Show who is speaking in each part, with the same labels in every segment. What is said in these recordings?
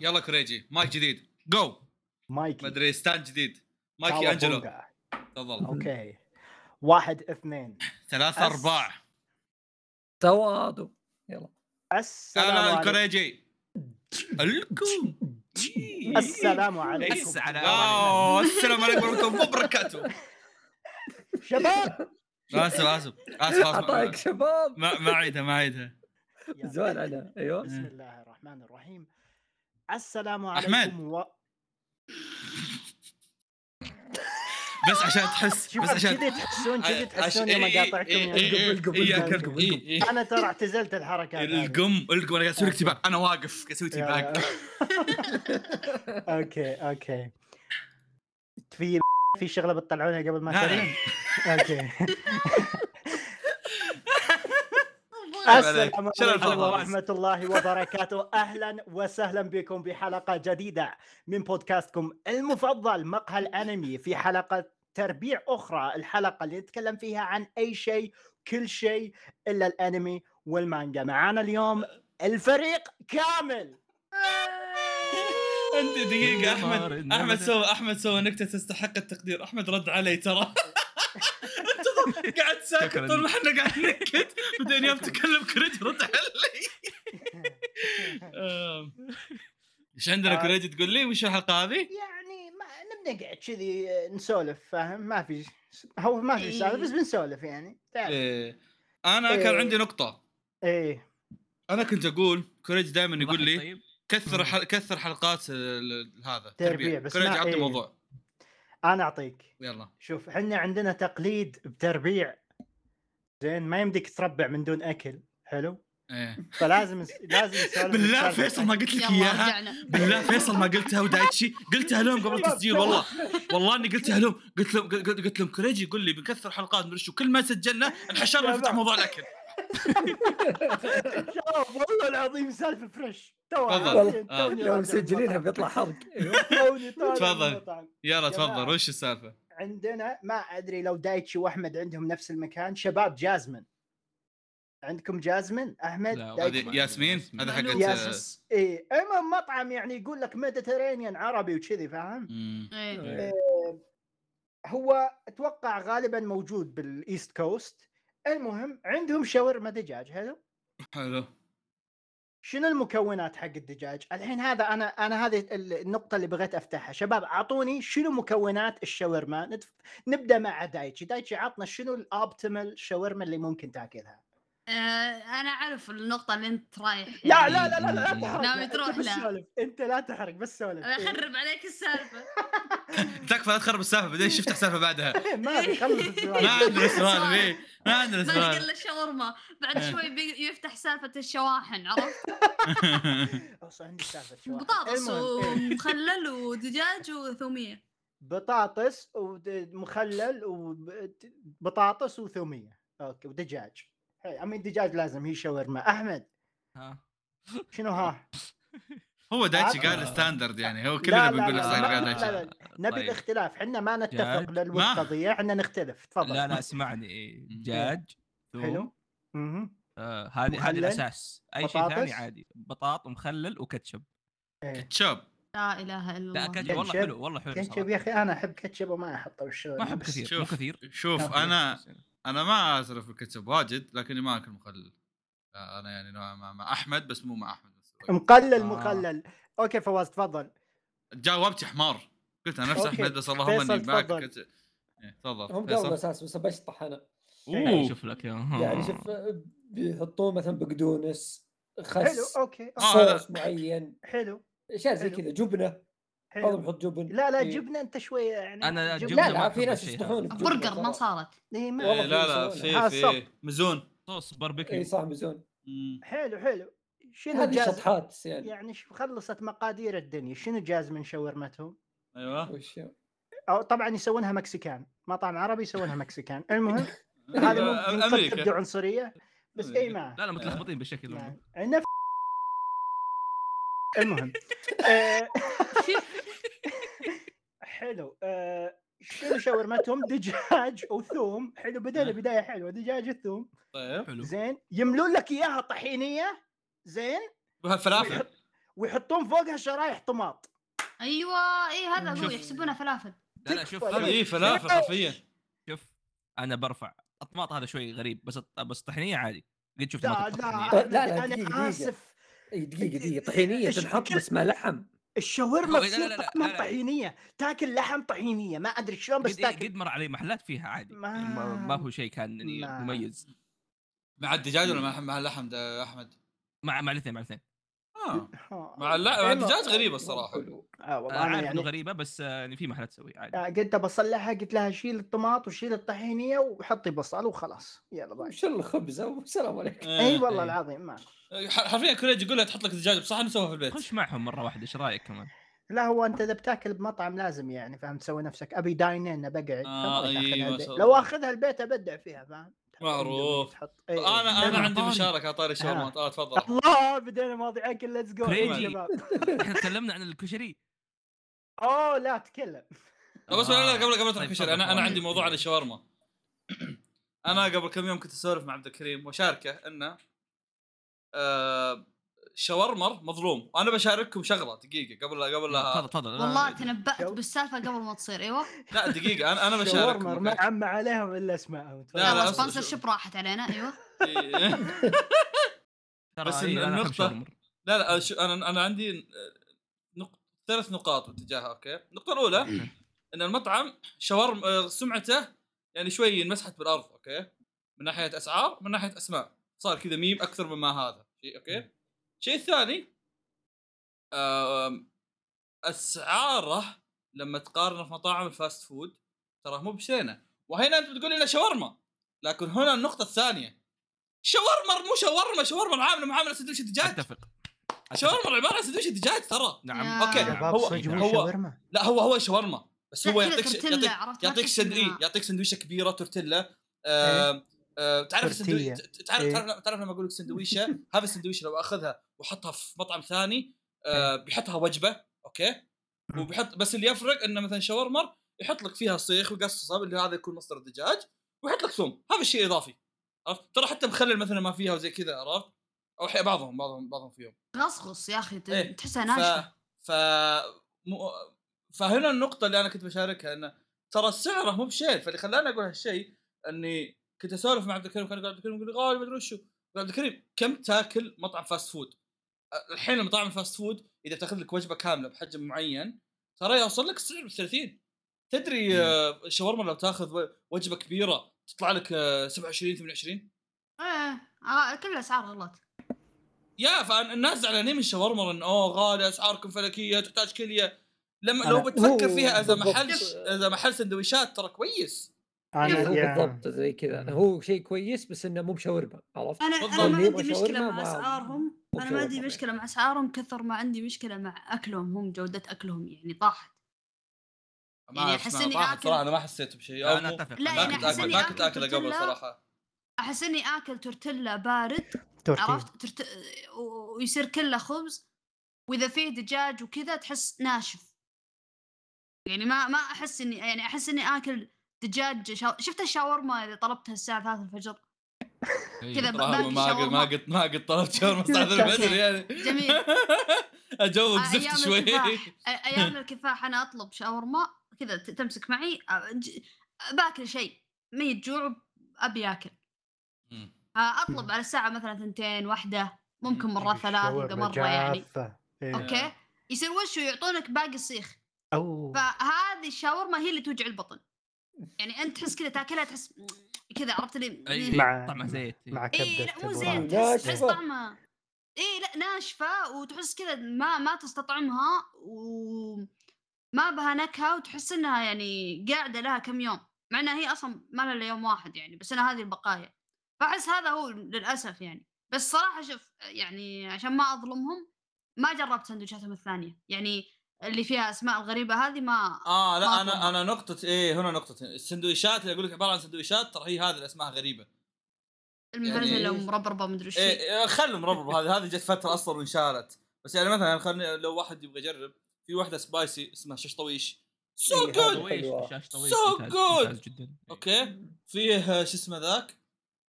Speaker 1: يلا كريجي مايك جديد جو
Speaker 2: مايكي
Speaker 1: مدري stand جديد مايكي انجلو. تفضل
Speaker 2: أوكي واحد اثنين
Speaker 1: ثلاثة
Speaker 2: أس.
Speaker 1: أرباع
Speaker 3: تواضع يلا
Speaker 2: السلام عليكم
Speaker 1: الكريجي الكم
Speaker 2: السلام عليكم
Speaker 4: على
Speaker 1: السلام عليكم ورحمة الله وبركاته
Speaker 2: شباب
Speaker 1: آسف آسف آسف أعطاك
Speaker 3: شباب.
Speaker 1: ما ما أعيدها ما
Speaker 2: يا
Speaker 3: زمان أنا أيوه.
Speaker 2: بسم الله الرحمن الرحيم. السلام
Speaker 1: أحمد.
Speaker 2: عليكم و...
Speaker 1: بس عشان تحس بس عشان
Speaker 2: كذي تحسون كذي
Speaker 1: عش-
Speaker 2: تحسون يوم اقاطعكم
Speaker 3: القم، القم،.
Speaker 2: أنا ترى اعتزلت الحركه هذه.
Speaker 1: القم القم أنا قاعد أسوي لك تباك أنا واقف قاعد
Speaker 2: أسوي
Speaker 1: تباك
Speaker 2: أوكي أوكي في في شغلة بتطلعونها قبل ما
Speaker 1: أوكي.
Speaker 2: السلام عليكم؟ ورحمة الله وبركاته. أهلا وسهلا بكم بحلقة جديدة من بودكاستكم المفضل مقهى الأنمي. في حلقة تربيع أخرى الحلقة اللي نتكلم فيها عن أي شيء كل شيء إلا الأنمي والمانجا. معانا اليوم الفريق كامل.
Speaker 1: أنت دقيقة أحمد.
Speaker 4: أحمد
Speaker 1: سوى أحمد سوى نكتة تستحق التقدير. أحمد رد علي ترى. قاعد ساكت. طول ما إحنا قاعد نكت بعدين يوم تكلم كريج رد علي. إيش عندنا
Speaker 2: آه.
Speaker 1: كريج تقول لي وش الحلقة هذه؟
Speaker 2: يعني ما نبي نقعد كذي نسولف فاهم ما في هو ما في سالفة بس بنسولف يعني تعرف
Speaker 1: إيه. أنا كان
Speaker 2: إيه.
Speaker 1: عندي نقطة
Speaker 2: إيه
Speaker 1: أنا كنت أقول كريج دائما يقول لي
Speaker 4: طيب
Speaker 1: كثر حل... كثر حلقات هذا
Speaker 2: تربيع، بس
Speaker 1: كريج عطني
Speaker 2: إيه.
Speaker 1: موضوع
Speaker 2: أنا أعطيك.
Speaker 1: يلا.
Speaker 2: شوف إحنا عندنا تقليد بتربيع. زين ما يمديك تربع من دون أكل. حلو؟
Speaker 1: إيه.
Speaker 2: فلازم لازم
Speaker 1: بالله فيصل ما قلت لك
Speaker 5: إياها.
Speaker 1: بالله فيصل ما قلتها ودايتشي قلتها لهم قبل التسجيل والله. والله إني قلتها لهم. قلت لهم قلت, قلت لهم كريجي يقول لي بنكثر حلقات من شو كل ما سجلنا انحشرنا نفتح موضوع الأكل.
Speaker 2: شباب والله العظيم سالفة fresh تو
Speaker 1: تفضل.
Speaker 2: راجع
Speaker 3: مسجلينها. بيطلع حرق
Speaker 2: من
Speaker 1: تفضل. يلا. تفضل وش السالفة؟
Speaker 2: عندنا ما أدري لو دايتشي وأحمد عندهم نفس المكان شباب Jasmine عندكم Jasmine أحمد
Speaker 4: لا،
Speaker 2: دايتشي؟
Speaker 1: هذه ياسمين هذا حقت
Speaker 2: ياس إيه المهم مطعم يعني يقول لك Mediterranean عربي وكذي فاهم.
Speaker 5: إيه.
Speaker 3: إيه.
Speaker 2: هو أتوقع غالبا موجود بال East Coast المهم عندهم شاورما دجاج حلو؟
Speaker 1: حلو.
Speaker 2: شنو المكونات حق الدجاج؟ الحين هذا أنا أنا هذه ال- النقطة اللي بغيت أفتحها. شباب أعطوني شنو مكونات الشاورما. نبدأ مع دايتشي. دايتشي عطنا شنو ال optimal شاورما اللي ممكن
Speaker 5: تأكلها؟ أنا أعرف النقطة اللي أنت رايح
Speaker 2: لا
Speaker 5: يعني.
Speaker 2: لا لا لا, لا تحرق
Speaker 5: ناوي
Speaker 2: لا،
Speaker 5: تروح لا.
Speaker 2: سولف أنت لا تحرق بس سولف.
Speaker 5: أنا أخرب عليك السالفة.
Speaker 1: تكفى لا تخرب السالفة. بعدين شفت سالفه بعدها.
Speaker 2: إيه، ما خلص السؤال.
Speaker 1: ما عندنا سؤال. إيه. ما عندنا
Speaker 5: ما
Speaker 1: سؤال
Speaker 5: الا الشاورما. بعد
Speaker 1: إيه.
Speaker 5: شوي يفتح سالفة الشواحن عرفت؟
Speaker 2: أصلاً عندي سالفة شواحن.
Speaker 5: بطاطس
Speaker 2: إيه.
Speaker 5: ومخلل ودجاج وثومية.
Speaker 2: بطاطس ومخلل وبطاطس وثومية. أوكي ودجاج. امي الدجاج لازم هي شاورما احمد
Speaker 4: ها
Speaker 2: شنو ها؟
Speaker 1: هو دايتشي
Speaker 2: آه.
Speaker 1: قال standard يعني هو
Speaker 2: لا،
Speaker 1: كلنا
Speaker 2: لا،
Speaker 1: بنقول
Speaker 2: لا،
Speaker 1: نفس
Speaker 2: لا،
Speaker 1: اللي قال
Speaker 2: لا،
Speaker 1: دايتشي
Speaker 2: لا، لا. نبي
Speaker 4: طيب.
Speaker 2: الاختلاف إحنا ما نتفق. قضيه إحنا نختلف تفضل
Speaker 4: لا لا اسمعني دجاج
Speaker 2: حلو.
Speaker 4: آه، هذه هذه الأساس أي شيء. ثاني عادي بطاط ومخلل وكاتشب
Speaker 2: إيه.
Speaker 1: شوب
Speaker 5: لا إله إلا
Speaker 4: لا
Speaker 5: الله
Speaker 4: كاتشب والله
Speaker 2: كاتشب.
Speaker 4: حلو والله حلو
Speaker 2: كاتشب
Speaker 4: صراحة.
Speaker 2: يا أخي أنا أحب كاتشب وما أحطه بالشاورما
Speaker 4: ما
Speaker 2: أحب
Speaker 4: كثير مو
Speaker 1: شوف.
Speaker 4: كثير
Speaker 1: شوف
Speaker 2: شوف.
Speaker 1: أنا أنا ما أصرف في الكاتشب واجد لكني ما أكل مخلل لا، أنا يعني نوعا ما مع أحمد بس مو مع أحمد
Speaker 2: مخلل
Speaker 4: آه.
Speaker 2: مخلل أوكي فواز تفضل
Speaker 1: جاوبت حمار قلت أنا نفس. أحمد بس اللهم إني باكل
Speaker 2: تفضل.
Speaker 1: كاتشب إيه، تفضل
Speaker 6: هم قالوا. الاساس بس بشطح أنا
Speaker 1: أوه.
Speaker 4: شوف لك يا
Speaker 6: يعني شوف بيحطون مثلا بقدونس
Speaker 2: حلو
Speaker 6: خس
Speaker 2: أوكي
Speaker 1: آه،
Speaker 6: صوص معين
Speaker 2: حلو
Speaker 6: أشياء زي
Speaker 2: حلو.
Speaker 6: كذا جبنة
Speaker 2: حلو.
Speaker 6: يحط جبن.
Speaker 2: لا لا
Speaker 6: إيه.
Speaker 2: جبنة أنت شوية يعني جبنة-
Speaker 4: جبنة
Speaker 6: لا
Speaker 4: ما
Speaker 6: لا في ناس
Speaker 4: هذا.
Speaker 6: بجبنة.
Speaker 5: برجر ما. صارت.
Speaker 2: إيه ما-
Speaker 1: إيه، لا لا. في
Speaker 2: آه،
Speaker 1: في مزون
Speaker 4: صوص
Speaker 6: اي
Speaker 4: باربيكيو.
Speaker 6: صح مزون.
Speaker 2: حلو حلو. شنو
Speaker 6: هذه
Speaker 2: جاز
Speaker 6: شطحات يعني.
Speaker 2: يعني خلصت مقادير الدنيا. شنو Jasmine شاورمتهم؟
Speaker 1: أيوه.
Speaker 6: وش
Speaker 2: أو طبعا يسوونها Mexican. مطعم عربي يسوونها Mexican. المهم هذا
Speaker 1: آه،
Speaker 2: ممكن. تبدو عنصرية بس إي ما.
Speaker 4: لا لا متلخبطين بالشكل.
Speaker 2: نف... المهم آه، حلو. آه، شنو شاورمتهم؟ دجاج وثوم. حلو بدينا بدايه حلوة. دجاج وثوم
Speaker 1: طيب.
Speaker 4: حلو.
Speaker 2: زين. يملون لك إياها طحينية. زين.
Speaker 1: وهالفلافل
Speaker 2: ويحطون فوقها شرايح طماط.
Speaker 5: أيوه. اي هذا هو. يحسبونها فلافل.
Speaker 4: لا لا شوف
Speaker 1: هذا؟ اي فلافل حرفيا.
Speaker 4: شوف أنا برفع. الطماط هذا شوي غريب بس بس طحينية عادي. قد شفت
Speaker 2: لا
Speaker 4: طماطم
Speaker 2: لا
Speaker 4: طحينية.
Speaker 6: لا، لا،
Speaker 2: أنا
Speaker 6: دقيقة، دقيقة.
Speaker 2: آسف.
Speaker 6: اي دقيقة دقيقة. طحينية
Speaker 2: إيش
Speaker 6: تنحط
Speaker 2: كل-
Speaker 6: بس ما لحم.
Speaker 2: الشاورما
Speaker 4: لا، لا،
Speaker 2: تصير
Speaker 4: لا، لا، لا، لا.
Speaker 2: طحينية تاكل لحم طحينية ما أدري شلون بس
Speaker 4: قد
Speaker 2: تاكل.
Speaker 4: قد مر علي محلات فيها عادي
Speaker 2: ما-
Speaker 4: يعني ما, هو شيء كان يعني
Speaker 2: ما-
Speaker 4: مميز.
Speaker 1: مع الدجاج ولا مع اللحم ده أحمد؟
Speaker 4: مع مع الاثنين مع الاثنين.
Speaker 1: آه
Speaker 2: آه.
Speaker 1: مع مع الدجاج غريبة الصراحة
Speaker 6: حلو.
Speaker 2: آه والله
Speaker 4: أنا
Speaker 2: أنا
Speaker 4: عارف إنه
Speaker 2: يعني
Speaker 4: غريبة بس آه، يعني في محلات تسوي عادي
Speaker 2: آه، قلت بصلحها قلت لها شيل الطماط وشيل الطحينية وحطي بصل وخلاص يلا باي
Speaker 6: وش الخبز والسلام عليكم.
Speaker 2: إي والله. العظيم ما
Speaker 1: حرفيا كوريج يقول لها تحط لك دجاج بصحن وسويها في البيت
Speaker 4: خش معهم مرة واحدة إيش رأيك كمان؟
Speaker 2: لا هو أنت إذا بتاكل بمطعم لازم يعني فاهم تسوي نفسك أبي dine in بقعد
Speaker 1: آه، أيوة،
Speaker 2: لو. آخذها البيت أبدع فيها فاهم
Speaker 1: معروف.
Speaker 2: تحط إيه.
Speaker 1: أنا
Speaker 2: أنا.
Speaker 1: عندي. مشاركة طاري شاورما آه تفضل
Speaker 2: الله بدينا مواضيع اكل let's go
Speaker 4: كوريجي.
Speaker 2: شباب
Speaker 4: إحنا تكلمنا عن الكشري
Speaker 2: أوه لا تكلم
Speaker 1: بس لا لا قبل قبل تروح
Speaker 4: طيب،
Speaker 1: كشري
Speaker 4: تفضل،
Speaker 1: أنا أنا
Speaker 4: تفضل.
Speaker 1: عندي موضوع عن الشاورما أنا قبل كم يوم كنت أسولف مع عبد الكريم واشاركه إنه آه شاورمر مظلوم وأنا بشارككم شغلة دقيقة قبل قبل لا
Speaker 4: تفضل تفضل
Speaker 5: والله تنبأت؟ بالسالفة قبل ما تصير أيوه
Speaker 1: لا دقيقة أنا
Speaker 2: أنا
Speaker 1: بشارككم
Speaker 2: ما
Speaker 1: okay؟
Speaker 2: عم عليهم إلا اسمائهم
Speaker 1: لا، لا، sponsor
Speaker 5: شيب راحت علينا
Speaker 1: أيوه.
Speaker 4: ترى
Speaker 1: بس
Speaker 4: شاورما.
Speaker 1: لا لا أنا أنا عندي. ثلاث نقاط باتجاهها okay النقطة الأولى إن المطعم شاورما آه، سمعته يعني شوي انمسحت بالأرض okay من ناحية أسعار من ناحية أسماء صار كذا ميم أكثر مما هذا شيء okay الشيء الثاني أسعاره لما تقارنه في مطاعم ال fast food ترى مو بشينة. وهنا أنت بتقول لنا شاورما لكن هنا النقطة الثانية. شاورما مو شاورما شاورما عامله معاملة سندويش الدجاج.
Speaker 4: أتفق.
Speaker 1: شاورما عبارة عن سندويش الدجاج ترى.
Speaker 4: نعم.
Speaker 2: شباب
Speaker 1: هو- هو-
Speaker 2: شاورما.
Speaker 1: لا هو هو شاورما. بس هو يعطيك يعطيك. إيه يعطيك سندويشة كبيرة تورتيلا. آه آه تعرف. تعرف
Speaker 2: إيه.
Speaker 1: تعرف تعرف لما أقول لك سندويشة؟ هذا السندويشة لو أخذها واحطها في مطعم ثاني آه بيحطها وجبة أوكي؟ وبيحط بس اللي يفرق إنه مثلا شاورما يحط لك فيها صيخ وقصصه اللي هذا يكون مصدر الدجاج ويحط لك ثوم. هذا الشيء إضافي عرفت؟ ترى حتى مخلل مثلا ما فيها وزي كذا عرفت؟ أو أحيانا بعضهم بعضهم بعضهم فيهم.
Speaker 5: غصغص يا أخي
Speaker 1: إيه،
Speaker 5: تحسها
Speaker 1: ف
Speaker 5: ناشفة.
Speaker 1: ف م... فهنا النقطة اللي أنا كنت بشاركها أنه ترى سعره مو بشيء فاللي خلاني أقول هالشيء أني كنت أسولف مع عبد الكريم كان يقول عبد الكريم يقول لي غالي ما أدري وشو. يقول عبد الكريم كم تاكل مطعم fast food؟ الحين المطاعم ال fast food إذا تاخذ لك وجبة كاملة بحجم معين ترى يوصل لك السعر ب 30 تدري آه، الشاورما لو تأخذ و- وجبة كبيرة تطلع لك آه، 27 28
Speaker 5: إيه آه، كل الأسعار غلط
Speaker 1: يا فالناس زعلانين من الشاورما انه أوه غالي أسعاركم فلكية تحتاج كليه لما لو بتفكر فيها
Speaker 6: إذا.
Speaker 1: محل إذا محل سندويشات ترى كويس.
Speaker 2: أنا
Speaker 6: هو
Speaker 2: يا-
Speaker 6: بالضبط زي كذا. هو شيء كويس بس إنه مو بشاورما عرفت؟
Speaker 1: أنا.
Speaker 5: أنا ما عندي
Speaker 6: مشكلة
Speaker 5: مع
Speaker 6: ما- أسعارهم.
Speaker 5: أنا ما عندي. مشكلة مع أسعارهم كثر ما عندي مشكلة مع أكلهم. هم جودة أكلهم يعني طاحت.
Speaker 1: ما
Speaker 5: يعني
Speaker 1: ما-
Speaker 5: إني
Speaker 1: صراحة-
Speaker 5: آكل-
Speaker 1: صراحة أنا ما حسيت بشيء.
Speaker 4: لا،
Speaker 1: أنا
Speaker 4: أتفق
Speaker 5: لا،
Speaker 1: ما
Speaker 5: يعني
Speaker 1: كنت
Speaker 5: أحس
Speaker 1: اكل
Speaker 5: إني
Speaker 1: ما كنت
Speaker 5: آكل
Speaker 1: اكله قبل
Speaker 5: تورتيلا.
Speaker 1: صراحة.
Speaker 5: أحس إني آكل تورتيلا بارد
Speaker 2: تورتيلا.
Speaker 5: عرفت؟ ترت... و- ويصير كله خبز وإذا فيه دجاج وكذا تحس ناشف. يعني ما ما أحس اني يعني أحس إني آكل دجاج. شفت الشاورما إذا طلبتها الساعة 3 الفجر كذا
Speaker 1: صراحة
Speaker 5: باقي
Speaker 1: ما قد ما. قد ما قد طلبت شاورما الساعة 3 الفجر يعني
Speaker 5: جميل.
Speaker 1: اجوك
Speaker 5: أيام
Speaker 1: زفت شوي.
Speaker 5: أ- أيام الكفاح أنا أطلب شاورما كذا تمسك معي أج- باكل شيء ميت جوع أبي
Speaker 1: آكل.
Speaker 5: آه، أطلب على الساعة مثلا ثنتين واحدة ممكن مرات ثلاث مرة يعني
Speaker 2: جافة. إيه.
Speaker 5: okay يصير وشو يعطونك باقي السيخ
Speaker 2: أوه.
Speaker 5: فهذه الشاورما هي اللي توجع البطن يعني أنت تحس كذا تاكلها تحس كذا عرفت لي
Speaker 4: أي
Speaker 2: مع-
Speaker 4: طعمها زيت.
Speaker 2: مع كبدة
Speaker 5: اي لا مو. زيت تحس. طعمها اي لا ناشفة وتحس كذا ما ما تستطعمها وما بها نكهه وتحس إنها يعني قاعدة لها كم يوم. مع إنها هي أصلا ما لها إلا يوم واحد يعني بس أنا هذه البقايا. فأحس هذا هو للأسف يعني. بس صراحة شوف يعني عشان ما أظلمهم ما جربت سندوتشاتهم الثانية. يعني اللي فيها أسماء الغريبة هذه ما
Speaker 1: آه لا
Speaker 5: ما
Speaker 1: أنا
Speaker 5: أطلب.
Speaker 1: أنا نقطة إيه هنا نقطة. السندويشات اللي أقول لك عبارة عن سندويشات ترى هي هذه اللي اسمها غريبة
Speaker 5: المبلله ومربربه مدري
Speaker 1: إيش إيه، خلوا مربب هذه. هذه جت فترة أصلا وانشالت بس يعني مثلا خلني لو واحد يبغى يجرب في واحدة spicy اسمها شش طويش so good.
Speaker 4: ممتاز جدا.
Speaker 1: okay. فيه شو اسمه ذاك؟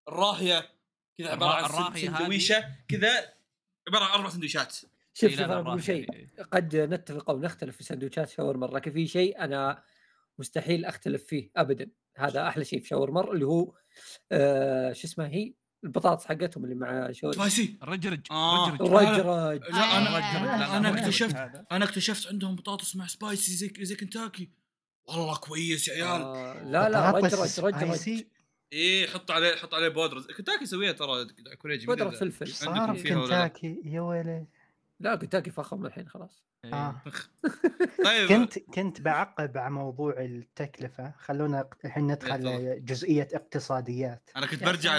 Speaker 1: الراهية. كذا عبارة عن
Speaker 4: الرا- الراهية
Speaker 1: سن-
Speaker 4: هذه-
Speaker 1: سندويشة. كذا عبارة عن أربع سندويشات.
Speaker 3: شوف شوف أنا بقول شيء. قد نتفق أو نختلف في سندوتشات شاورما لكن في شيء أنا مستحيل أختلف فيه ابدا هذا أحلى شيء في شاورما اللي هو آه شو اسمها هي البطاطس حقتهم اللي مع شاورما
Speaker 1: سبايسي
Speaker 4: الرجرج
Speaker 1: آه.
Speaker 4: رجرج
Speaker 3: رج رج
Speaker 1: لا أنا
Speaker 5: آه.
Speaker 4: أنا
Speaker 1: اكتشفت. أنا اكتشفت عندهم بطاطس مع سبايسي زي زي كنتاكي والله كويس يا عيال
Speaker 3: آه لا لا رج
Speaker 2: بطاطس
Speaker 3: رج رج رج
Speaker 2: spicy؟
Speaker 1: إيه حط عليه حط عليه بودره كنتاكي يسويها ترى كوريجي إذا-
Speaker 3: فلفل
Speaker 2: صار؟ كنتاكي يا ويلي
Speaker 3: لا كنتاكي فخم الحين خلاص
Speaker 4: إيه.
Speaker 2: آه.
Speaker 1: طيب
Speaker 2: كنت كنت بعقب على موضوع التكلفة خلونا الحين ندخل. جزئية اقتصاديات
Speaker 1: أنا كنت برجع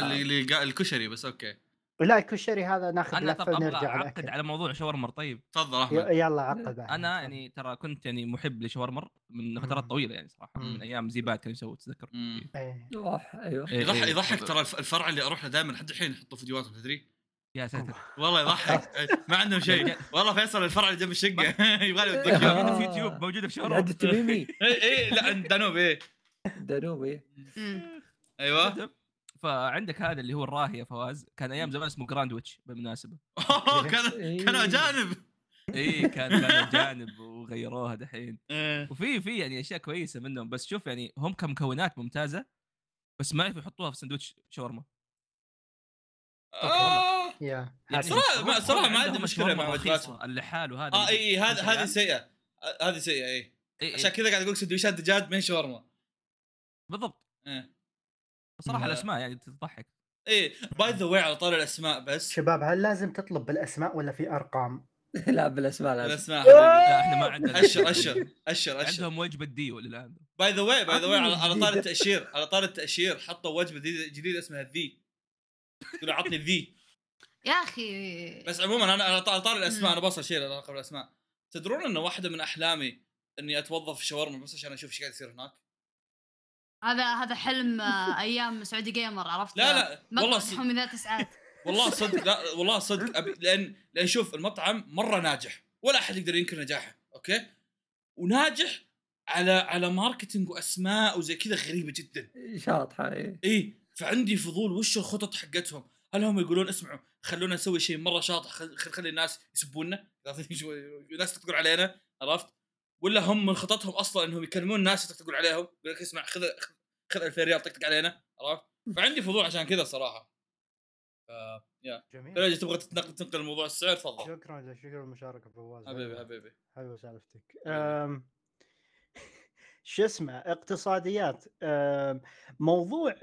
Speaker 1: الكشري بس okay
Speaker 2: لا الكشري هذا ناخذ أنا
Speaker 4: لفة
Speaker 2: ونرجع على أعقد.
Speaker 4: على موضوع شاورما طيب
Speaker 1: تفضل أحمد
Speaker 2: يلا عقب
Speaker 4: أنا يعني ترى كنت يعني محب لشاورما من فترات. طويلة يعني صراحة
Speaker 2: مم.
Speaker 4: من أيام زيبات كانوا يسووا تتذكر.
Speaker 2: إيه.
Speaker 3: أيوه
Speaker 4: إيه،
Speaker 1: يضحك. يضحك ترى الف- الفرع اللي أروح له دائما لحد الحين يحطوا فيديوهاتهم تدري
Speaker 4: يا ساتر.
Speaker 1: والله يضحك. إيه، ما عندهم شيء والله فيصل الفرع اللي جنب الشقة. يبغى لي. إياه.
Speaker 4: في يوتيوب موجودة في شاورما
Speaker 3: عند التميمي.
Speaker 1: اي اي لا عند دانوب إيه.
Speaker 3: دانوب إيه.
Speaker 5: مم.
Speaker 1: أيوه.
Speaker 4: فعندك هذا اللي هو الراهي يا فواز. كان أيام زمان اسمه جراندويتش بالمناسبة.
Speaker 1: أوه، كان
Speaker 3: إيه.
Speaker 1: كانوا أجانب.
Speaker 4: اي كان كانوا جانب وغيروها دحين.
Speaker 1: إيه.
Speaker 4: وفي في يعني أشياء كويسة منهم. بس شوف يعني هم كمكونات ممتازة بس ما يعرفوا يحطوها في سندوتش شاورما.
Speaker 1: آه.
Speaker 2: يا.
Speaker 4: يعني
Speaker 1: صراحة- ما-
Speaker 4: هم
Speaker 1: صراحة ما
Speaker 4: عندهم
Speaker 1: عندي مشكلة
Speaker 4: شاورما
Speaker 1: مع وجباتهم.
Speaker 4: اللي حاله هذا آه
Speaker 1: إي هذا
Speaker 4: خمسة
Speaker 1: هذه. سيئة. آه، هذه سيئة
Speaker 4: إي.
Speaker 1: عشان كذا قاعد أقول سندويشات دجاج من شاورما.
Speaker 4: بالضبط.
Speaker 1: إيه.
Speaker 4: صراحة
Speaker 1: لا.
Speaker 4: الأسماء يعني تضحك.
Speaker 1: إيه by the way على طار الأسماء بس.
Speaker 2: شباب هل لازم تطلب بالأسماء ولا في أرقام؟
Speaker 3: لا بالأسماء لازم.
Speaker 1: الاسماء حبيبي
Speaker 4: لا إحنا ما عندنا
Speaker 1: أشر أشر أشر أشر.
Speaker 4: عندهم وجبة ديو للان
Speaker 1: by the way by the way على على طار. التأشير على طار التأشير حطوا وجبة جديدة اسمها ذي. يقولوا عطني ذي.
Speaker 5: يا أخي.
Speaker 1: بس عموما أنا على طار
Speaker 5: الأسماء.
Speaker 1: أنا بوصل شيء له علاقه بالاسماء تدرون ان واحدة من أحلامي إني أتوظف في شاورما بس عشان أشوف إيش قاعد يصير هناك؟
Speaker 5: هذا هذا حلم آه، أيام سعودي جيمر عرفت؟
Speaker 1: لا لا والله صدق
Speaker 5: ذات ساعات.
Speaker 1: والله صدق لا والله صدق. أبي لأن لأن شوف المطعم مرة ناجح ولا أحد يقدر ينكر نجاحه okay؟ وناجح على على marketing وأسماء وزي كذا غريبة جدا.
Speaker 3: شاطحه إيه.
Speaker 1: اي فعندي فضول وش الخطط حقتهم؟ هل هم يقولون اسمعوا خلونا نسوي شيء مرة شاطح خل خل- خلي الناس يسبونا شو- الناس تقول علينا عرفت؟ ولا هم من خططهم أصلا إنهم يكلمون الناس تقول عليهم يقول لك اسمع خذ خذ- خذ 2000 ريال طقطق علينا عرفت؟ فعندي فضول عشان كذا الصراحه ف يا.
Speaker 2: جميل.
Speaker 1: تبغى تنقل تنقل موضوع السعر؟ تفضل.
Speaker 2: شكرا شكرا المشاركة فواز
Speaker 1: حبيبي حبيبي.
Speaker 2: حلوة سالفتك. شو اسمه اقتصاديات. موضوع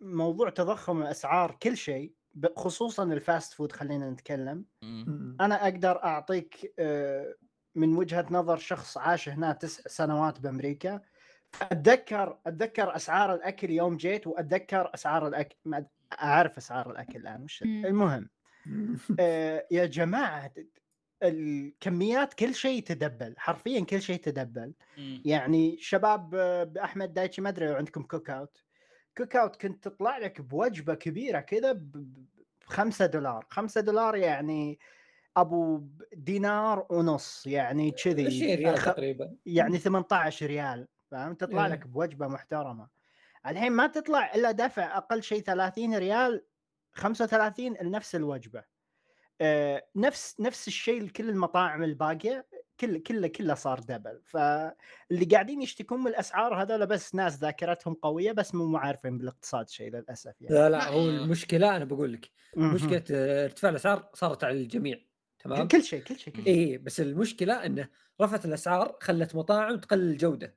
Speaker 2: موضوع تضخم الأسعار كل شيء خصوصا ال fast food خلينا نتكلم.
Speaker 3: مم.
Speaker 2: أنا أقدر أعطيك أه، من وجهة نظر شخص عاش هنا تسع سنوات بأمريكا. أتذكر أتذكر أسعار الأكل يوم جيت وأتذكر أسعار الاكل ما أعرف أسعار الأكل الآن وش. المهم. آه، يا جماعة الكميات كل شيء تدبل حرفيا كل شيء تدبل. يعني شباب آه، بأحمد دايتشي ما أدري لو عندكم Cook Out Cook Out كنت تطلع لك بوجبة كبيرة كذا ب 5 دولار. 5 دولار يعني أبو دينار ونص يعني كذي
Speaker 6: 20 ريال
Speaker 2: خ-
Speaker 6: تقريبا.
Speaker 2: يعني 18 ريال فاهم تطلع
Speaker 6: إيه.
Speaker 2: لك بوجبة محترمة. الحين ما تطلع إلا دفع أقل شيء 30 ريال 35 لنفس الوجبة. آه، نفس نفس الشيء لكل المطاعم الباقية. كل كله كله صار دبل فاللي قاعدين يشتكون من الأسعار هذول بس ناس ذاكرتهم قوية بس مو عارفين بالاقتصاد شيء للأسف يعني
Speaker 3: لا لا هو المشكلة أنا بقول لك. مشكلة ارتفاع الأسعار صارت على الجميع تمام
Speaker 2: كل شيء كل شيء كل شيء
Speaker 3: اي بس المشكلة إنه رفعت الأسعار خلت مطاعم تقلل
Speaker 1: الجودة.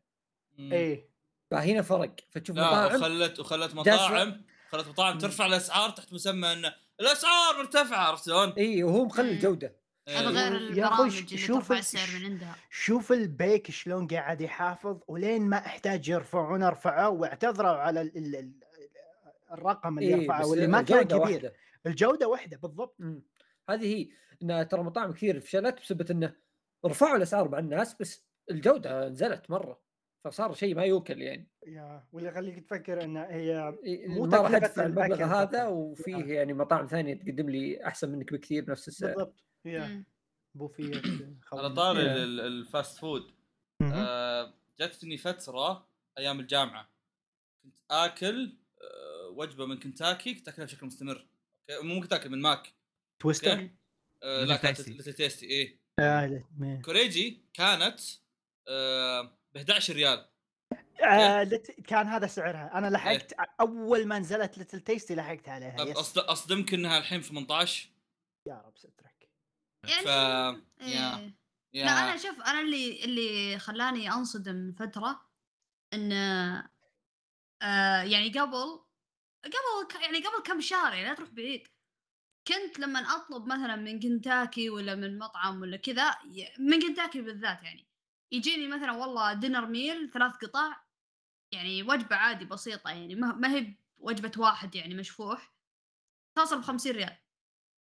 Speaker 2: إيه
Speaker 3: فهنا فرق فتشوف
Speaker 1: لا
Speaker 3: مطاعم
Speaker 1: وخلت وخلت مطاعم خلت مطاعم. ترفع الأسعار تحت مسمى ان الأسعار مرتفعة عرفت شلون؟
Speaker 3: اي وهو مقلل
Speaker 5: مم.
Speaker 1: إيه.
Speaker 5: غير
Speaker 2: يا أخوي
Speaker 5: البرامج اللي
Speaker 2: شوف
Speaker 5: ترفع
Speaker 2: ال-
Speaker 5: السعر من عندها
Speaker 2: شوف البيك شلون قاعد يحافظ ولين ما أحتاج يرفعون رفعوه واعتذروا على ال ال ال الرقم اللي
Speaker 3: إيه
Speaker 2: رفعه واللي ما كان
Speaker 3: الجودة
Speaker 2: كبير
Speaker 3: واحدة.
Speaker 2: الجودة واحدة بالضبط
Speaker 3: مم. هذه هي إن ترى مطاعم كثير فشلت بسبب إنه رفعوا الأسعار مع الناس بس الجودة نزلت مرة فصار شيء ما يوكل يعني
Speaker 2: yeah واللي يخليك تفكر إن هي مو
Speaker 3: ما راح
Speaker 2: أدفع
Speaker 3: المبلغ هذا. وفيه
Speaker 2: آه.
Speaker 3: يعني مطاعم ثانية تقدم لي أحسن منك بكثير بنفس السعر
Speaker 2: بالضبط yeah
Speaker 5: مم.
Speaker 2: بوفيه
Speaker 1: على طاري
Speaker 3: إيه.
Speaker 1: ال- ال- الفاست فود. آه، جاتني فترة أيام الجامعة كنت آكل آه، وجبة من كنتاكي كنت آكلها بشكل مستمر. أوكي؟ مو من كنتاكي من ماك. Twister؟ آه لا كانت. Little Tasty إيه.
Speaker 2: آه، ما-
Speaker 1: كوريجي كانت آه ب 11 ريال.
Speaker 2: آه، كان هذا سعرها. أنا لحقت أول ما نزلت Little Tasty لحقت عليها.
Speaker 1: أصد... أصدمك إنها الحين 18
Speaker 2: يا رب سترك
Speaker 5: يعني
Speaker 1: ف يا
Speaker 5: إيه.
Speaker 1: يا
Speaker 5: لا أنا شوف أنا اللي اللي خلاني أنصدم فترة إن آه يعني قبل قبل يعني قبل كم شهر يعني لا تروح بعيد كنت لما أطلب مثلا من كنتاكي ولا من مطعم ولا كذا من كنتاكي بالذات يعني يجيني مثلا والله دينر ميل ثلاث قطع يعني وجبة عادي بسيطة يعني ما هي وجبه واحد يعني مشفوح توصل ب 50 ريال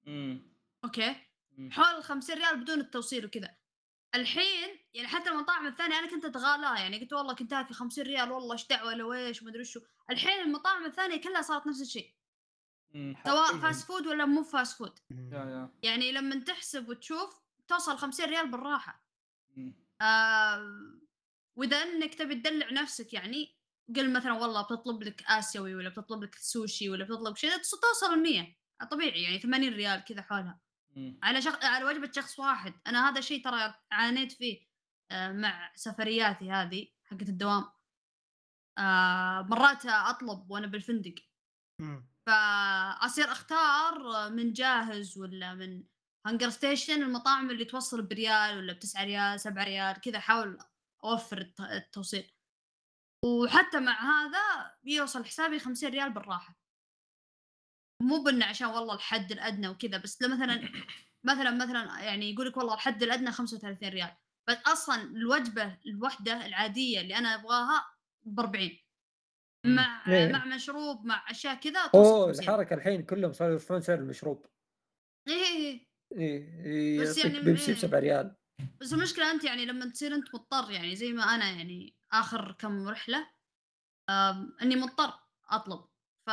Speaker 1: مم. أوكي.
Speaker 5: حول ال 50 ريال بدون التوصيل وكذا. الحين يعني حتى المطاعم الثانية أنا كنت اتغالى يعني قلت والله كنتاكي 50 ريال والله إيش دعوة لو إيش ومدري شو الحين المطاعم الثانية كلها صارت نفس الشيء. سواء. fast food ولا مو fast food
Speaker 1: yeah yeah.
Speaker 5: يعني لما تحسب وتشوف توصل 50 ريال
Speaker 1: بالراحة.
Speaker 5: آه وإذا إنك تبي تدلع نفسك يعني قل مثلا والله بتطلب لك آسيوي ولا بتطلب لك سوشي ولا بتطلب شيء توصل ال 100 طبيعي يعني 80 ريال كذا حولها.
Speaker 1: مم.
Speaker 5: على شخ... على وجبة شخص واحد. أنا هذا الشيء ترى عانيت فيه آه، مع سفرياتي هذه حقت الدوام. آه، مرات أطلب وأنا بالفندق.
Speaker 2: مم.
Speaker 5: فأصير أختار من جاهز ولا من HungerStation المطاعم اللي توصل بريال ولا بتسعة ريال سبعة ريال كذا أحاول أوفر الت- التوصيل. وحتى مع هذا بيوصل حسابي 50 ريال بالراحة. مو بإنه عشان والله الحد الأدنى وكذا بس لو مثلا مثلا مثلا يعني يقول لك والله الحد الأدنى 35 ريال بس أصلا الوجبة الوحدة العادية اللي أنا أبغاها ب 40 مع
Speaker 6: إيه.
Speaker 5: مع مشروب مع أشياء كذا
Speaker 6: أوه
Speaker 5: توصل 50
Speaker 6: الحركة الحين كلهم صاروا يرفعون سعر المشروب
Speaker 5: إيه.
Speaker 6: إيه
Speaker 5: بس
Speaker 6: يعطيك
Speaker 5: يعني
Speaker 6: بيبسي
Speaker 5: إيه.
Speaker 6: ب 7 ريال
Speaker 5: بس المشكلة أنت يعني لما تصير أنت مضطر يعني زي ما أنا يعني آخر كم رحلة آم، إني مضطر أطلب ف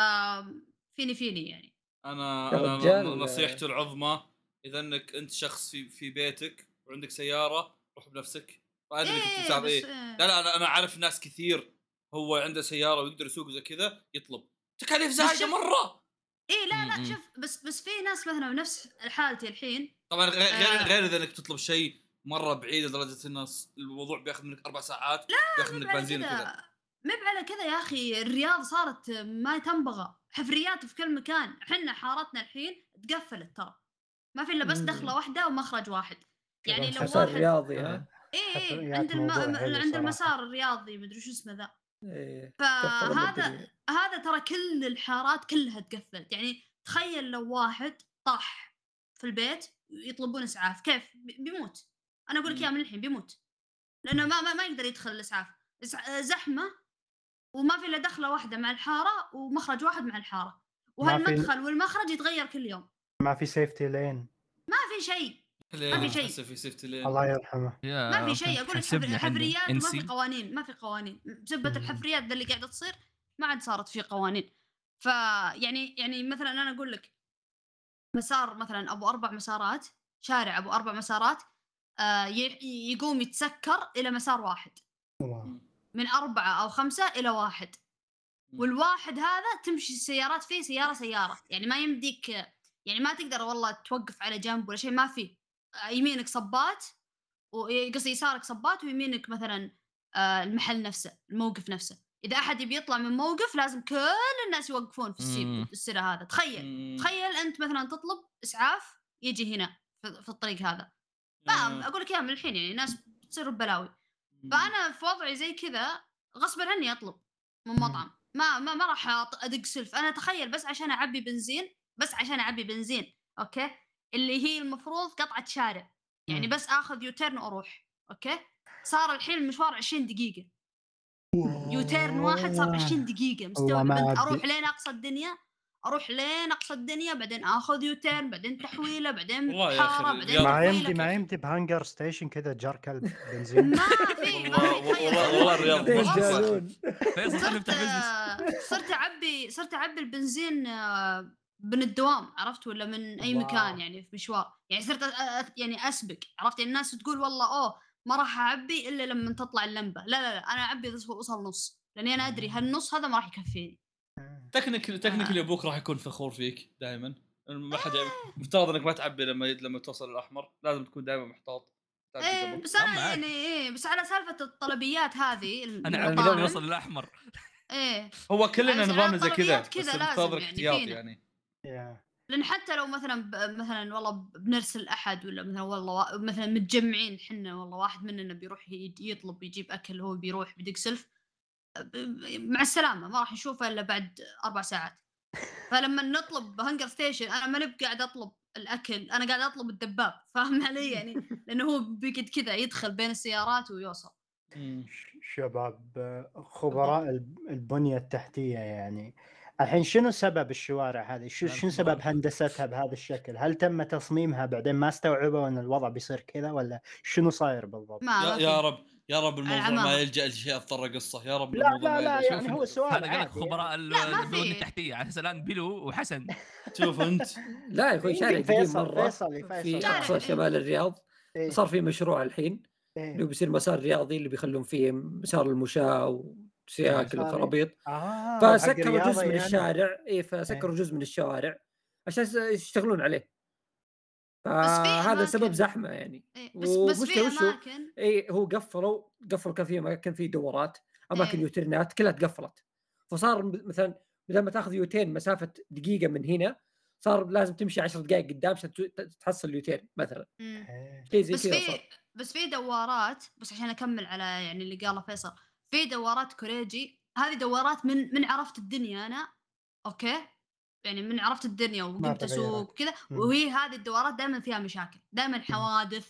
Speaker 5: فيني فيني يعني
Speaker 1: أنا
Speaker 6: أنا.
Speaker 1: نصيحتي العظمى إذا إنك أنت شخص في في بيتك وعندك سيارة روح بنفسك ما
Speaker 5: أدري
Speaker 1: تساعد
Speaker 5: بس إيه.
Speaker 1: لا لا أنا أنا عارف ناس كثير هو عنده سيارة ويقدر يسوق زي كذا يطلب تكاليف
Speaker 5: زايدة
Speaker 1: مرة
Speaker 5: إيه لا لا. شوف بس بس في ناس مثلا بنفس حالتي الحين
Speaker 1: طبعا غير غير,
Speaker 5: آه.
Speaker 1: غير إذا إنك تطلب شيء مرة بعيد لدرجة إن الموضوع بياخذ منك أربع ساعات بياخذ منك
Speaker 5: مب على
Speaker 1: بنزين
Speaker 5: كذا
Speaker 1: وكذا
Speaker 5: مب على كذا يا أخي الرياض صارت ما تنبغى حفريات في كل مكان. إحنا حارتنا الحين تقفلت ترى ما في إلا بس. دخلة واحدة ومخرج واحد. يعني لو واحد
Speaker 6: رياضي ها؟
Speaker 5: إيه إيه
Speaker 2: حفريات
Speaker 5: عند الم... عند. المسار الرياضي مدري شو اسمه ذا.
Speaker 6: إيه.
Speaker 5: فهذا. هذا ترى كل الحارات كلها تقفلت. يعني تخيل لو واحد طاح في البيت يطلبون إسعاف. كيف؟ بي- بيموت. أنا أقول لك. إياها من الحين بيموت. لأنه ما ما, ما يقدر يدخل الإسعاف. زحمة وما في إلا دخلة واحدة مع الحارة ومخرج واحد مع الحارة.
Speaker 2: ما في-
Speaker 5: وهالمدخل والمخرج يتغير كل يوم.
Speaker 2: ما في safety lane
Speaker 5: ما في شيء. ما في شيء.
Speaker 1: في safety lane
Speaker 2: الله يرحمه.
Speaker 4: يا
Speaker 5: ما في شيء. أقول لك
Speaker 4: حسبني
Speaker 5: حفر-
Speaker 4: إحنا.
Speaker 5: حفريات ما في قوانين. ما في قوانين. بسبه. الحفريات ذا اللي قاعدة تصير ما عاد صارت في قوانين. فيعني يعني مثلا أنا أقول لك مسار مثلا أبو أربع مسارات شارع أبو أربع مسارات آه ي- يقوم يتسكر إلى مسار واحد.
Speaker 2: الله.
Speaker 5: من أربعة أو خمسة إلى واحد. والواحد هذا تمشي السيارات فيه سيارة سيارة يعني ما يمديك يعني ما تقدر والله توقف على جنب ولا شيء ما في آه، يمينك صبات وقصدي يسارك صبات ويمينك مثلا آه، المحل نفسه الموقف نفسه إذا أحد يبي يطلع من موقف لازم كل الناس يوقفون في. السير السير هذا تخيل. تخيل أنت مثلا تطلب إسعاف يجي هنا في في الطريق هذا. فاهم أقول لك إياها من الحين يعني الناس بتصير ببلاوي. فأنا في وضعي زي كذا غصبا عني أطلب من. مطعم. ما ما ما راح أدق سلف. أنا تخيل بس عشان أعبي بنزين بس عشان أعبي بنزين أوكي؟ اللي هي المفروض قطعة شارع. يعني. بس آخذ U-turn وأروح أوكي؟ صار الحين المشوار 20 دقيقة. U-turn واحد صار 20 دقيقة مستوعب. أروح لين أقصى الدنيا؟ أروح لين أقصى الدنيا بعدين آخذ U-turn بعدين تحويلة بعدين
Speaker 1: والله يا أخي
Speaker 5: حاره بعدين
Speaker 2: ما. يمدي ما يمدي ب HungerStation كذا جركل بنزين.
Speaker 5: ما في ما
Speaker 1: والله
Speaker 5: في
Speaker 1: والله
Speaker 5: تخيل.
Speaker 1: والله الرياض
Speaker 4: فيصل خلينا
Speaker 5: صرت
Speaker 4: نفتح business
Speaker 5: صرت أعبي صرت أعبي البنزين آه، من الدوام عرفت؟ ولا من أي
Speaker 2: wow.
Speaker 5: مكان يعني في مشوار. يعني صرت أ- أ- يعني اسبق عرفت؟ يعني الناس تقول والله أوه ما راح أعبي إلا لما تطلع اللمبة. لا لا لا أنا أعبي إذا وصل نص لأني أنا أدري هالنص هذا ما راح يكفيني.
Speaker 1: technically technically أبوك راح يكون فخور فيك دائما ما حد يعمل مفترض إنك ما تعبي لما لما توصل الأحمر لازم تكون دائما محتاط. قبل.
Speaker 5: بس
Speaker 4: أنا.
Speaker 5: يعني إيه بس على سالفة الطلبيات هذه أنا
Speaker 4: لون يوصل الاحمر
Speaker 5: إيه.
Speaker 1: هو كلنا نظامنا زي كذا
Speaker 5: كذا
Speaker 1: بس
Speaker 5: لازم يعني.
Speaker 1: يعني.
Speaker 2: يا.
Speaker 5: لأن حتى لو مثلا ب... مثلا والله بنرسل أحد ولا مثلا والله وا... مثلا متجمعين حنا والله واحد مننا بيروح يطلب يجيب أكل هو بيروح بيدق سلف. مع السلامة ما راح نشوفه إلا بعد أربع ساعات فلما نطلب هنجر ستيشن أنا ماني قاعد أطلب الأكل أنا قاعد أطلب الدباب فاهم علي يعني لأنه هو بيقعد كذا يدخل بين السيارات ويوصل
Speaker 2: شباب خبراء الب- البنية التحتية يعني الحين شنو سبب الشوارع هذه؟ شو شنو. سبب هندستها بهذا الشكل؟ هل تم تصميمها بعدين ما استوعبوا إن الوضع بيصير كذا ولا شنو صاير بالضبط؟
Speaker 5: ما
Speaker 1: يا, يا. رب يا رب الموضوع ما. يلجأ لشيء اضطر قصة. يا رب
Speaker 2: لا
Speaker 1: الموضوع
Speaker 2: لا
Speaker 1: ما
Speaker 2: لا. يعني
Speaker 1: شوف
Speaker 2: هو سؤال
Speaker 4: هذا قال
Speaker 2: عادي.
Speaker 4: خبراء
Speaker 5: في.
Speaker 4: التحتية. على أساس الآن بلو وحسن.
Speaker 1: شوف أنت.
Speaker 3: لا يا أخوي شارع قديم مرة.
Speaker 2: فيصل
Speaker 3: في. اقصى شمال الرياض.
Speaker 2: إيه،
Speaker 3: صار في مشروع الحين.
Speaker 2: إيه.
Speaker 3: اللي بيصير مسار رياضي اللي بيخلون فيه مسار المشاة وسياكل وخرابيط
Speaker 2: حق
Speaker 3: فسكروا جزء من
Speaker 2: يعني.
Speaker 3: الشارع. اي فسكروا جزء من الشوارع عشان يشتغلون عليه. فهذا سبب. زحمة يعني
Speaker 5: إيه، بس بس في
Speaker 3: ومشكلة وشو؟
Speaker 5: أماكن
Speaker 3: اي هو قفلوا قفلوا كان في أماكن في دورات أماكن
Speaker 5: إيه.
Speaker 3: يوترنات كلها تقفلت فصار م- مثلا بدل ما تأخذ يوتين مسافة دقيقة من هنا صار لازم تمشي 10 دقائق قدام عشان ت- تحصل اليوتين مثلا
Speaker 5: مم.
Speaker 2: إيه.
Speaker 3: شيء زي
Speaker 5: بس
Speaker 3: كذا
Speaker 5: في
Speaker 3: صار
Speaker 5: بس في دوارات بس عشان أكمل على يعني اللي قاله فيصل في دوارات كوريجي هذه دوارات من من عرفت الدنيا أنا أوكي يعني من عرفت الدنيا وقمت. أسوق وكذا
Speaker 2: مم.
Speaker 5: وهي هذه الدوارات دائما فيها مشاكل دائما حوادث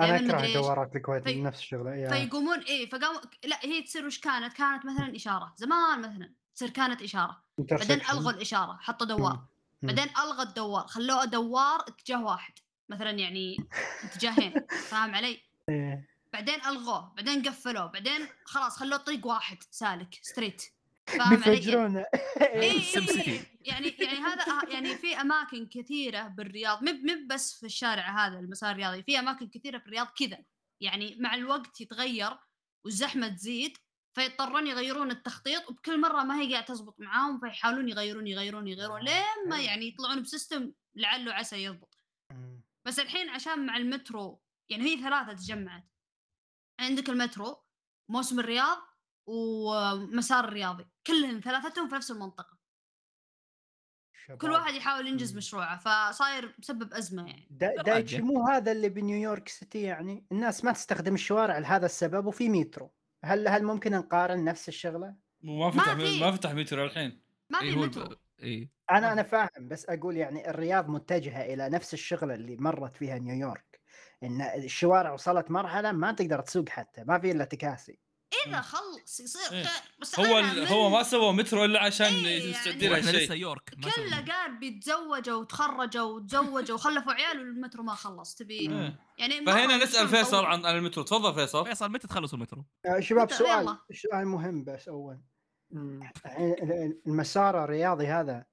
Speaker 2: أنا
Speaker 5: أكره.
Speaker 2: دورات الكويت
Speaker 5: في-
Speaker 2: نفس الشغلة يا.
Speaker 5: فيقومون إيه فقاموا لا هي تصير وش كانت؟ كانت مثلا إشارة زمان مثلا تصير كانت إشارة بعدين. ألغوا الإشارة حطوا دوار. بعدين الغى الدوار خلوه دوار اتجاه واحد مثلا يعني اتجاهين فاهم علي؟
Speaker 2: إيه.
Speaker 5: بعدين ألغوه بعدين قفلوه بعدين خلاص خلوه طريق واحد سالك straight علي؟
Speaker 2: بيفجرونه.
Speaker 5: إيه.
Speaker 4: SimCity.
Speaker 5: يعني يعني هذا يعني في أماكن كثيرة بالرياض مب مب بس في الشارع هذا المسار الرياضي في أماكن كثيرة في الرياض كذا. يعني مع الوقت يتغير والزحمة تزيد فيضطرون يغيرون التخطيط وبكل مرة ما هي قاعدة تزبط معاهم فيحاولون يغيرون يغيرون يغيرون لين ما يعني يطلعون بسيستم لعله عسى يضبط.
Speaker 2: مم.
Speaker 5: بس الحين عشان مع المترو يعني هي ثلاثة تجمعت. عندك المترو موسم الرياض ومسار الرياضي. كلهم ثلاثتهم في نفس المنطقة كل
Speaker 2: شباب.
Speaker 5: واحد يحاول ينجز. مشروعه فصاير مسبب أزمة يعني
Speaker 2: دا. دايتشي مو هذا اللي بنيويورك سيتي يعني الناس ما تستخدم الشوارع لهذا السبب وفي مترو هل هل ممكن نقارن نفس الشغلة؟
Speaker 1: ما فتح
Speaker 5: ما.
Speaker 1: ما فتح مترو الحين
Speaker 5: ما
Speaker 4: إيه
Speaker 5: في مترو
Speaker 2: إيه
Speaker 5: أنا.
Speaker 2: أنا فاهم بس أقول يعني الرياض متجهة إلى نفس الشغلة اللي مرت فيها نيويورك إن الشوارع وصلت مرحلة ما تقدر تسوق حتى ما في إلا تكاسي
Speaker 5: إذا خلص يصير
Speaker 1: إيه.
Speaker 5: خير بس
Speaker 1: هو
Speaker 5: أنا
Speaker 1: هو ما سوى مترو إلا عشان
Speaker 5: إيه
Speaker 1: يستعد
Speaker 5: يعني-
Speaker 1: شيء
Speaker 4: لسه يورك
Speaker 5: كله. قال بيتزوجوا وتخرجوا وتزوجوا وخلفوا عيال والمترو ما خلص تبي
Speaker 1: إيه.
Speaker 5: يعني
Speaker 1: فهنا
Speaker 5: نسأل
Speaker 1: فيصل. عن عن المترو تفضل فيصل
Speaker 4: فيصل متى تخلصوا المترو؟
Speaker 2: شباب. سؤال سؤال مهم بس أول المسار الرياضي هذا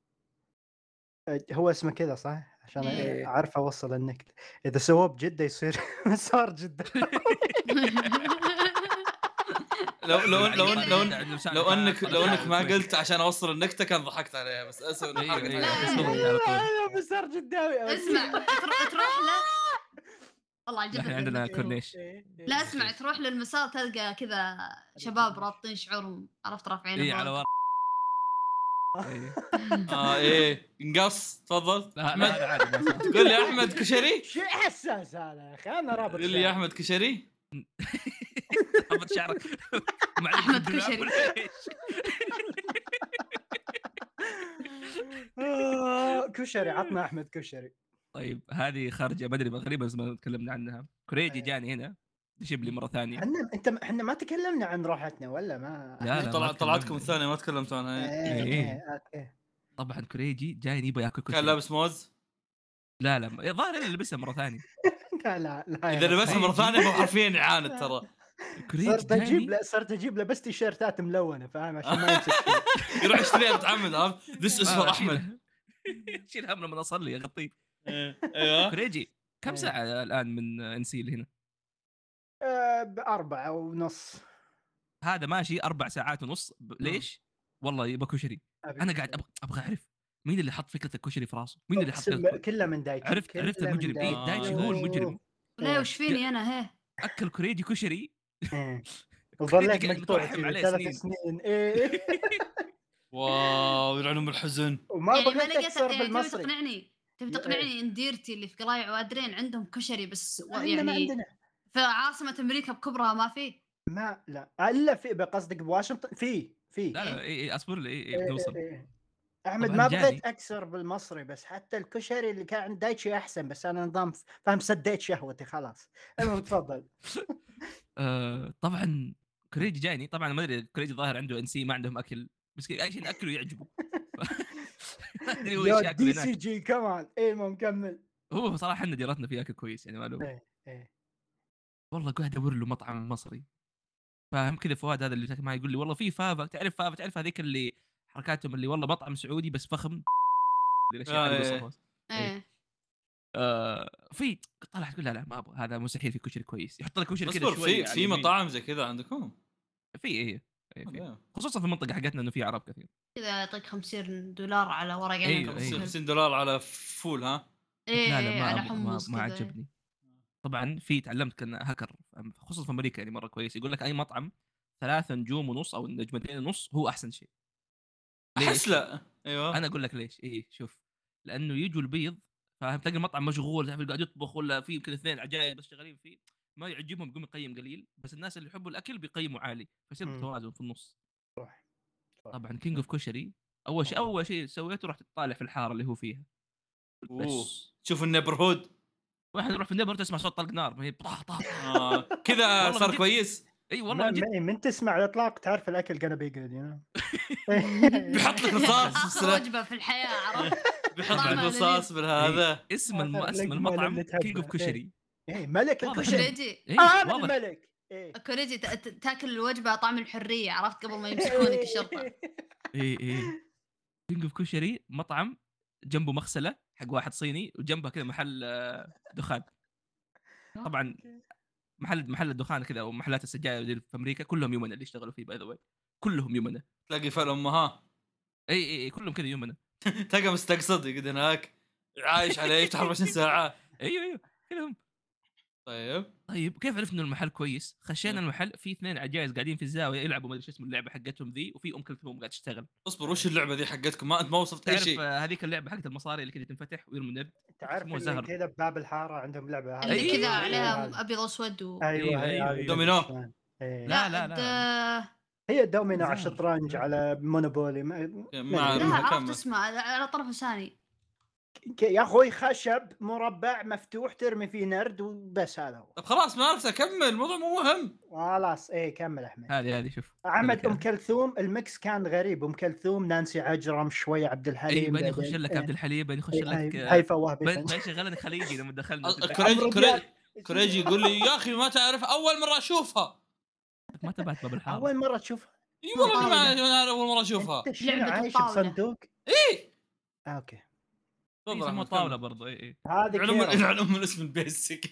Speaker 2: هو اسمه كذا صح؟ عشان
Speaker 3: إيه.
Speaker 2: أعرف أوصل النكته إذا سووه بجدة يصير مسار جدة
Speaker 1: لو لو لو لو. لو انك لو انك ما قلت عشان اوصل النكتة كان ضحكت عليها بس اسف
Speaker 4: على طول.
Speaker 2: أيوه مسار جداوي
Speaker 5: اسمع تروح تروح له والله عجبتني
Speaker 4: عندنا
Speaker 5: النكتة.
Speaker 4: كورنيش
Speaker 5: لا اسمع تروح للمسار تلقى كذا شباب رابطين شعورهم عرفت رافعين
Speaker 4: اي على. ورا إيه.
Speaker 1: آه إيه نقص تفضل
Speaker 4: لا لا أحمد.
Speaker 1: تقول لي أحمد كشري
Speaker 2: شيء حساس هذا يا أخي أنا رابط
Speaker 1: تقول لي. أحمد كشري
Speaker 4: ربط شعرك. الدماغ
Speaker 5: كشري.
Speaker 2: كشري عطنا أحمد كشري.
Speaker 4: طيب هذه خارجة ما أدري غريبه بس ما تكلمنا عنها. كوريجي
Speaker 2: إيه.
Speaker 4: جاني هنا. يجيب لي مرة ثانية.
Speaker 2: إحنا إنت إحنا ما تكلمنا عن روحتنا ولا ما؟
Speaker 4: لا لا
Speaker 1: طلع
Speaker 4: ما
Speaker 1: طلعتكم. الثانية ما تكلمتوا عنها. إيه.
Speaker 2: إيه.
Speaker 4: إيه.
Speaker 2: إيه أوكي.
Speaker 4: طبعا كوريجي جاي يبغى ياكل كل
Speaker 1: كان لابس موز؟
Speaker 4: لا لا الظاهر إنه لبسها مرة ثانية.
Speaker 2: لا لا لا إذا.
Speaker 1: لبسها مرة ثانية حرفيا يعاند ترى
Speaker 2: صرت
Speaker 4: أجيب
Speaker 2: له صرت أجيب له بس تيشيرتات ملونة فاهم عشان ما يمسك.
Speaker 1: يروح يشتريها متعمد عرفت ذس اسمه أحمد
Speaker 4: شيل هم لما أصلي اغطيه.
Speaker 1: أيوه
Speaker 4: كوريجي كم
Speaker 2: إيه.
Speaker 4: ساعة الآن من انسيل هنا؟
Speaker 2: آه، بأربعة ونص
Speaker 4: هذا ماشي أربع ساعات ونص ب- ليش؟ والله يبغى كشري أنا قاعد. أبغى أبغى أعرف مين اللي حط فكرة الكشري في راسه؟ مين اللي حط فكرة
Speaker 2: كله من دايتشي
Speaker 4: عرفت- عرفت المجرم. إيه،
Speaker 1: دايتشي.
Speaker 4: هو المجرم.
Speaker 5: لا وش فيني أنا؟ هي
Speaker 4: أكل كوريجي كشري؟
Speaker 2: إيه. وظليت مقطوع ثلاث
Speaker 4: سنين.
Speaker 2: إيه.
Speaker 1: واو يلعنهم بالحزن
Speaker 2: وما
Speaker 5: يعني ما لقيت يعني تبي
Speaker 2: بالمصري.
Speaker 5: تقنعني؟ تبي تقنعني إن ديرتي اللي في قلايع وأدرين عندهم كشري بس
Speaker 2: ما
Speaker 5: يعني
Speaker 2: عندنا.
Speaker 5: في عاصمة أمريكا بكبرها ما في؟
Speaker 2: ما لا. إلا في بقصدك بواشنطن؟ في في.
Speaker 4: لا لا اي اي أصبر لي. اي
Speaker 2: إيه،
Speaker 4: اي بنوصل
Speaker 2: إيه، إيه.
Speaker 4: أحمد
Speaker 2: ما. بغيت أكسر بالمصري بس حتى الكشري اللي كان عند دايتشي أحسن بس أنا نظام فاهم سديت شهوتي خلاص. المهم تفضل.
Speaker 4: آه طبعا كوريجي جاني طبعا ما أدري كوريجي ظاهر عنده إن سي ما عندهم أكل. بس أي شيء ناكله يعجبه. ما أدري هو إيش
Speaker 2: دي سي جي كمان إيه ما مكمل
Speaker 4: هو بصراحه إحنا ديرتنا في أكل كويس يعني ما له
Speaker 2: إيه إيه.
Speaker 4: والله قاعد ادور له مطعم مصري. فاهم كذا فؤاد هذا اللي معي يقول لي والله في فافا تعرف فافا؟ تعرف هذيك اللي حركاتهم اللي والله مطعم سعودي بس فخم الأشياء
Speaker 1: آه،
Speaker 4: حق
Speaker 1: إيه.
Speaker 4: إيه.
Speaker 5: إيه
Speaker 4: آه في طلعت تقول لا لا ما أبغى هذا مستحيل في كشري كويس يحط لك كشري كذا شوي
Speaker 1: في
Speaker 4: على
Speaker 1: في. مطاعم زي كذا عندكم؟
Speaker 4: في إيه إيه، في. خصوصا في المنطقة حقتنا إنه في عرب كثير
Speaker 5: كذا يعطيك 50 دولار على ورق عنب
Speaker 4: أيوه،
Speaker 5: أو
Speaker 4: أيوه.
Speaker 5: كذا.
Speaker 1: 50 دولار على فول ها؟
Speaker 5: إيه
Speaker 4: لا لا ما
Speaker 5: على
Speaker 4: ما,
Speaker 5: حمص
Speaker 4: ما
Speaker 5: إيه.
Speaker 4: عجبني طبعا في تعلمت كان هاكر خصوصا في أمريكا يعني مرة كويس يقول لك أي مطعم ثلاثة نجوم ونص أو نجمتين ونص هو أحسن شيء ليش؟
Speaker 1: أحس لا أيوه
Speaker 4: أنا أقول لك ليش إيه شوف لأنه يجوا البيض فاهم تلاقي المطعم مشغول تعرف قاعد يطبخ ولا في يمكن اثنين عجايب بس شغالين فيه ما يعجبهم يقوم يقيم قليل بس الناس اللي يحبوا الأكل بيقيموا عالي فيصير. توازن في النص
Speaker 2: صح.
Speaker 4: طبعا King of كشري أول شيء أول شيء سويته رحت تطالع في الحارة اللي هو فيها. بس
Speaker 1: شوف ال neighborhood
Speaker 4: واحد يروح في ال neighbor تسمع صوت طلق نار ما هي طاح طاح
Speaker 1: آه. كذا صار. كويس
Speaker 4: إي والله من جد.
Speaker 2: من تسمع الإطلاق تعرف الأكل good you know.
Speaker 1: بيحط لك رصاص.
Speaker 5: وجبة في الحياة عرفت؟
Speaker 1: بيحط لك رصاص بالهذا.
Speaker 4: اسم الم... اسم المطعم. King of كشري
Speaker 2: إيه ملك الكشري.
Speaker 5: كوريجي
Speaker 4: إي
Speaker 2: آه أنا
Speaker 4: واضح
Speaker 2: الملك.
Speaker 5: كوريجي تاكل الوجبة طعم الحرية عرفت؟ قبل ما يمسكونك الشرطة.
Speaker 4: إي. إي King of كشري مطعم جنبه مغسلة حق واحد صيني وجنبها كذا محل آه، دخان. طبعا محل محل الدخان كذا أو محلات السجاير دي في أمريكا كلهم يمنى اللي يشتغلوا فيه by the كلهم يمنى.
Speaker 1: تلاقي فعل امها
Speaker 4: إي إي, أي كلهم كذا يمنى.
Speaker 1: تلقى مستقصد يقعد هناك عايش عليه يفتح 24 ساعة.
Speaker 4: إيوه إيوه كلهم
Speaker 1: طيب
Speaker 4: طيب كيف عرفنا إنه المحل كويس؟ خشينا المحل في اثنين عجايز قاعدين في الزاوية يلعبوا ما أدري شو اسم اللعبة حقتهم ذي وفي أم كلثوم قاعد تشتغل
Speaker 1: اصبر وش اللعبة ذي حقتكم ما انت ما وصفت أي
Speaker 4: تعرف
Speaker 1: شيء
Speaker 4: آه، هذيك اللعبة حقت المصاري اللي كذا تنفتح ويرموا النرد
Speaker 2: تعرف
Speaker 4: اسمه
Speaker 2: اللي
Speaker 4: زهر.
Speaker 2: كذا بباب الحارة عندهم لعبة هذه.
Speaker 5: اللي
Speaker 4: أيوة،
Speaker 5: كذا
Speaker 4: أيوة،
Speaker 5: عليها ابيض واسود و...
Speaker 2: أيوه
Speaker 4: أيوة،
Speaker 2: هي
Speaker 4: أيوة،
Speaker 2: هذه
Speaker 4: أيوة.
Speaker 1: دومينو.
Speaker 2: إيه.
Speaker 4: لا، لا، لا.
Speaker 2: هي دومينو على. الشطرنج. على مونوبولي ما...
Speaker 1: ما.
Speaker 5: لا عرفت
Speaker 1: كمل.
Speaker 5: اسمه على طرف لساني
Speaker 2: يا أخوي خشب مربع مفتوح ترمي فيه نرد وبس هذا هو.
Speaker 1: طب خلاص ما عرفت أكمل. الموضوع مو مهم.
Speaker 2: خلاص إيه كمل أحمد.
Speaker 4: هذه هذه شوف.
Speaker 2: أحمد
Speaker 4: أم.
Speaker 2: كلثوم المكس كان غريب. أم كلثوم نانسي عجرم شوية عبد
Speaker 4: اي
Speaker 2: الحليم
Speaker 4: بعدين يخش
Speaker 2: بعدين-
Speaker 4: لك
Speaker 2: إيه.
Speaker 4: عبد الحليم بعدين يخش
Speaker 2: إيه،
Speaker 4: لك
Speaker 2: هاي-
Speaker 4: آه،
Speaker 2: هاي فواه
Speaker 4: بعدين
Speaker 2: بيتن.
Speaker 4: بعدين شغلنا خليجي لما دخلنا.
Speaker 1: كوريجي يقول لي يا أخي ما تعرف أول مرة أشوفها.
Speaker 4: ما تبعت باب الحارة.
Speaker 2: أول مرة تشوفها؟
Speaker 1: إي والله ما أول مرة أشوفها.
Speaker 2: أنت شنو
Speaker 5: لعبة
Speaker 2: عايش. بصندوق؟
Speaker 1: إي!
Speaker 2: آه،
Speaker 1: أوكي.
Speaker 4: يسموه
Speaker 1: أحمد،
Speaker 4: طاوله. برضو إي إي.
Speaker 2: هذه
Speaker 1: العلوم
Speaker 2: كيرة.
Speaker 1: العلوم من اسم البيسك.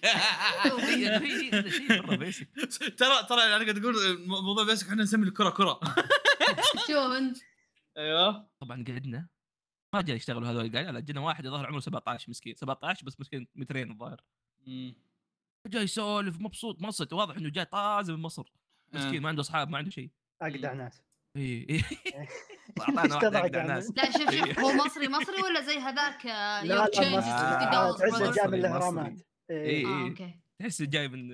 Speaker 1: ترى ترى أنا قاعد أقول موضوع بيسك إحنا نسمي الكرة كرة.
Speaker 5: شوف انت
Speaker 1: أيوه.
Speaker 4: طبعا قعدنا. ما جاي يشتغلوا هذول قاعد لا جينا واحد يظهر عمره 17 مسكين. 17 بس مسكين مترين الظاهر. جاي يسولف مبسوط منصت واضح إنه جاي طازة من مصر. مسكين
Speaker 1: آه.
Speaker 4: ما عنده أصحاب ما عنده شيء.
Speaker 2: اجدع ناس.
Speaker 4: اي اي
Speaker 2: أعطانا
Speaker 4: واحد أجدع
Speaker 2: يعني؟
Speaker 4: ناس
Speaker 5: لا شوف شوف هو مصري مصري ولا زي هذاك
Speaker 2: لا
Speaker 5: يور
Speaker 2: لا.
Speaker 5: 50
Speaker 2: آه،
Speaker 4: مصري،
Speaker 2: جاي من. الإهرامات
Speaker 4: إيه.
Speaker 2: إيه.
Speaker 5: آه أوكي
Speaker 4: تحس جاي من.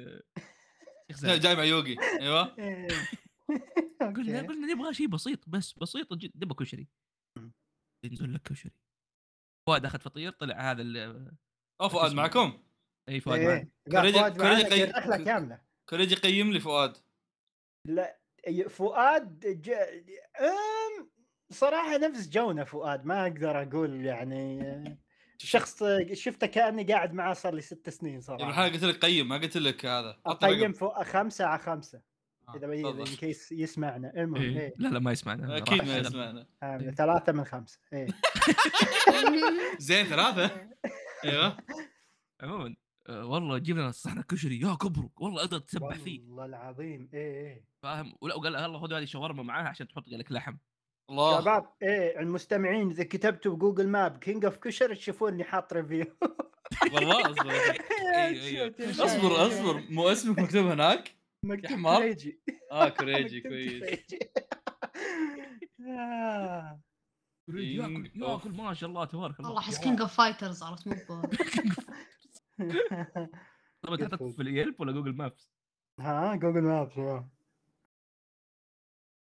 Speaker 1: جاي مع يوغي أيوه
Speaker 2: إيه.
Speaker 4: قلنا. قلنا نبغى شيء بسيط بس بسيط جدا نبغى كشري. ينزل لك كشري فؤاد أخذ فطير طلع هذا ال-
Speaker 1: أو فؤاد. معكم
Speaker 4: اي فؤاد.
Speaker 2: إيه. لا
Speaker 1: كوريجي-
Speaker 2: فؤاد
Speaker 1: كوريجي
Speaker 2: كامله
Speaker 1: كوريجي قيم لي فؤاد
Speaker 2: لا فؤاد ج... أم... صراحة نفس جونا فؤاد ما أقدر أقول يعني شخص شفته كأني قاعد معاه صار لي ست سنين صراحة
Speaker 1: الحلقة قلت لك قيم ما قلت لك هذا أقيم.
Speaker 2: فوق خمسة على خمسة
Speaker 1: آه، إذا.
Speaker 2: in case يسمعنا المهم
Speaker 4: إيه.
Speaker 2: إيه.
Speaker 4: لا لا ما يسمعنا أكيد
Speaker 1: ما. يسمعنا
Speaker 2: آه،
Speaker 4: إيه.
Speaker 2: ثلاثة من خمسة إيه
Speaker 1: زين ثلاثة أيوه
Speaker 4: عموما آه، والله جيب لنا صحن كشري يا كبرك والله أقدر تسبح فيه.
Speaker 2: والله العظيم. إيه إيه.
Speaker 4: فاهم؟ ولا وقال الله خذ هذه شاورما معاها عشان تحط لك لحم.
Speaker 1: الله.
Speaker 2: شباب إيه المستمعين إذا كتبتوا ب Google Map King of كشري تشوفوني حاط review
Speaker 1: والله أصبر.
Speaker 4: أيوة، أيوة.
Speaker 1: أصبر أصبر. مو اسمك مكتوب هناك؟
Speaker 2: مكتوب
Speaker 1: حمار؟
Speaker 2: كريجي.
Speaker 1: آه كريجي
Speaker 2: مكتوب
Speaker 1: كويس.
Speaker 2: آه.
Speaker 4: ياكل
Speaker 1: King of-
Speaker 4: ياكل ما شاء الله تبارك الله.
Speaker 5: والله أحس كينج اوف fighters عرفت؟ مو
Speaker 4: طب انت حطيت في ال Yelp ولا Google Maps؟
Speaker 2: ها Google Maps آه.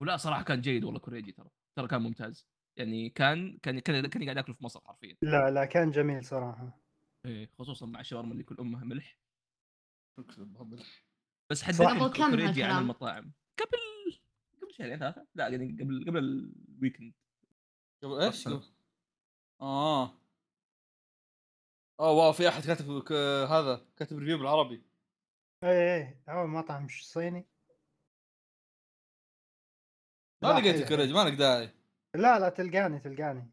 Speaker 4: ولا صراحة كان جيد والله كوريجي ترى. ترى كان ممتاز. يعني كان كان كان كاني قاعد اكله في مصر حرفيا.
Speaker 2: لا لا كان جميل صراحة.
Speaker 4: إيه خصوصا مع الشاورما اللي كل أمها ملح. بس
Speaker 2: صح.
Speaker 4: حدثني
Speaker 5: قبل كم
Speaker 4: كوريجي عن؟ المطاعم. قبل قبل شهرين ثلاثة؟ لا يعني قبل قبل
Speaker 1: ال
Speaker 4: weekend
Speaker 1: قبل إيش؟ آه. أوه wow في أحد كاتب ك- هذا كاتب review بالعربي.
Speaker 2: إيه إيه هو مطعم صيني.
Speaker 1: ما
Speaker 2: لا،
Speaker 1: لقيت
Speaker 2: حلو،
Speaker 1: كريجي ما لك داعي؟
Speaker 2: لا لا تلقاني تلقاني.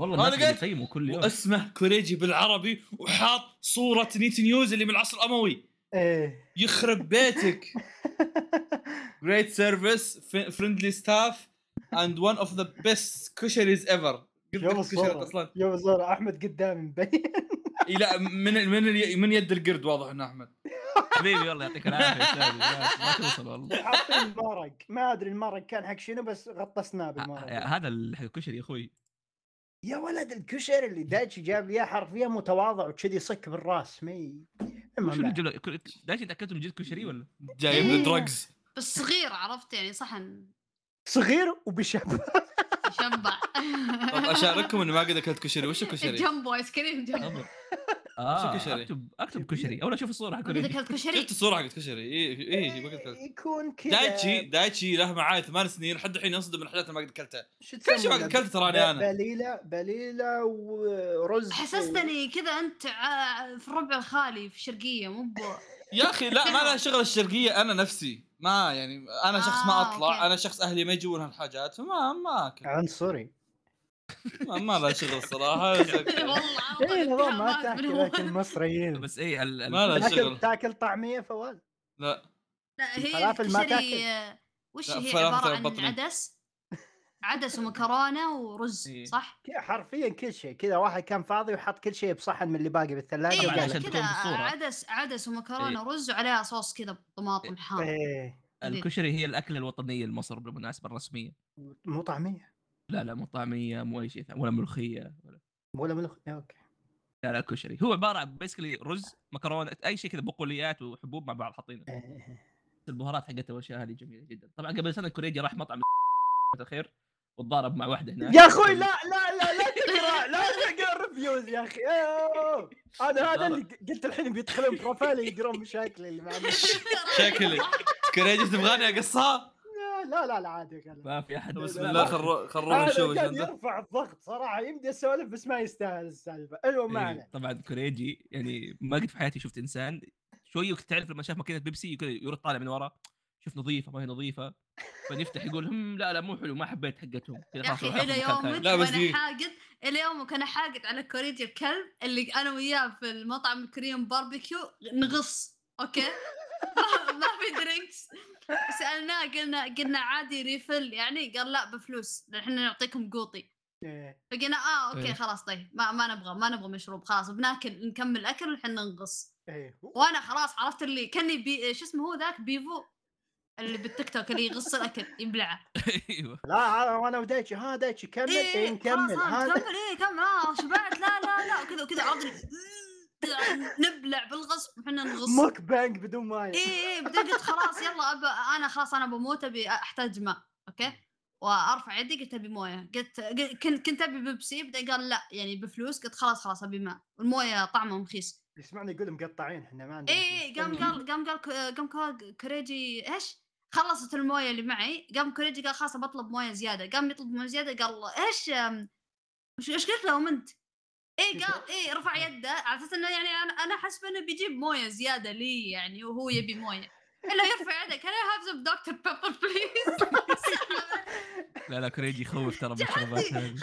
Speaker 4: والله
Speaker 1: لقيت-
Speaker 4: يقيموا كل يوم.
Speaker 1: واسمه كوريجي بالعربي وحاط صورة نيت نيوز اللي من العصر الأموي.
Speaker 2: إيه.
Speaker 1: يخرب بيتك. Great service friendly staff and one of the best كشري's ever.
Speaker 2: يوم الصورة
Speaker 1: أصلا.
Speaker 2: يوم الصورة أحمد قدامي مبين.
Speaker 1: إي لا من من من يد القرد واضح إنه أحمد.
Speaker 4: حبيبي والله يعطيك العافية ما توصل والله.
Speaker 2: حاطين مرق ما أدري المرق كان حق شنو بس غطسناه بالمرق.
Speaker 4: هذا الكشري يا أخوي.
Speaker 2: يا ولد الكشري اللي دايتشي جاب لي إياه حرفيا متواضع وكذي يصك بالراس ما ي... المهم
Speaker 4: شو اللي
Speaker 2: لا.
Speaker 4: جاب لك- كل- دايش انت اكلته من جد كشري ولا؟
Speaker 1: جايب
Speaker 5: إيه.
Speaker 1: دراجز
Speaker 5: بس صغير عرفت يعني صحن
Speaker 2: صغير وبشب
Speaker 5: يشبع
Speaker 1: طب أشارككم إني ما قد اكلت كشري. وش الكشري؟
Speaker 5: جنبو آيس كريم جنبو
Speaker 4: أبر. آه
Speaker 1: كشري؟
Speaker 4: اكتب أكتب كشري. اول أشوف الصورة حق
Speaker 5: اذا اكلت كشري.
Speaker 1: شفت الصورة حقت كشري. اي اي ما قد اكلت
Speaker 2: يكون كذا.
Speaker 1: دايتشي دايتشي له معاي ثمان سنين. لحد الحين ينصدم من الحاجات اللي ما قد أكلتها.
Speaker 2: شو
Speaker 1: كل شيء ما؟ قد أكلته تراني أنا.
Speaker 2: بليله بليلة ورز.
Speaker 5: حسستني كذا أنت ع- في الربع الخالي في الشرقية مو
Speaker 1: يا أخي لا ما لها شغل الشرقية. أنا نفسي. ما يعني أنا شخص ما
Speaker 5: آه،
Speaker 1: أطلع
Speaker 5: okay.
Speaker 1: أنا شخص أهلي ما يجون هالحاجات فما ما أكل.
Speaker 2: عنصري
Speaker 1: ما, ما لها شغل صراحة
Speaker 5: والله
Speaker 2: إيه نظام ما
Speaker 5: تأكل
Speaker 2: اكل. مصريين.
Speaker 4: بس إيه ال-
Speaker 1: ما له
Speaker 2: تاكل
Speaker 1: شغل.
Speaker 2: تاكل طعمية فواز.
Speaker 1: لا.
Speaker 5: لا هي
Speaker 2: الفلافل ما
Speaker 5: الكشري آه، وش
Speaker 1: لا،
Speaker 5: هي؟ عبارة عن. عدس. عدس ومكرونة ورز
Speaker 4: إيه.
Speaker 5: صح؟
Speaker 2: حرفيا كل شيء. كذا واحد كان فاضي وحط كل شيء بصحن من اللي باقي بالثلاجة
Speaker 5: اي
Speaker 4: طبعاً
Speaker 2: وقال
Speaker 4: عشان.
Speaker 5: كذا. عدس عدس ومكرونة ورز وعليها صوص كذا بطماطم حار
Speaker 2: إيه.
Speaker 4: الكشري هي الأكلة الوطنية لمصر بالمناسبة الرسمية.
Speaker 2: مو طعمية؟
Speaker 4: لا لا مو طعمية مو أي شيء ولا ملوخية ولا
Speaker 2: ولا ملخ okay.
Speaker 4: لا لا الكشري هو عبارة عن basically رز مكرونة أي شيء كذا بقوليات وحبوب مع بعض حاطينه.
Speaker 2: إيه.
Speaker 4: البهارات حقتها والاشياء هذه جميلة جدا. طبعا قبل سنة كوريجي راح مطعم الخير. وتضارب مع واحدة هناك.
Speaker 2: يا أخوي لا لا لا لا تقرأ لا تقرأ reviews يا أخي. أنا هذا اللي قلت الحين بيدخلون profile ي يقرون مشاكلي اللي معي
Speaker 1: شكلي. كريجي تبغاني أقصها؟
Speaker 2: لا لا لا عادي.
Speaker 4: ما في أحد.
Speaker 1: بسم الله. خل خل نروح نشوف
Speaker 2: هذا إيش
Speaker 1: عنده
Speaker 2: يرفع الضغط صراحة. يمدي أسولف بس ما يستاهل السالفة. المهم ما
Speaker 4: إيه،
Speaker 2: عليه
Speaker 4: طبعا كوريجي يعني ما قد في حياتي شفت إنسان شوية تعرف لما شاف ماكينة بيبسي يرد طالع من ورا. شوف نظيفة ما هي نظيفة يفتح يقول هم لا لا مو حلو ما حبيت حقتهم كذا
Speaker 5: يا
Speaker 4: خلاص إلى
Speaker 5: يومك
Speaker 4: ثاني.
Speaker 1: لا، بس وأنا.
Speaker 5: حاقد إلى يومك أنا حاقد على كوريجي الكلب اللي أنا وياه في المطعم ال Korean barbecue نغص okay ما في drinks سألناه قلنا قلنا عادي refill يعني قال لا بفلوس إحنا نعطيكم قوطي
Speaker 2: إيه.
Speaker 5: فقلنا آه okay
Speaker 4: إيه.
Speaker 5: خلاص طيب ما, ما نبغى ما نبغى مشروب خلاص بناكل نكمل أكل وحنا نغص
Speaker 2: إيه.
Speaker 5: وأنا خلاص عرفت اللي كأني بي شو اسمه هو ذاك بيفو اللي بالتيك توك اللي يغص الاكل يبلعه.
Speaker 4: أيوه.
Speaker 2: لا هذا وأنا ودايتشي ها دايتشي كمل
Speaker 5: إيه
Speaker 2: إيه
Speaker 5: إيه
Speaker 2: نكمل
Speaker 5: خلاص ها كمل إيه كمل آه شبعت لا لا لا وكذا وكذا اللي نبلع بالغصب وحنا نغص.
Speaker 2: muk bang بدون ماي
Speaker 5: إيه بعدين قلت خلاص يلا أبا أنا خلاص أنا بموت أبي أحتاج ماء okay؟ وأرفع يدي قلت أبي موية. قلت قل- كنت كنت أبي بيبسي بعدين قال لا يعني بفلوس قلت خلاص خلاص أبي ماء. والموية طعمه رخيص.
Speaker 2: يسمعني يقول مقطعين إحنا ما عندنا
Speaker 5: إيه إيه قام
Speaker 2: فلوس.
Speaker 5: قال قام قال ك- قام قال كريجي إيش؟ خلصت المويه اللي معي قام كريجي قال خلاص بطلب مويه زيادة. قام يطلب مويه زيادة قال إيش إيش قلت لهم انت؟ إيه قال إيه رفع يده على أساس إنه يعني أنا أنا حسب انه بيجيب مويه زيادة لي يعني وهو يبي مويه. الا يرفع يده كان have some Dr Pepper please
Speaker 4: لا لا كوريجي يخوف ترى بالمشروبات هذه.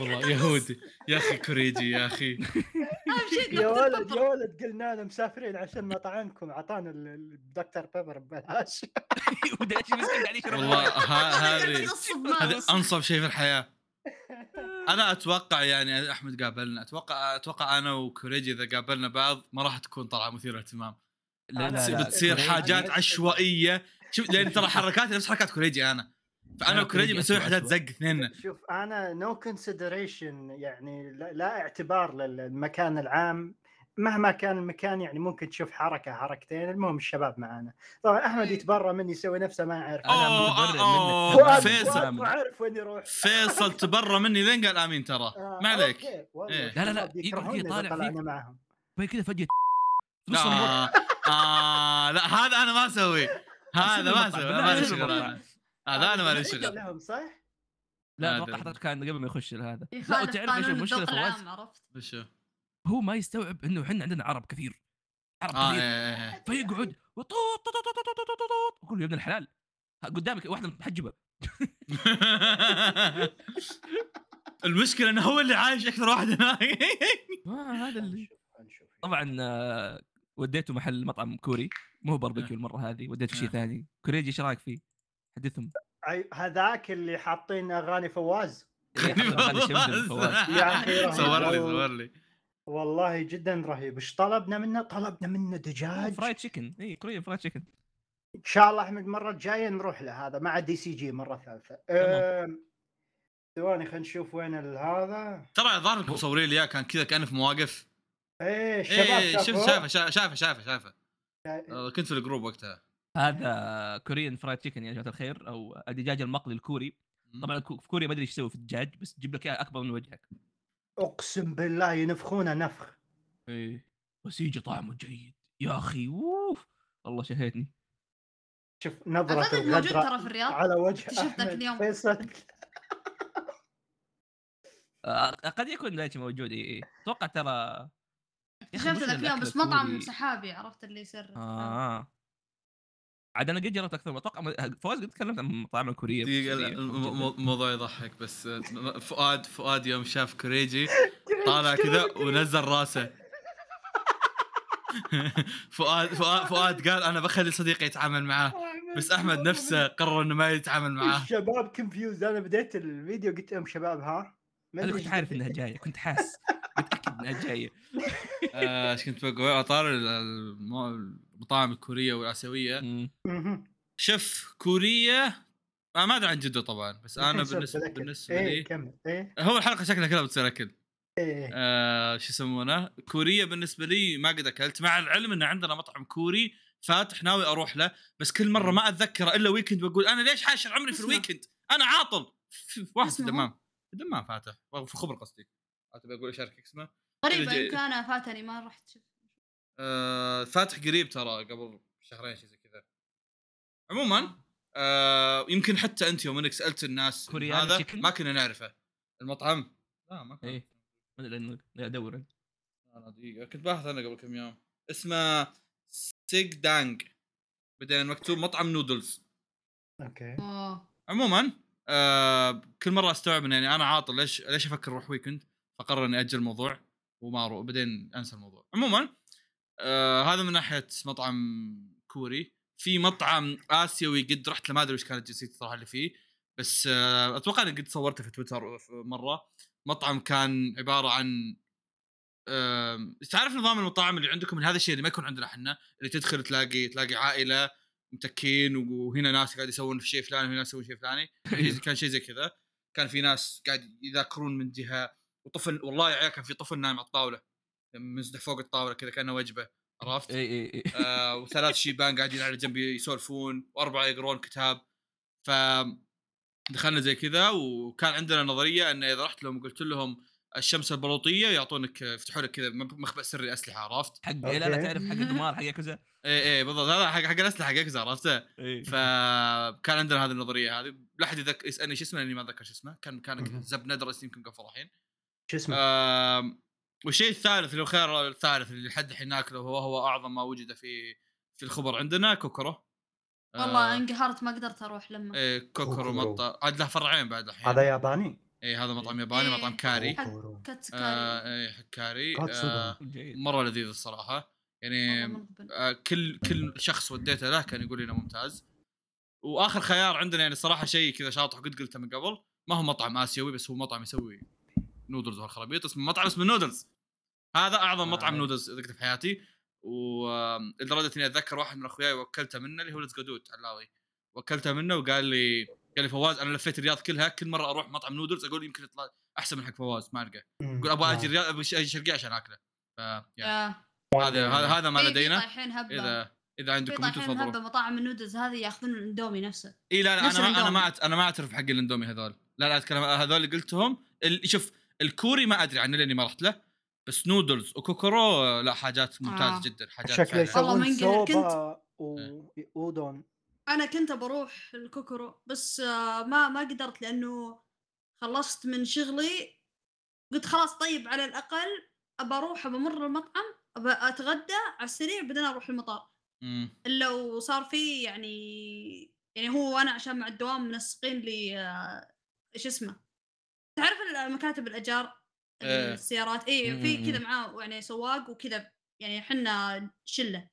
Speaker 1: والله يهودي. يا أخي كوريجي يا
Speaker 5: أخي.
Speaker 2: يا ولد. يا ولد قلنا له مسافرين عشان مطعمكم أعطانا ال- الدكتور بيبر ببلاش.
Speaker 4: وداش مسكين قاعد يشرب.
Speaker 1: والله هذه
Speaker 5: ناس.
Speaker 1: أنصب شيء في الحياة. أنا أتوقع يعني أحمد قابلنا. أتوقع أتوقع أنا وكوريجي إذا قابلنا بعض ما راح تكون طلعة مثيرة اهتمام
Speaker 4: لا لا
Speaker 1: بتصير-
Speaker 4: لا
Speaker 1: بتصير حاجات عشوائية. شوف لأن ترى حركاتي نفس حركات كوريجي
Speaker 4: أنا. فأنا
Speaker 1: بنسوي
Speaker 4: أسوأ
Speaker 1: حاجات. زق اثنين.
Speaker 2: شوف أنا no consideration يعني لا, لا اعتبار للمكان العام. مهما كان المكان يعني ممكن تشوف حركة حركتين. المهم الشباب معانا. طبعا أحمد
Speaker 5: إيه.
Speaker 2: يتبرى مني يسوي نفسه ما يعرف
Speaker 4: منك.
Speaker 2: فؤاد
Speaker 1: فيصل.
Speaker 2: عارف وين يروح.
Speaker 1: فيصل تبرى مني لين قال آمين ترى.
Speaker 2: آه،
Speaker 1: ما عليك. إيه.
Speaker 4: لا، لا، لا، يقعد
Speaker 2: يكرهوني
Speaker 4: كذا
Speaker 2: إذا
Speaker 4: طالع
Speaker 2: طلعنا
Speaker 4: فيك.
Speaker 2: معهم
Speaker 4: بعد كذا فجأة
Speaker 1: لا
Speaker 4: الموضوع.
Speaker 1: آه لا هذا أنا ما أسوي هذا ما
Speaker 4: أسوي
Speaker 1: ما
Speaker 4: عليك
Speaker 1: شغل
Speaker 4: المقطع.
Speaker 1: أنا. هذا أنا ما شغل
Speaker 2: لهم صح؟
Speaker 4: لا
Speaker 1: ما أتوقع.
Speaker 4: حضرتك كان قبل ما يخش هذا لا
Speaker 5: يخالف
Speaker 4: وتعرف إيش
Speaker 5: المشكلة
Speaker 4: فواز
Speaker 5: العام عرفت؟
Speaker 4: هو ما يستوعب إنه إحنا عندنا عرب كثير عرب
Speaker 1: آه
Speaker 4: كثير
Speaker 1: إيه، إيه،
Speaker 4: فيقعد وطوط طوط طوط طوط طوط أقول يا ابن الحلال قدامك واحدة محجبة
Speaker 1: إيه. المشكلة إنه هو اللي عايش أكثر واحد هناك
Speaker 4: ما هذا اللي طبعا آه، وديته محل مطعم كوري مو باربيكيو المرة هذه وديته شيء
Speaker 1: آه.
Speaker 4: ثاني كوريجي إيش رأيك فيه؟ حدثهم
Speaker 2: هذاك اللي حاطين أغاني فواز. يا رهيب.
Speaker 1: صور لي
Speaker 2: والله.
Speaker 1: صور لي.
Speaker 2: والله جدا رهيب. إيش طلبنا منه؟ طلبنا منه دجاج.
Speaker 4: fried chicken اي Korean fried chicken
Speaker 2: إن شاء الله احمد المرة الجاية نروح له هذا مع دايتشي مرة ثالثة. ثواني خلينا نشوف وين ال- هذا.
Speaker 1: ترى الظاهر انكم مصورين لي اياه كان كذا كأنه في مواقف.
Speaker 2: إيه الشباب
Speaker 1: إيه شفت. شافه شا- شافه شافه شافه.
Speaker 2: شا-
Speaker 1: آه، كنت في ال group وقتها.
Speaker 4: هذا Korean fried chicken يا جماعة الخير أو الدجاج المقلي الكوري. طبعا في كوريا ما أدري إيش يسوي في الدجاج بس تجيب لك إياه أكبر من وجهك.
Speaker 2: أقسم بالله ينفخونه نفخ.
Speaker 4: إيه. بس يجي طعمه جيد. يا أخي أوف. والله شهيتني.
Speaker 2: شوف نظرة
Speaker 5: أعتقد موجود ترى في الرياض
Speaker 2: على وجه
Speaker 5: اكتشفت ذاك اليوم.
Speaker 2: فيصل.
Speaker 4: آه، قد يكون ذاك موجود إي أتوقع ترى المشكلة
Speaker 5: ذاك اليوم بس مطعم سحابي عرفت اللي يصير.
Speaker 4: آه. عاد أنا قد جربت أكثر أتوقع م- فواز قد تكلمت عن المطاعم الكورية.
Speaker 1: الم- الم- الموضوع يضحك بس آه، فؤاد فؤاد يوم شاف كوريجي طالع كذا ونزل راسه. فؤاد فؤاد فؤاد قال أنا بخلي صديقي يتعامل معاه بس أحمد نفسه قرر إنه ما يتعامل معاه.
Speaker 2: الشباب كونفيوز أنا بديت الفيديو قلت لهم شباب ها؟ ما أنا
Speaker 4: كنت عارف. إنها جاية كنت حاس متاكد إنها جاية.
Speaker 1: آه، إيش كنت بقول؟ أطار المطاعم
Speaker 4: الكورية
Speaker 2: والآسيوية.
Speaker 1: شيف كورية. آه، ما أدري عن جدة طبعا بس
Speaker 2: أنا
Speaker 1: بالنسبة
Speaker 2: أذكر.
Speaker 1: بالنسبة
Speaker 2: إيه
Speaker 1: لي
Speaker 2: كمل. إيه.
Speaker 1: هو الحلقة شكلها كلها بتصير اكل
Speaker 2: إيه.
Speaker 1: آه شو يسمونه؟ كورية بالنسبة لي ما قد أكلت مع العلم إن عندنا مطعم كوري فاتح ناوي أروح له بس كل مرة ما أتذكره إلا weekend بقول أنا ليش حاشر عمري في؟
Speaker 5: ال
Speaker 1: weekend أنا عاطل. واحد في؟ الدمام. في الدمام فاتح. في خبر قصدي. ابي أقول أشاركك اسمه. جي-
Speaker 5: يمكن أنا فاتني ما رحت. شفت
Speaker 1: آه فاتح قريب ترى قبل شهرين شيء زي كذا. عموما آه يمكن حتى أنت يوم إنك سألت الناس هذا؟ ما كنا نعرفه. المطعم؟ لا ما كنا
Speaker 4: إيه. ما أدري لأنه لا ادور أنا.
Speaker 1: أنا دقيقة كنت باحث أنا قبل كم يوم. اسمه سيج دانج بعدين مكتوب مطعم noodles
Speaker 2: okay.
Speaker 5: اوه
Speaker 1: عموما آه كل مرة أستوعب ان يعني أنا عاطل ليش ليش أفكر أروح weekend فقرر إني أجل الموضوع وما أروح بعدين أنسى الموضوع. عموما آه هذا من ناحية مطعم كوري. في مطعم آسيوي قد رحت له ما أدري وش كانت جنسيته صراحة اللي فيه. بس آه أتوقع إني قد صورته في تويتر مرة. مطعم كان عبارة عن آم، تعرف نظام المطاعم اللي عندكم؟ من هذا الشيء اللي ما يكون عندنا إحنا اللي تدخل تلاقي تلاقي عائلة متكين وهنا ناس قاعد يسوون في شيء فلاني وهنا يسوون شيء فلاني. كان شيء زي كذا. كان في ناس قاعد يذاكرون من جهة وطفل والله يا عيال كان في طفل نايم على الطاولة. مزدح فوق الطاولة كذا كأنه وجبة عرفت؟
Speaker 4: إي إي إي
Speaker 1: آه وثلاث شيبان قاعدين على جنب يسولفون وأربعة يقرون كتاب ف دخلنا زي كذا وكان عندنا نظرية إن إذا رحت لهم وقلت لهم الشمس البلوطية يعطونك يفتحوا لك كذا مخبأ سري أسلحة عرفت؟
Speaker 4: حق إيه، لا لا. تعرف حق القمار حق ياكوزا
Speaker 1: إيه إيه بالضبط هذا حق حق الأسلحة حق يكزا عرفته؟
Speaker 4: إي
Speaker 1: فكان عندنا هذه النظرية هذه لا أحد يذك... يسألني شو اسمه لأني ما أتذكر شو اسمه كان كان. زب ندرس يمكن قفل الحين
Speaker 2: شو اسمه؟
Speaker 1: والشيء الثالث اللي هو خير الثالث اللي لحد الحين ناكله وهو أعظم ما وجد في في الخبر عندنا كوكرو.
Speaker 5: والله
Speaker 1: آه،
Speaker 5: انقهرت ما قدرت أروح لما.
Speaker 1: إيه كوكرو
Speaker 2: كوكرو.
Speaker 1: مطة عاد له فرعين بعد الحين.
Speaker 2: هذا ياباني؟
Speaker 1: اي هذا مطعم ياباني
Speaker 5: إيه.
Speaker 1: مطعم كاري.
Speaker 2: katsu
Speaker 5: curry.
Speaker 1: آه اي حق كاري. آه مرة لذيذ الصراحة. يعني آه كل كل شخص وديته له كان يقول لي إنه ممتاز. وآخر خيار عندنا يعني صراحة شيء كذا شاطح قد قلته من قبل ما هو مطعم آسيوي بس هو مطعم يسوي نودلز وهالخرابيط اسمه مطعم اسمه نودلز. هذا أعظم مطعم
Speaker 2: آه.
Speaker 1: نودلز ذقته في حياتي. ولدرجه إني أتذكر واحد من أخوياي وكلته منه اللي هو لتس جدود علاوي. وكلته منه وقال لي قال لي فواز أنا لفيت الرياض كلها كل مرة أروح مطعم نودلز أقول يمكن يطلع أحسن من حق فواز ما ألقى.
Speaker 2: مم.
Speaker 1: يقول أبغى
Speaker 2: آه.
Speaker 1: أجي الرياض أبغى أجي الشرقيه عشان أكله. ف. يا هذا هذا هذا ما
Speaker 5: في
Speaker 1: لدينا. إذا
Speaker 5: إذا
Speaker 1: عندكم أنتم
Speaker 5: طايحين هبة
Speaker 1: تفضلوا
Speaker 5: مطاعم النودلز هذه يأخذون الاندومي نفسه.
Speaker 1: إي لا لا أنا ما أنا ما أنا ما أعترف بحق الاندومي هذول. لا لا أتكلم هذول اللي قلتهم ال- شوف الكوري ما أدري عنه لاني ما رحت له بس نودلز وكوكورو لا حاجات ممتازه
Speaker 5: آه.
Speaker 1: جدا حاجات
Speaker 2: شكله
Speaker 1: فعلا.
Speaker 5: والله ما
Speaker 2: يسوون
Speaker 5: كنت-
Speaker 2: سوبا وأودون
Speaker 5: أنا كنت بروح الكوكورو بس آه، ما ما قدرت لأنه خلصت من شغلي قلت خلاص طيب على الأقل أبى أروح بمر المطعم أبى أتغدى على السريع بعدين أروح المطار. إلا وصار في يعني يعني هو أنا عشان مع الدوام منسقين لي آه، إيش اسمه تعرف مكاتب الأجار
Speaker 1: إيه.
Speaker 5: السيارات اي في. كذا معاه يعني سواق وكذا يعني إحنا
Speaker 1: شلة.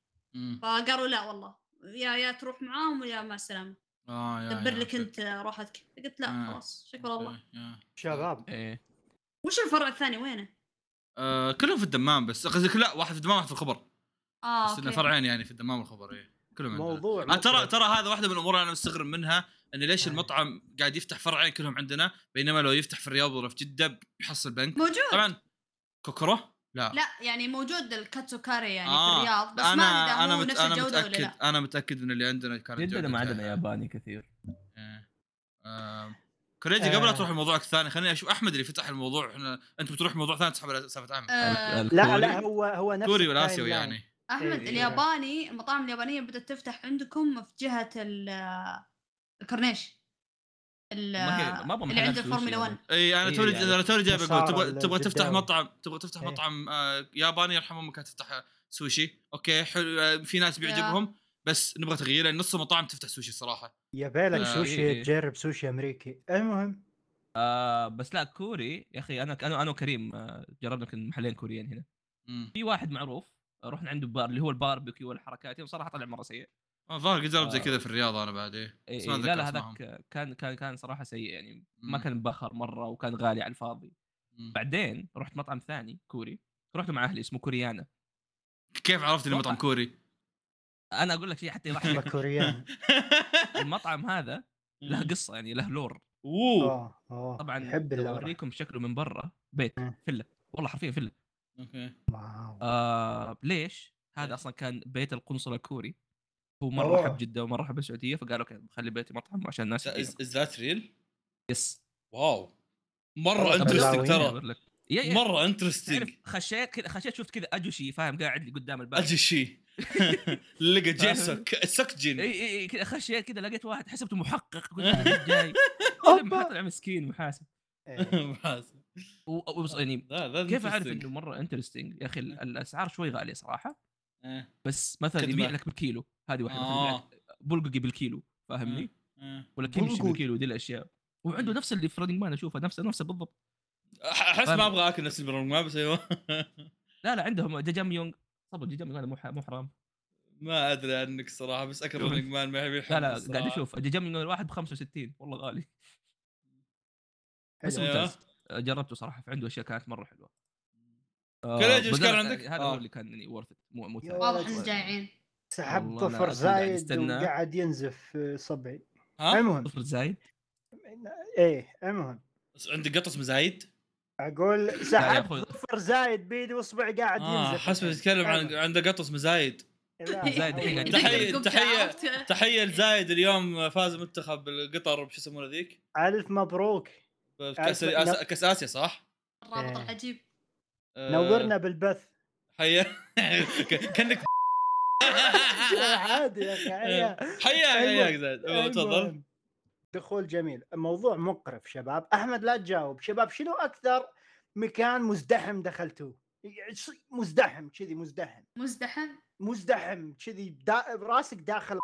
Speaker 5: فقالوا لا والله يا يا تروح معاهم يا مع السلامة
Speaker 1: آه يا
Speaker 5: دبر
Speaker 1: يا،
Speaker 5: لك. أنت راحتك قلت لا
Speaker 1: آه.
Speaker 5: خلاص شكرا الله
Speaker 1: أوكي، يا.
Speaker 2: شباب
Speaker 4: إيه
Speaker 5: وش الفرع الثاني وينه؟
Speaker 1: آه كلهم في الدمام بس قصدك لا واحد في الدمام واحد في الخبر
Speaker 5: آه
Speaker 1: بس انه فرعين يعني في الدمام والخبر إيه كلهم عندنا.
Speaker 2: موضوع
Speaker 1: آه ترى. ترى هذا واحدة من الأمور اللي أنا مستغرب منها إن ليش
Speaker 2: آه.
Speaker 1: المطعم قاعد يفتح فرعين كلهم عندنا بينما لو يفتح في الرياض ولا في جدة بيحصل بنك.
Speaker 5: موجود.
Speaker 1: طبعا كوكورو لا.
Speaker 5: لا يعني موجود الكاتسوكاري يعني
Speaker 1: آه،
Speaker 5: في الرياض بس
Speaker 1: أنا
Speaker 5: ما أدري
Speaker 1: أنا
Speaker 5: هو
Speaker 1: مت...
Speaker 5: نفس
Speaker 1: أنا
Speaker 5: الجودة ولا
Speaker 1: متاكد
Speaker 5: لا.
Speaker 1: أنا متأكد من اللي عندنا كانت
Speaker 4: جدة ما عندنا ياباني كثير.
Speaker 1: إيه. كوريجي
Speaker 2: آه.
Speaker 1: قبل لا تروح لموضوعك الثاني خليني أشوف أحمد اللي فتح الموضوع. إحنا أنت بتروح موضوع ثاني تسحب على سالفه احمد
Speaker 5: آه.
Speaker 2: لا لا هو هو نفس
Speaker 1: كوري ولا
Speaker 2: التايم
Speaker 1: آسيوي
Speaker 2: line.
Speaker 1: يعني؟
Speaker 5: أحمد
Speaker 2: إيه.
Speaker 5: الياباني المطاعم اليابانية بدأت تفتح عندكم في جهة ال- الكورنيش
Speaker 4: ما ما
Speaker 5: اللي
Speaker 4: محلات
Speaker 5: عند
Speaker 4: سوشي
Speaker 5: الفورمولا
Speaker 4: يعني.
Speaker 5: 1
Speaker 1: إي أنا
Speaker 4: إيه
Speaker 1: توني
Speaker 4: يعني
Speaker 1: أنا توني جاي بقول
Speaker 2: مسار
Speaker 1: تبغى تبغى تفتح. مطعم تبغى تفتح
Speaker 2: إيه.
Speaker 1: مطعم آه، ياباني يرحمهم كانت تفتح سوشي أوكي حلو آه، في ناس بيعجبهم بس نبغى تغيير لأن نص المطاعم تفتح سوشي الصراحه
Speaker 2: يبالك
Speaker 1: آه،
Speaker 2: سوشي
Speaker 4: إيه،.
Speaker 2: تجرب سوشي أمريكي المهم
Speaker 4: آه بس لا كوري يا أخي أنا أنا أنا وكريم آه، جربنا يمكن محلين كوريين هنا
Speaker 1: مم.
Speaker 4: في واحد معروف آه، رحنا عنده بار اللي هو الباربيكيو والحركات وصراحه طلع مرة سيء
Speaker 1: آه، ظاهر قد جربت زي
Speaker 4: آه.
Speaker 1: كذا في الرياض أنا بعد إيه
Speaker 4: إيه
Speaker 1: بس ما
Speaker 4: إيه لا لا. هذاك كان كان كان صراحة سيء يعني ما
Speaker 1: مم.
Speaker 4: كان بخر مرة وكان غالي على الفاضي
Speaker 1: مم.
Speaker 4: بعدين رحت مطعم ثاني كوري رحت مع أهلي اسمه كوريانا
Speaker 1: كيف عرفت اني مطعم. كوري؟
Speaker 4: أنا أقول لك شيء حتى يضحك
Speaker 2: كوريان
Speaker 4: المطعم هذا له قصة يعني له
Speaker 1: lore
Speaker 2: أوه آه
Speaker 4: طبعا
Speaker 2: يحب
Speaker 4: لو
Speaker 2: ال
Speaker 4: lore. أوريكم شكله من برا بيت. فيلا والله حرفيا فيلا
Speaker 1: okay
Speaker 2: واو
Speaker 4: آه ليش؟
Speaker 1: إيه.
Speaker 4: هذا أصلا كان بيت القنصل الكوري هو مرة
Speaker 6: أوه.
Speaker 4: حب جدة ومرة حب السعودية فقال okay خلي بيتي مطعم عشان الناس.
Speaker 1: is
Speaker 4: that
Speaker 1: real? yes
Speaker 2: wow
Speaker 1: مرة
Speaker 2: interesting.
Speaker 1: ترى. مرة
Speaker 4: تعرف
Speaker 1: انترستنج
Speaker 4: خشيت كذا خشيت شفت كذا 아저씨 فاهم قاعد لي قدام الباب
Speaker 1: أجي شيء لقى جيسك سكجن
Speaker 4: إي إي إي كذا خشيت كذا لقيت واحد حسبته محقق قلت جاي. طلع مسكين محاسب
Speaker 2: إيه.
Speaker 4: و- و- يعني كيف أعرف
Speaker 1: interesting.
Speaker 4: إنه مرة انترستنج يا أخي ال- الأسعار شوي غالية صراحة
Speaker 1: إيه.
Speaker 4: بس مثلا. يبيع لك بالكيلو هذه واحدة مثلاً
Speaker 1: آه.
Speaker 4: بلققي بالكيلو فاهمني
Speaker 1: إيه.
Speaker 4: ولا كيمشي
Speaker 2: بلقق.
Speaker 4: بالكيلو دي الأشياء وعنده نفس اللي في رننج مان أشوفه نفسه نفسه بالضبط أحس.
Speaker 1: ما أبغى آكل نفس البرونج ما بس أيوه
Speaker 4: لا لا عندهم جاجام يونغ طب جاجام يونغ هذا مو ح- مو حرام
Speaker 1: ما أدري عنك صراحة بس اكل. رونج مان ما يبي
Speaker 4: لا لا قاعد أشوف جاجام يونغ الواحد ب 65 والله غالي بس
Speaker 2: حلو.
Speaker 1: أيوه.
Speaker 4: ممتاز جربته صراحة فعنده أشياء كانت مرة حلوة
Speaker 1: كل إيش
Speaker 4: بدل-
Speaker 1: كان عندك؟
Speaker 4: هذا
Speaker 1: آه.
Speaker 4: هو اللي كان يعني ورث مو مو.
Speaker 5: واضح. إنه جايعين
Speaker 2: سحب
Speaker 4: قاعد
Speaker 2: زايد. وقاعد ينزف في صبعي
Speaker 1: ها
Speaker 2: المهم
Speaker 4: صفر زايد
Speaker 2: إيه المهم
Speaker 1: بس عندك قطص مزايد
Speaker 4: أقول
Speaker 2: سحب. ظفر زايد بيدي واصبعي قاعد
Speaker 1: آه
Speaker 2: ينزف
Speaker 1: حسب يتكلم عن. عنده قطص مزايد
Speaker 2: لا،
Speaker 4: زايد
Speaker 1: تحية.
Speaker 5: عرفت؟
Speaker 1: تحيه لزايد اليوم فاز منتخب القطر بشو يسمونه ذيك
Speaker 2: ألف مبروك
Speaker 1: كاس كاس آسيا صح؟
Speaker 5: الرابط
Speaker 2: إيه.
Speaker 5: العجيب
Speaker 1: آه،
Speaker 2: نورنا بالبث.
Speaker 1: حيا. كأنك
Speaker 2: عادي يا أخي عيا.
Speaker 1: حيا. حياك
Speaker 2: المهم-
Speaker 1: زايد أيوة، تفضل.
Speaker 2: دخول جميل. الموضوع مقرف شباب. أحمد لا تجاوب. شباب شنو أكثر مكان مزدحم دخلتوه؟ مزدحم كذي مزدحم.
Speaker 5: مزدحم؟
Speaker 2: مزدحم كذي دا... راسك داخل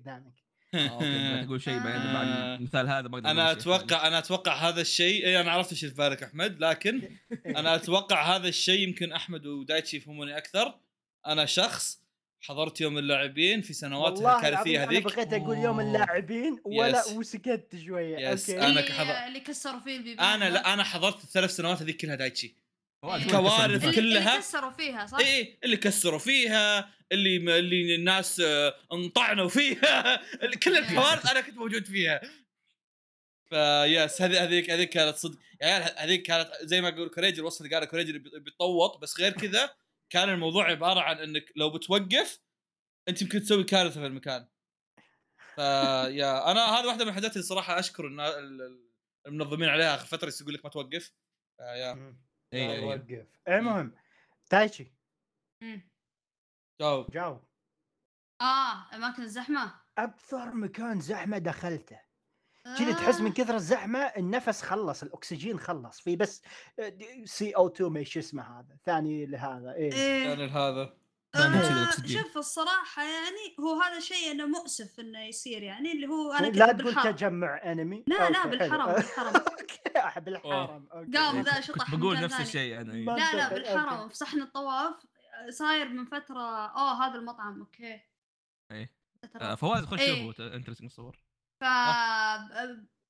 Speaker 2: قدامك.
Speaker 4: آه، okay بدك تقول شيء بعد بعد المثال هذا ما أقدر أنا.
Speaker 1: أتوقع أنا أتوقع هذا الشيء إي أنا عرفت إيش في بالك أحمد لكن أنا أتوقع هذا الشيء يمكن أحمد ودايتشي يفهموني أكثر أنا شخص حضرت يوم اللاعبين في سنوات
Speaker 2: والله
Speaker 1: الكارثيه
Speaker 2: أنا
Speaker 1: هذيك
Speaker 2: بغيت أقول يوم. اللاعبين ولا
Speaker 1: يس.
Speaker 2: وسكت شوية
Speaker 1: يس.
Speaker 2: أوكي
Speaker 1: أنا
Speaker 5: اللي,
Speaker 1: كحضر-
Speaker 5: اللي كسروا فيه البيبان
Speaker 1: أنا لا أنا حضرت الثلاث سنوات هذيك كلها دايتشي كوارث
Speaker 4: كسر
Speaker 5: اللي,
Speaker 1: كلها.
Speaker 5: اللي كسروا فيها صح؟
Speaker 1: اي إيه اللي كسروا فيها اللي اللي الناس آه، انطعنوا فيها. اللي- كل الكوارث أنا كنت موجود فيها. ف yes هذه هذيك هذيك كانت صدق يا عيال هذيك كانت زي ما أقول كوريجي الوصف اللي قاله كوريجي بيتطوط. بس غير كذا كان الموضوع عبارة عن إنك لو بتوقف أنت يمكن تسوي كارثة في المكان. فيا أنا هذه واحدة من الحاجات اللي صراحة أشكر النا- ال- ال- المنظمين عليها آخر فترة يقول لك ما توقف. فيا
Speaker 2: مم.
Speaker 4: إي،
Speaker 2: لا
Speaker 4: إي.
Speaker 2: وقف المهم
Speaker 5: دايتشي.
Speaker 1: جاوب.
Speaker 2: جاوب.
Speaker 5: آه أماكن الزحمة.
Speaker 2: أكثر مكان زحمة دخلته. كذا تحس من كثر الزحمة النفس خلص الأكسجين خلص. في بس CO 2 ما شو اسمه هذا ثاني لهذا
Speaker 5: إيه.
Speaker 1: إيه.
Speaker 4: ثاني أكسيد الأكسجين.
Speaker 5: شوف الصراحة يعني هو هذا شيء إنه مؤسف إنه يصير يعني اللي هو أنا
Speaker 2: لا تقول تجمع أنمي
Speaker 5: لا لا بالحرم. بالحرم
Speaker 2: okay.
Speaker 5: قام ذا شطح
Speaker 4: بقول نفس. الشيء يعني
Speaker 2: ما-
Speaker 5: لا لا بالحرم. في صحن الطواف صاير من فترة أوه هذا المطعم okay
Speaker 4: إيه.
Speaker 5: فترة.
Speaker 4: آه، فواز خش
Speaker 5: إيه.
Speaker 4: شوفه interesting الصور
Speaker 5: ف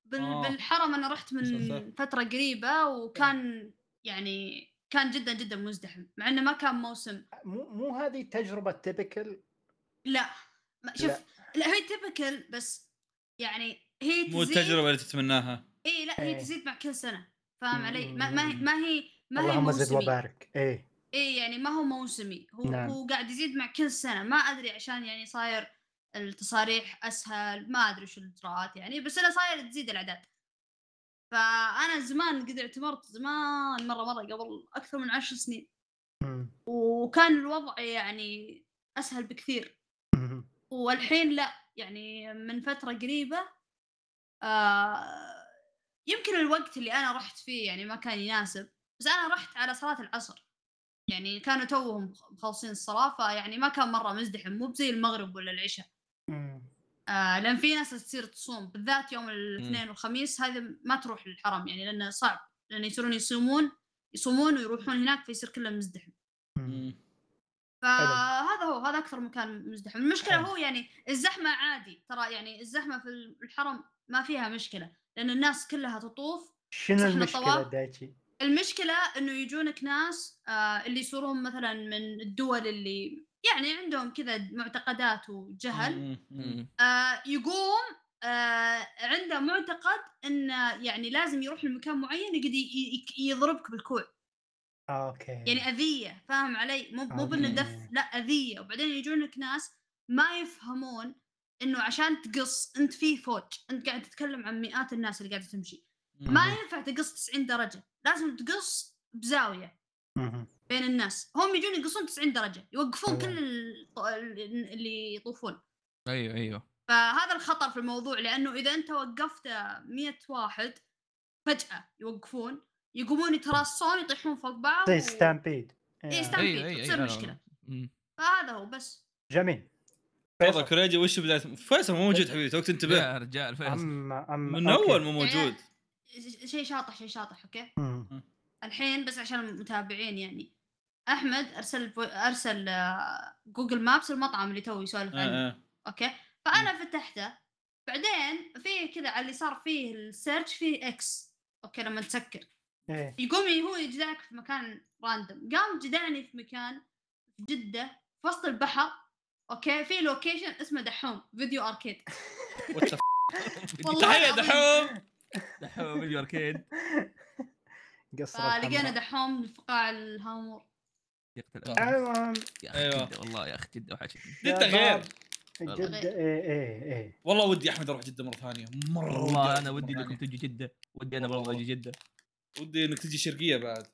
Speaker 5: بال...
Speaker 1: آه.
Speaker 5: بالحرم أنا رحت من
Speaker 1: مسلسل.
Speaker 5: فترة قريبة وكان يعني كان جدا جدا مزدحم مع إنه ما كان موسم.
Speaker 2: مو مو هذه تجربة typical
Speaker 5: لا. شوف
Speaker 2: لا.
Speaker 5: لا, هي typical بس يعني هي
Speaker 1: مو
Speaker 5: تزيد.
Speaker 1: التجربة اللي تتمناها.
Speaker 5: إي لا هي
Speaker 2: إيه.
Speaker 5: تزيد مع كل سنة فاهم علي؟ ما, ما, هي-. ما هي ما هي
Speaker 2: اللهم زد
Speaker 5: موسمي.
Speaker 2: وبارك. إيه.
Speaker 5: إي يعني ما هو موسمي. هو.
Speaker 2: نعم.
Speaker 5: هو قاعد يزيد مع كل سنة. ما أدري عشان يعني صاير التصاريح أسهل ما أدري شو الإجراءات يعني بس أنا صاير تزيد الأعداد. فأنا زمان قد اعتمرت زمان مرة مرة قبل أكثر من عشر سنين. وكان الوضع يعني أسهل بكثير. والحين لا يعني من فترة قريبة آه يمكن الوقت اللي أنا رحت فيه يعني ما كان يناسب بس أنا رحت على صلاة العصر يعني كانوا توهم مخلصين الصلاة فيعني ما كان مرة مزدحم مو بزي المغرب ولا العشاء. آه لأن في ناس تصير تصوم بالذات يوم الاثنين والخميس هذا ما تروح للحرم يعني لأنه صعب لأنه يصيرون يصومون يصومون ويروحون هناك فيصير كله مزدحم. فهذا هو هذا أكثر مكان مزدحم
Speaker 2: المشكلة.
Speaker 5: هو يعني الزحمة عادي ترى يعني الزحمة في الحرم ما فيها مشكلة لأن الناس كلها تطوف
Speaker 2: شنو
Speaker 5: المشكلة.
Speaker 2: دايتشي؟
Speaker 5: المشكلة إنه يجونك ناس آه اللي يصيرون مثلا من الدول اللي يعني عندهم كذا معتقدات وجهل. آه يقوم آه عنده معتقد إنه يعني لازم يروح لمكان معين يقعد يضربك بالكوع.
Speaker 2: okay.
Speaker 5: يعني أذية فاهم علي؟ مو مو بإنه
Speaker 2: okay.
Speaker 5: دف لا أذية. وبعدين يجونك ناس ما يفهمون إنه عشان تقص أنت في فوج أنت قاعد تتكلم عن مئات الناس اللي قاعدة تمشي. ما ينفع تقص 90 درجة. لازم تقص
Speaker 2: بزاوية.
Speaker 5: بين الناس هم يجون يقصون 90 درجة يوقفون. كل اللي يطوفون
Speaker 4: أيوه أيوه
Speaker 5: فهذا الخطر في الموضوع لأنه إذا أنت وقفت 100 واحد فجأة يوقفون يقومون يتراصون يطيحون فوق بعض
Speaker 2: زي
Speaker 5: و-
Speaker 2: ستامبيد
Speaker 5: إيه، Stampede.
Speaker 4: أيوه أيوه
Speaker 5: تصير
Speaker 4: أيوة.
Speaker 5: مشكلة.
Speaker 4: مم.
Speaker 5: فهذا هو بس
Speaker 2: جميل
Speaker 1: تفضل كوريجي وش بداية فيصل مو موجود حبيبي توك تنتبه
Speaker 4: يا رجال فيصل
Speaker 1: من. أول مو موجود
Speaker 5: شيء شاطح شيء شاطح
Speaker 2: okay.
Speaker 5: الحين بس عشان المتابعين يعني أحمد أرسل فو- أرسل آه، Google Maps المطعم اللي تو يسولف عنه.
Speaker 1: آه، آه.
Speaker 5: okay؟ فأنا فتحته. بعدين في كذا على اللي صار فيه ال search فيه X okay لما تسكر.
Speaker 2: إيه.
Speaker 5: يقوم هو يجدعك في مكان random قام جدعني في مكان في جدة في وسط البحر. okay؟ في location اسمه دحوم. video arcade.
Speaker 1: What the f-
Speaker 5: والله تحية.
Speaker 1: دحوم.
Speaker 4: دحوم video arcade.
Speaker 2: قصر
Speaker 5: فلقينا. دحوم في قاع الهامور.
Speaker 4: يقتل أبوه.
Speaker 2: المهم
Speaker 4: يا أخي
Speaker 1: أيوة.
Speaker 4: جدة والله يا أخي جدة وحشتني
Speaker 1: جدة غير.
Speaker 2: جدة إيه إيه إيه.
Speaker 1: والله ودي أحمد أروح جدة مرة ثانية. مرة
Speaker 4: والله
Speaker 1: ودي أنا
Speaker 4: ودي انكم. تجي جدة. ودي أنا برضه أجي جدة.
Speaker 1: ودي إنك تجي شرقية بعد.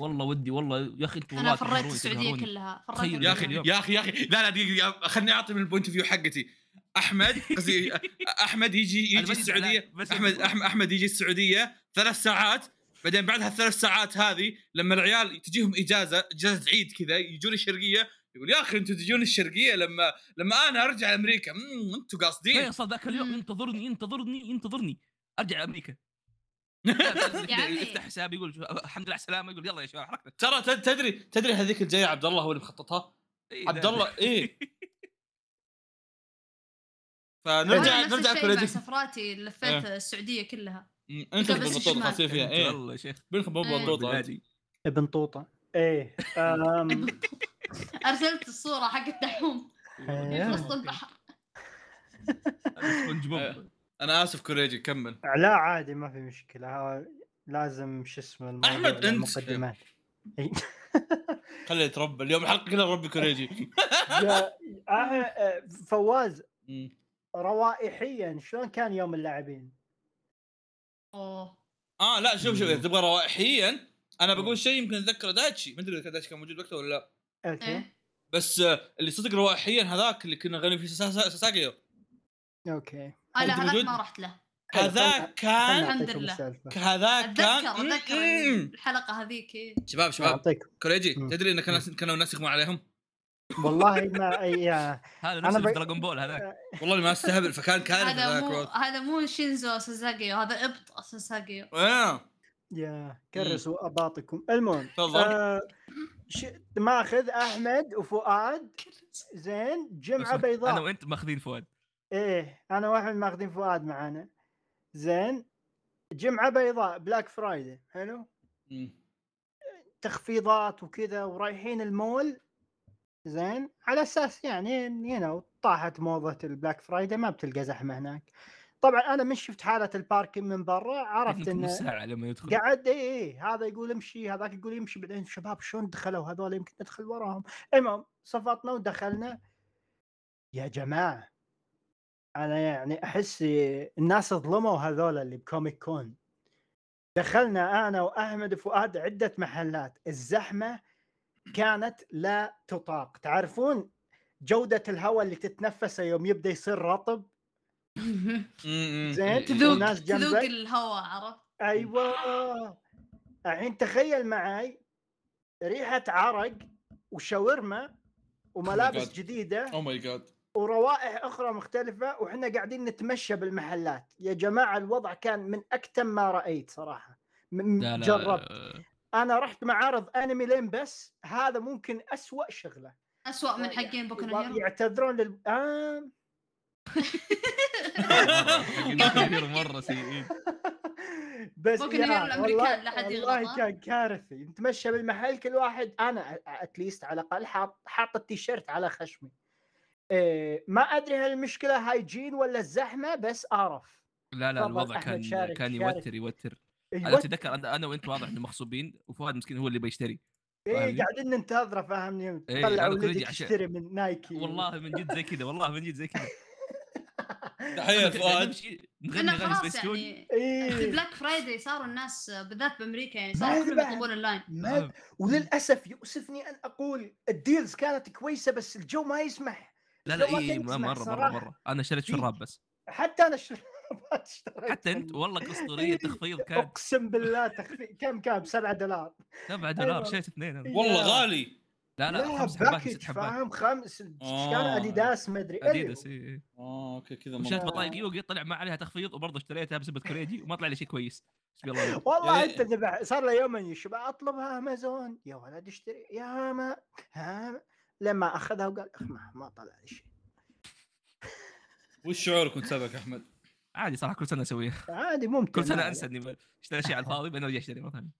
Speaker 4: والله ودي والله. يا أخي والله
Speaker 5: أنا فريت
Speaker 4: السعودية.
Speaker 5: كلها. فريت
Speaker 1: يا
Speaker 4: أخي.
Speaker 1: يا أخي يا أخي. لا لا دقيقة دقيقة، خلني أعطي من ال point view حقتي. أحمد قصدي أحمد يجي يجي السعودية. أحمد أحمد يجي السعودية ثلاث ساعات. بعدين بعد هالثلاث ساعات هذه لما العيال تجيهم إجازة إجازة عيد كذا يجون الشرقيه يقول يا أخي أنتم تجون الشرقية لما لما أنا أرجع أمريكا. مم، أنتم قاصدين.
Speaker 4: فيصل ذاك اليوم. ينتظرني ينتظرني ينتظرني. أرجع أمريكا.
Speaker 5: يا عمي.
Speaker 4: يفتح حساب يقول الحمد لله على السلامة يقول يلا يا شباب حركنا
Speaker 1: ترى تد- تدري تدري هذيك الجايه عبد الله هو اللي مخططها؟
Speaker 4: إيه،
Speaker 1: عبد. الله
Speaker 5: أنا
Speaker 1: فنرجع
Speaker 5: نفس
Speaker 1: نرجع
Speaker 5: الشيء مع
Speaker 1: كوريجي
Speaker 5: سفراتي لفيت السعودية كلها.
Speaker 1: أنت
Speaker 5: بس
Speaker 1: بالبطوطه. خاصين فيها إيه.
Speaker 4: والله شيخ.
Speaker 5: إيه.
Speaker 1: بالبطوطه
Speaker 2: ابن طوطه إيه أم...
Speaker 5: أرسلت الصورة حق الدحوم في
Speaker 2: إيه.
Speaker 5: وسط البحر.
Speaker 4: سبونج بوب.
Speaker 1: إيه. أنا آسف كوريجي كمل.
Speaker 2: لا عادي ما في مشكلة. لازم شو اسمه
Speaker 1: أحمد، أنت-
Speaker 2: المقدمات. إيه.
Speaker 1: خليه يتربى اليوم الحلقة كلها ربي كوريجي.
Speaker 2: جا- أه، فواز. روائحيا شلون كان يوم اللاعبين؟
Speaker 5: أوه.
Speaker 1: آه لا شوف شوف إذا تبغى روائحيا أنا بقول شيء يمكن أتذكره دايتشي. ما أدري إذا كان دايتشي كان موجود وقتها ولا لا.
Speaker 2: أوكي.
Speaker 5: إيه.
Speaker 1: بس آه، اللي صدق روائحيا هذاك اللي كنا غني فيه ساسا- ساساجيو
Speaker 2: أوكي.
Speaker 5: أنا
Speaker 1: أنت
Speaker 5: هذاك؟ ما رحت له.
Speaker 1: هذاك
Speaker 2: خلنا
Speaker 1: كان
Speaker 5: الحمد لله.
Speaker 1: هذاك كان
Speaker 5: أتذكر
Speaker 1: أتذكر.
Speaker 5: الحلقة هذيك إيه.
Speaker 1: شباب شباب. كوريجي. تدري إن كان كانوا الناس يغموا عليهم؟
Speaker 2: والله ما يا
Speaker 4: هذا
Speaker 2: أنا
Speaker 4: نفس
Speaker 2: ب-
Speaker 4: دراغون بول هذاك.
Speaker 1: والله ما استهبل فكان كارثة
Speaker 5: هذا مو هذا مو شينزو ساساجيو هذا إبط ساساجيو
Speaker 1: آه.
Speaker 2: يا كرسوا اباطكم المهم
Speaker 1: تفضل.
Speaker 2: آه ش... ماخذ أحمد وفؤاد. زين
Speaker 4: جمعة
Speaker 2: بيضاء.
Speaker 4: أنا وأنت ماخذين فؤاد.
Speaker 2: إيه أنا واحد ماخذين فؤاد معانا. زين جمعة بيضاء Black Friday حلو. تخفيضات وكذا ورايحين المول. زين؟ على أساس يعني you know طاحت موضة ال Black Friday ما بتلقى زحمة هناك. طبعا أنا من شفت حالة ال parking من برا عرفت إنه
Speaker 4: ساعة لما يدخل.
Speaker 2: قعد اي اي هذا يقول امشي هذاك يقول يمشي بعدين شباب شلون دخلوا؟ هذول يمكن ندخل وراهم. المهم صفطنا ودخلنا. يا جماعة أنا يعني أحس الناس ظلموا هذول اللي ب Comic Con. دخلنا أنا وأحمد وفؤاد عدة محلات. الزحمة كانت لا تطاق. تعرفون جودة الهواء اللي تتنفسه يوم يبدأ يصير رطب. زين
Speaker 5: تذوق تذوق الهواء عرفت؟
Speaker 2: أيوه. الحين تخيل معي ريحة عرق وشاورما وملابس
Speaker 1: God.
Speaker 2: جديدة
Speaker 1: أو ماي جاد
Speaker 2: وروائح أخرى مختلفة وإحنا قاعدين نتمشى بالمحلات. يا جماعة الوضع كان من أكتم ما رأيت صراحة. م-
Speaker 4: لا لا
Speaker 2: جربت. أنا رحت معارض أنمي لين بس هذا ممكن أسوأ شغلة
Speaker 5: اسوء من حقين بوكو هيرو
Speaker 2: يعتذرون لل آه.
Speaker 4: مره سيئين
Speaker 2: بس
Speaker 5: يهيرو الأمريكان
Speaker 2: والله,
Speaker 5: لا حد
Speaker 2: والله
Speaker 5: يغلط، ها؟
Speaker 2: كان كارثي نتمشى بالمحل كل واحد أنا اتليست على الأقل حاط حاط التيشيرت على خشمي إيه ما أدري هل المشكلة هايجين ولا الزحمة بس أعرف
Speaker 4: لا لا الوضع كان
Speaker 2: شارك-
Speaker 4: كان
Speaker 2: شارك.
Speaker 4: يوتر
Speaker 2: أيوة.
Speaker 4: أنا اتذكر أنا أنا وأنت واضح إنه مغصوبين وفؤاد مسكين هو اللي بيشتري. إيه؟
Speaker 2: قاعدين ننتظره فاهمني؟
Speaker 4: إيه،
Speaker 2: طلع ولدي تشتري من نايكي.
Speaker 4: والله من جد زي كذا والله من جد زي كذا.
Speaker 1: تحية فؤاد.
Speaker 4: نغني
Speaker 5: أغاني
Speaker 4: سبيس تون
Speaker 5: يعني
Speaker 2: إيه.
Speaker 5: Black Friday صاروا الناس بالذات بأمريكا يعني صاروا كلهم. يطلبون اللاين
Speaker 2: ما وللأسف يؤسفني أن أقول ال deals كانت كويسة بس الجو ما يسمح.
Speaker 4: لا لا
Speaker 2: ما
Speaker 4: اي مرة
Speaker 2: مرة.
Speaker 4: مرة. أنا شريت
Speaker 2: في-
Speaker 4: شراب بس.
Speaker 2: حتى أنا اشتريت
Speaker 4: حتى
Speaker 2: أنت.
Speaker 4: والله اسطوريه
Speaker 2: إيه،
Speaker 4: تخفيض كان
Speaker 2: أقسم بالله تخفيض كم كم 7 دولار
Speaker 4: 7 دولار
Speaker 2: أيوة.
Speaker 4: شريت اثنين.
Speaker 1: والله. غالي
Speaker 4: لا لا
Speaker 2: لا
Speaker 4: خمس حبات
Speaker 2: package
Speaker 4: ست حبات
Speaker 2: فاهم خمس كان
Speaker 1: آه.
Speaker 2: أديداس ما أدري
Speaker 4: أديداس
Speaker 2: أيوه.
Speaker 4: اي إي.
Speaker 1: آه okay كذا
Speaker 4: وشريت
Speaker 1: مرة.
Speaker 4: بطايق يوغي طلع ما عليها تخفيض وبرضه اشتريتها بسبة كوريجي وما طلع لي شيء كويس الله.
Speaker 2: والله
Speaker 1: يعني-
Speaker 2: أنت ذبح صار له يومين يشبع اطلبها أمازون يا ولد اشتري يا ما ها لما أخذها وقال ما طلع لي شيء
Speaker 1: وش شعورك وانت سابق أحمد؟
Speaker 4: عادي صراحة كل سنة أسويها.
Speaker 2: عادي ممكن
Speaker 4: كل
Speaker 2: سنة
Speaker 4: أنسى إني اشتري شيء على الفاضي بعدين ارجع اشتري مره ثانية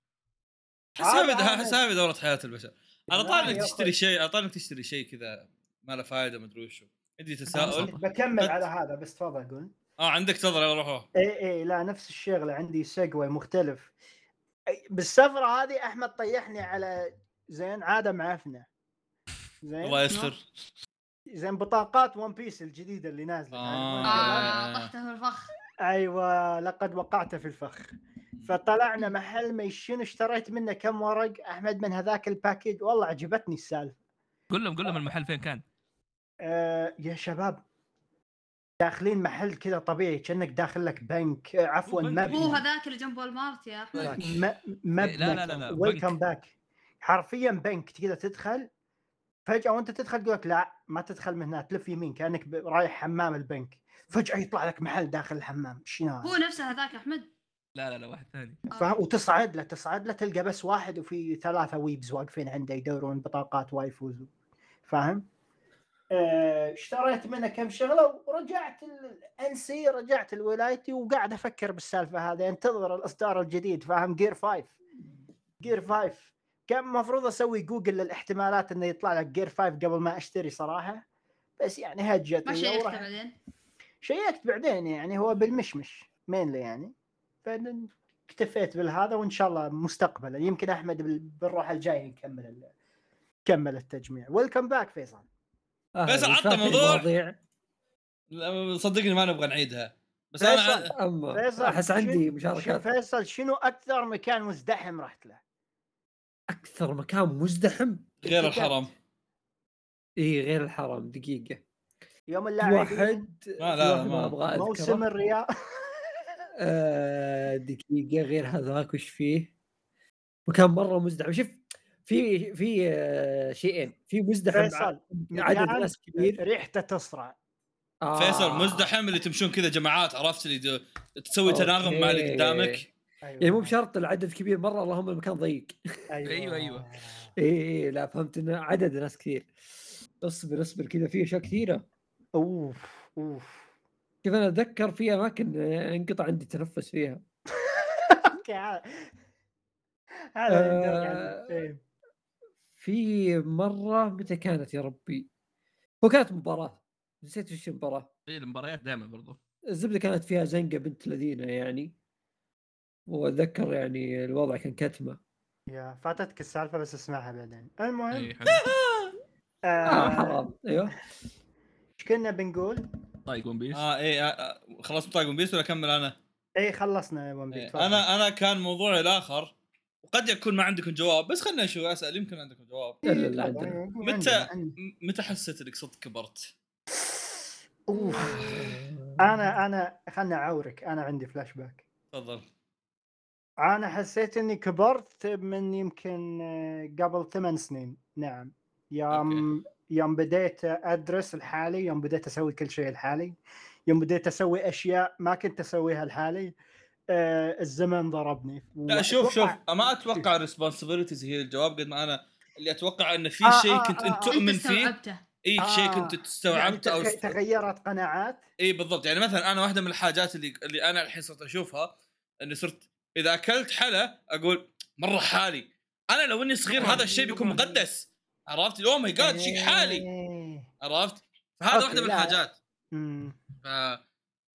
Speaker 1: حسابي. حسابي دورة حياة البشر. على طاري
Speaker 2: إنك.
Speaker 1: تشتري شيء على طاري إنك تشتري شيء كذا ما له فائده ما أدري وشو. عندي تساؤل.
Speaker 2: بكمل على هذا بس تفضل قول.
Speaker 1: آه عندك تفضل يلا روحوا
Speaker 2: اي اي لا نفس الشغلة عندي سيجوي مختلف. أي- بالسفره هذه أحمد طيحني على زين عادة معفنة. زين
Speaker 1: الله يستر.
Speaker 2: زين بطاقات One Piece الجديدة اللي نازلة.
Speaker 1: آه.
Speaker 5: آه طحته في الفخ.
Speaker 2: أيوه لقد وقعت في الفخ. فطلعنا محل machine اشتريت منه كم ورق. أحمد من هذاك ال package؟ والله عجبتني السالفة.
Speaker 4: قول لهم قول لهم المحل فين كان؟
Speaker 2: آه يا شباب. داخلين محل كذا طبيعي كأنك داخل لك بنك. آه، عفوا
Speaker 4: بنك.
Speaker 5: هو
Speaker 2: مبنى.
Speaker 5: هذاك اللي جنب والمارت يا احمد
Speaker 2: م- مبنى
Speaker 4: لا، لا، لا، لا، welcome.
Speaker 2: back حرفيا بنك تقدر تدخل فجأة وأنت تدخل يقول لك لا ما تدخل من هنا تلف يمين كأنك رايح حمام البنك. فجأة يطلع لك محل داخل الحمام. شنو هذا؟
Speaker 5: هو نفسه هذاك أحمد؟
Speaker 4: لا لا لا واحد ثاني.
Speaker 2: فاهم وتصعد له تصعد له تلقى بس واحد وفي ثلاثة weebs واقفين عنده يدورون بطاقات waifus. فاهم؟ آه، اشتريت منه كم شغلة ورجعت الانسي رجعت لولايتي وقاعد أفكر بالسالفة هذه أنتظر الإصدار الجديد. فاهم؟ Gear 5 Gear 5 كان المفروض أسوي جوجل للاحتمالات إنه يطلع لك Gear 5 قبل ما أشتري صراحة. بس يعني هجت
Speaker 5: ما شيكت بعدين؟
Speaker 2: شيكت بعدين يعني هو بالمشمش mainly يعني. بعدين اكتفيت بالهذا وإن شاء الله مستقبلا. يمكن أحمد بال- بالروح الجاي نكمل ال- نكمل التجميع. welcome back فيصل.
Speaker 1: فيصل عطى موضوع. صدقني ما نبغى نعيدها. بس
Speaker 2: فيصل.
Speaker 3: أنا
Speaker 2: فيصل
Speaker 3: أحس عندي
Speaker 2: شنو-
Speaker 3: مشاركات.
Speaker 2: فيصل شنو أكثر مكان مزدحم رحت له؟
Speaker 3: أكثر مكان مزدحم؟
Speaker 1: غير الحرم.
Speaker 3: اي غير الحرم دقيقة.
Speaker 2: يوم
Speaker 3: في
Speaker 2: اللاعبين
Speaker 3: واحد
Speaker 1: لا،
Speaker 3: واحد
Speaker 1: ما-
Speaker 3: أبغى
Speaker 2: موسم الرياض.
Speaker 3: آه، دقيقة غير هذاك وش فيه؟ مكان مرة مزدحم. شوف في في آه، شيئين. في مزدحم عدد ناس كبير.
Speaker 2: ريحته تصرع.
Speaker 3: آه.
Speaker 1: فيصل مزدحم اللي تمشون كذا جماعات عرفت اللي تسوي. تناغم مع اللي قدامك؟
Speaker 2: أيوه.
Speaker 3: يعني مو بشرط العدد كبير مرة اللهم المكان ضيق.
Speaker 4: أيوة، أيوة.
Speaker 3: اي اي لا فهمت انه عدد ناس كثير. اصبر اصبر كذا في أشياء كثيرة.
Speaker 2: أوف أوف.
Speaker 3: كيف أنا أتذكر في أماكن آه، أنقطع عندي تنفس فيها.
Speaker 2: أوكي هذا.
Speaker 3: آه،
Speaker 2: إيه.
Speaker 3: في مرة متى كانت يا ربي؟ هو كانت مباراة. نسيت وش المباراة.
Speaker 4: اي المباريات دائما برضو.
Speaker 3: الزبدة كانت فيها زنقة بنت لذينة يعني. وأتذكر يعني الوضع كان كتمة.
Speaker 2: يا فاتتك السالفة بس اسمعها بعدين. المهم
Speaker 4: اي حلو.
Speaker 3: آه
Speaker 2: آه،
Speaker 3: حرام. أيوه.
Speaker 2: إيش كنا بنقول؟
Speaker 4: طايق One Piece.
Speaker 1: آه إيه آه، خلاص طايق One Piece ولا أكمل أنا؟
Speaker 2: اي خلصنا One
Speaker 1: إيه،
Speaker 2: Piece تفضل.
Speaker 1: أنا أنا كان موضوعي الآخر. وقد يكون ما عندكم جواب بس خلنا نشوف أسأل يمكن عندكم جواب.
Speaker 3: لا
Speaker 2: إيه،
Speaker 3: لا
Speaker 1: متى متى حسيت إنك صدق كبرت؟
Speaker 2: أوف. أنا أنا خلنا أعورك. أنا عندي فلاش باك
Speaker 1: تفضل.
Speaker 2: أنا حسيت إني كبرت من يمكن آه، قبل ثمان سنين. نعم. يوم يوم بديت أدرس الحالي يوم بديت أسوي كل شيء الحالي. يوم بديت أسوي أشياء ما كنت أسويها الحالي آه الزمن ضربني.
Speaker 1: لا شوف شوف ما أتوقع ال responsibilities هي الجواب قد ما أنا اللي أتوقع إن في
Speaker 2: آه،
Speaker 1: شيء
Speaker 2: آه،
Speaker 1: كنت
Speaker 2: آه،
Speaker 1: انت
Speaker 2: آه.
Speaker 1: تؤمن
Speaker 5: أنت
Speaker 1: فيه.
Speaker 5: استوعبته.
Speaker 1: إي
Speaker 2: آه،
Speaker 1: شيء كنت
Speaker 2: يعني
Speaker 1: استوعبته أو
Speaker 2: تغ- تغيرت قناعات.
Speaker 1: إي بالضبط. يعني مثلا أنا واحدة من الحاجات اللي اللي أنا الحين صرت أشوفها إني صرت إذا أكلت حلا أقول مرة حالي. أنا لو إني صغير هذا الشيء بيكون مقدس. عرفت؟ oh my God شيء حالي.
Speaker 2: إيه.
Speaker 1: عرفت؟ فهذا واحدة من. الحاجات.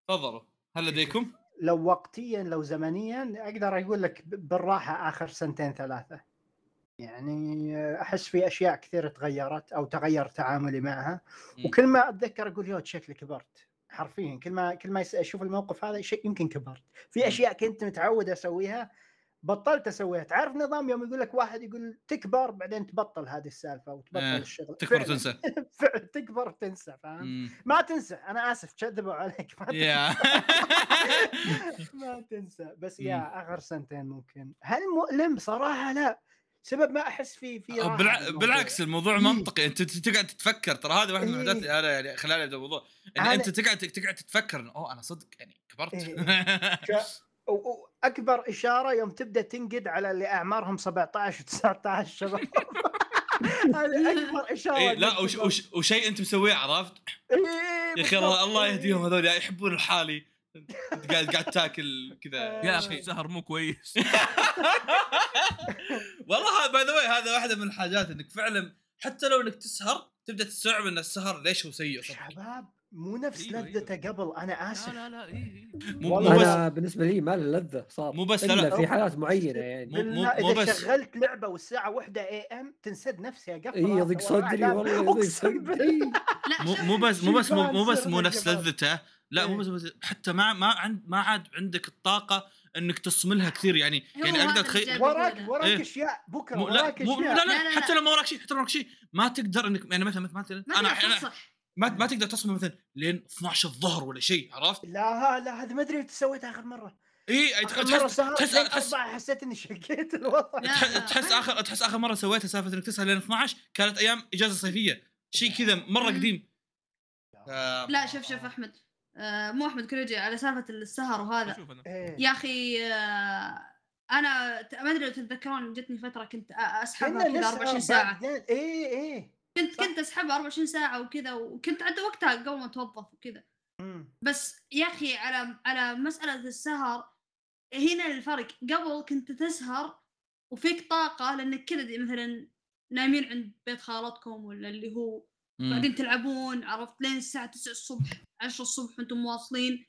Speaker 1: تفضلوا. هل لديكم؟
Speaker 2: لو وقتيا لو زمنيا أقدر أقول لك بالراحة آخر سنتين ثلاثة. يعني أحس في أشياء كثير تغيرت أو تغير تعاملي معها. وكل ما أتذكر أقول يو شكلي كبرت. حرفيا كل ما كل ما أشوف الموقف هذا شيء يمكن كبرت. في. أشياء كنت متعود أسويها بطلت أسويها. تعرف نظام يوم يقول لك واحد يقول تكبر بعدين تبطل هذه السالفة وتبطل
Speaker 1: إيه،
Speaker 2: الشغل.
Speaker 1: تكبر. وتنسى.
Speaker 2: تكبر وتنسى فاهم. ما تنسى. أنا آسف كذبوا عليك ما تنسى. ما تنسى. بس. يا آخر سنتين ممكن. هل مؤلم؟ صراحة لا. سبب ما أحس في في راحة
Speaker 1: بالع... بالعكس الموضوع
Speaker 2: إيه.
Speaker 1: منطقي أنت تقعد تتفكر ترى هذه واحدة من
Speaker 2: إيه.
Speaker 1: الحاجات اللي أنا يعني خلاني أبدأ الموضوع إن
Speaker 2: أنا-
Speaker 1: أنت تقعد تقعد تتفكر إنه، أوه أنا صدق يعني كبرت
Speaker 2: إيه. واكبر إشارة يوم تبدأ تنقد على اللي أعمارهم 17 و19 شباب هذه أكبر إشارة
Speaker 1: اي لا وش وش وشيء أنت مسويه عرفت؟
Speaker 2: إيه،
Speaker 1: يا
Speaker 2: أخي.
Speaker 1: الله
Speaker 2: إيه.
Speaker 1: يهديهم هذول يحبون الحالي انت قاعد قاعد تاكل كذا
Speaker 4: يا أخي سهر مو كويس.
Speaker 1: والله by the way هذا واحدة من الحاجات إنك فعلا حتى لو إنك تسهر تبدأ تستوعب إن السهر ليش هو سيء
Speaker 2: شباب مو نفس
Speaker 4: أيوة،
Speaker 2: لذته قبل أنا
Speaker 4: لا
Speaker 2: آسف.
Speaker 4: لا لا إيه.
Speaker 1: مو مو
Speaker 2: والله
Speaker 1: بس
Speaker 3: أنا بالنسبة لي ما له لذة صار.
Speaker 1: مو بس لا لا
Speaker 3: في حالات معينة يعني.
Speaker 1: مو- مو- مو
Speaker 2: إذا
Speaker 1: بس.
Speaker 2: شغلت لعبة والساعة 1 AM تنسد نفسي اقفل
Speaker 3: اي يضيق صدري. والله يضيق
Speaker 2: أقسم بالله.
Speaker 3: صدري
Speaker 5: لا
Speaker 1: مو مو بس مو بس مو, مو بس مو نفس. لذته. لا مو
Speaker 2: إيه.
Speaker 1: بس بس- حتى ما ما عند ما عاد عندك الطاقة إنك تصملها كثير يعني يعني أقدر
Speaker 5: جاي
Speaker 2: وراك. وراك
Speaker 1: إيه.
Speaker 2: أشياء بكرة
Speaker 1: مو لا
Speaker 2: وراك
Speaker 1: مو
Speaker 2: أشياء
Speaker 1: لا, لا,
Speaker 5: لا، لا،
Speaker 1: حتى
Speaker 5: لا.
Speaker 1: لو ما وراك شيء حتى لو وراك شيء ما تقدر انك يعني مثلا مثلا
Speaker 5: ما أنا.
Speaker 1: ما, ما تقدر تصمم مثلا لين 12 الظهر ولا شيء عرفت؟
Speaker 2: لا لا هذا ما أدري متى سويتها آخر مرة
Speaker 1: إي
Speaker 2: آخر مرة
Speaker 1: تحس تحس تحس
Speaker 2: حسيت إني شقيت الوضع
Speaker 5: لا،
Speaker 1: تح-
Speaker 5: لا.
Speaker 1: تحس اخر تحس آخر مرة سويتها سالفة إنك تسهر لين 12 كانت أيام إجازة صيفية شيء كذا
Speaker 5: مرة.
Speaker 1: قديم آه،
Speaker 5: لا شوف شوف أحمد مو أحمد كريجي على سالفة السهر وهذا
Speaker 2: إيه.
Speaker 5: يا أخي آه أنا ما أدري لو تتذكرون جتني فترة كنت أسحبها
Speaker 2: كنا
Speaker 5: كذا 24
Speaker 2: نسهر ساعة اي اي
Speaker 5: كنت
Speaker 2: صح.
Speaker 5: كنت أسحبها 24 ساعة وكذا وكنت عدى وقتها قبل ما اتوظف وكذا. بس يا أخي على على مسألة السهر هنا الفرق قبل كنت تسهر وفيك طاقة لأنك كذا مثلا نايمين عند بيت خالتكم ولا اللي هو. بعدين تلعبون عرفت؟ لين الساعة 9 الصبح 10 الصبح وأنتم مواصلين.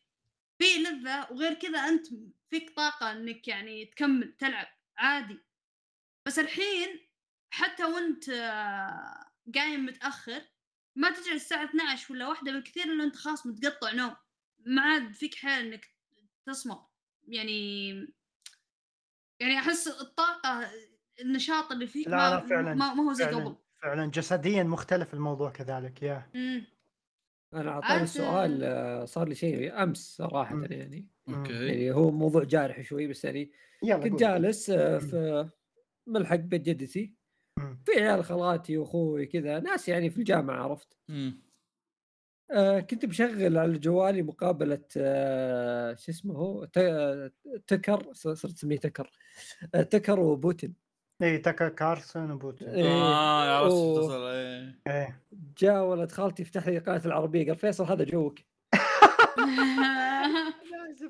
Speaker 5: في لذة وغير كذا أنت فيك طاقة إنك يعني تكمل تلعب عادي. بس الحين حتى وانت آه، قايم متأخر ما تجي الساعة 12 ولا واحدة بالكثير إلا انت خلاص متقطع نوم. ما عاد فيك حيل إنك تصمت يعني يعني أحس الطاقة النشاط اللي فيك
Speaker 2: لا،
Speaker 5: ما,
Speaker 2: لا، فعلاً،
Speaker 5: ما, ما هو زي قبل.
Speaker 2: فعلا جسديا مختلف الموضوع كذلك يا.
Speaker 5: مم. أنا
Speaker 3: أعطاني السؤال آه، صار لي شيء أمس صراحة
Speaker 2: مم.
Speaker 3: يعني.
Speaker 1: أوكي.
Speaker 3: يعني هو موضوع جارح شوي بس يعني
Speaker 2: يلا
Speaker 3: كنت
Speaker 2: قول.
Speaker 3: جالس آه، في ملحق بيت جدتي. في عيال خالاتي وأخوي كذا ناس يعني في الجامعة عرفت. آه كنت مشغل على جوالي مقابلة آه شو اسمه هو؟ ت- تكر صرت أسميه تكر. آه تكر وبوتين.
Speaker 2: إي تاكر كارلسون وبوتين
Speaker 3: إيه.
Speaker 1: آه عرفت. تصل إيه
Speaker 2: إيه
Speaker 3: جاء ولد خالتي يفتح لي قناة العربية قال فيصل هذا جوك.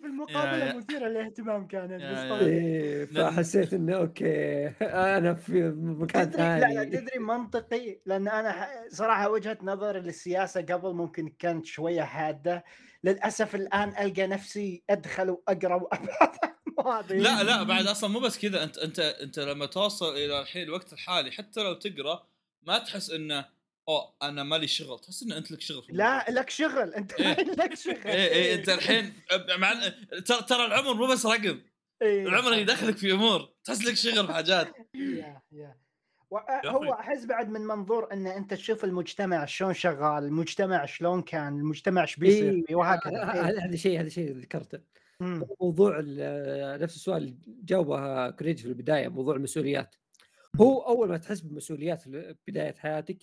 Speaker 2: في
Speaker 1: المقابلة
Speaker 2: مثيرة للاهتمام كانت بس.
Speaker 3: إيه
Speaker 1: لأن-
Speaker 3: فحسيت إنه okay أنا في مكان
Speaker 2: تدري لا لا
Speaker 3: ثاني.
Speaker 2: تدري منطقي؟ لأن أنا صراحة وجهة نظري للسياسة قبل ممكن كانت شوية حادة. للأسف الآن ألقى نفسي أدخل وأقرأ وأبحث.
Speaker 1: لا لا بعد أصلا مو بس كذا أنت أنت أنت لما توصل إلى الحين الوقت الحالي حتى لو تقرأ ما تحس إنه أوه أنا مالي شغل. تحس ان أنت لك شغل في
Speaker 2: لا لك شغل. أنت
Speaker 1: إيه.
Speaker 2: لك شغل.
Speaker 1: إيه إيه أنت الحين مع ترى ترى العمر مو بس رقم.
Speaker 2: إيه،
Speaker 1: العمر. يدخلك في أمور. تحس لك شغل في حاجات.
Speaker 2: يا يا. هو. أحس بعد من منظور إن أنت تشوف المجتمع شلون شغال المجتمع شلون كان المجتمع إيش بيصير
Speaker 3: إيه،
Speaker 2: فيه وهكذا إيه.
Speaker 3: هذا هذا شيء هذا شيء ذكرته.
Speaker 2: مم.
Speaker 3: موضوع نفس السؤال جاوبه كريج في البداية موضوع المسؤوليات. هو أول ما تحس بمسؤوليات في بداية حياتك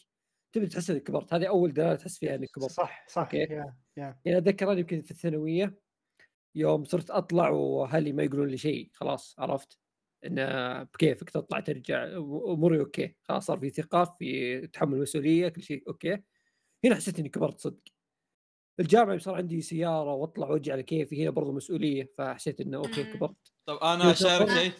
Speaker 3: تبدا تحس إنك كبرت. هذه أول دلالة تحس فيها إنك كبرت.
Speaker 2: صح صح.
Speaker 3: Okay.
Speaker 2: Yeah yeah.
Speaker 3: يعني أتذكر أنا يمكن في الثانوية يوم صرت أطلع وأهلي ما يقولون لي شيء خلاص عرفت؟ انه بكيفك تطلع ترجع أموري okay. خلاص صار في ثقه في تحمل مسؤولية كل شيء okay. هنا حسيت إني كبرت صدق. الجامعة صار عندي سيارة واطلع واجي على كيفي هنا برضو مسؤولية فحسيت إنه
Speaker 5: okay.
Speaker 3: كبرت
Speaker 1: طب
Speaker 3: أنا
Speaker 1: اشارك شيء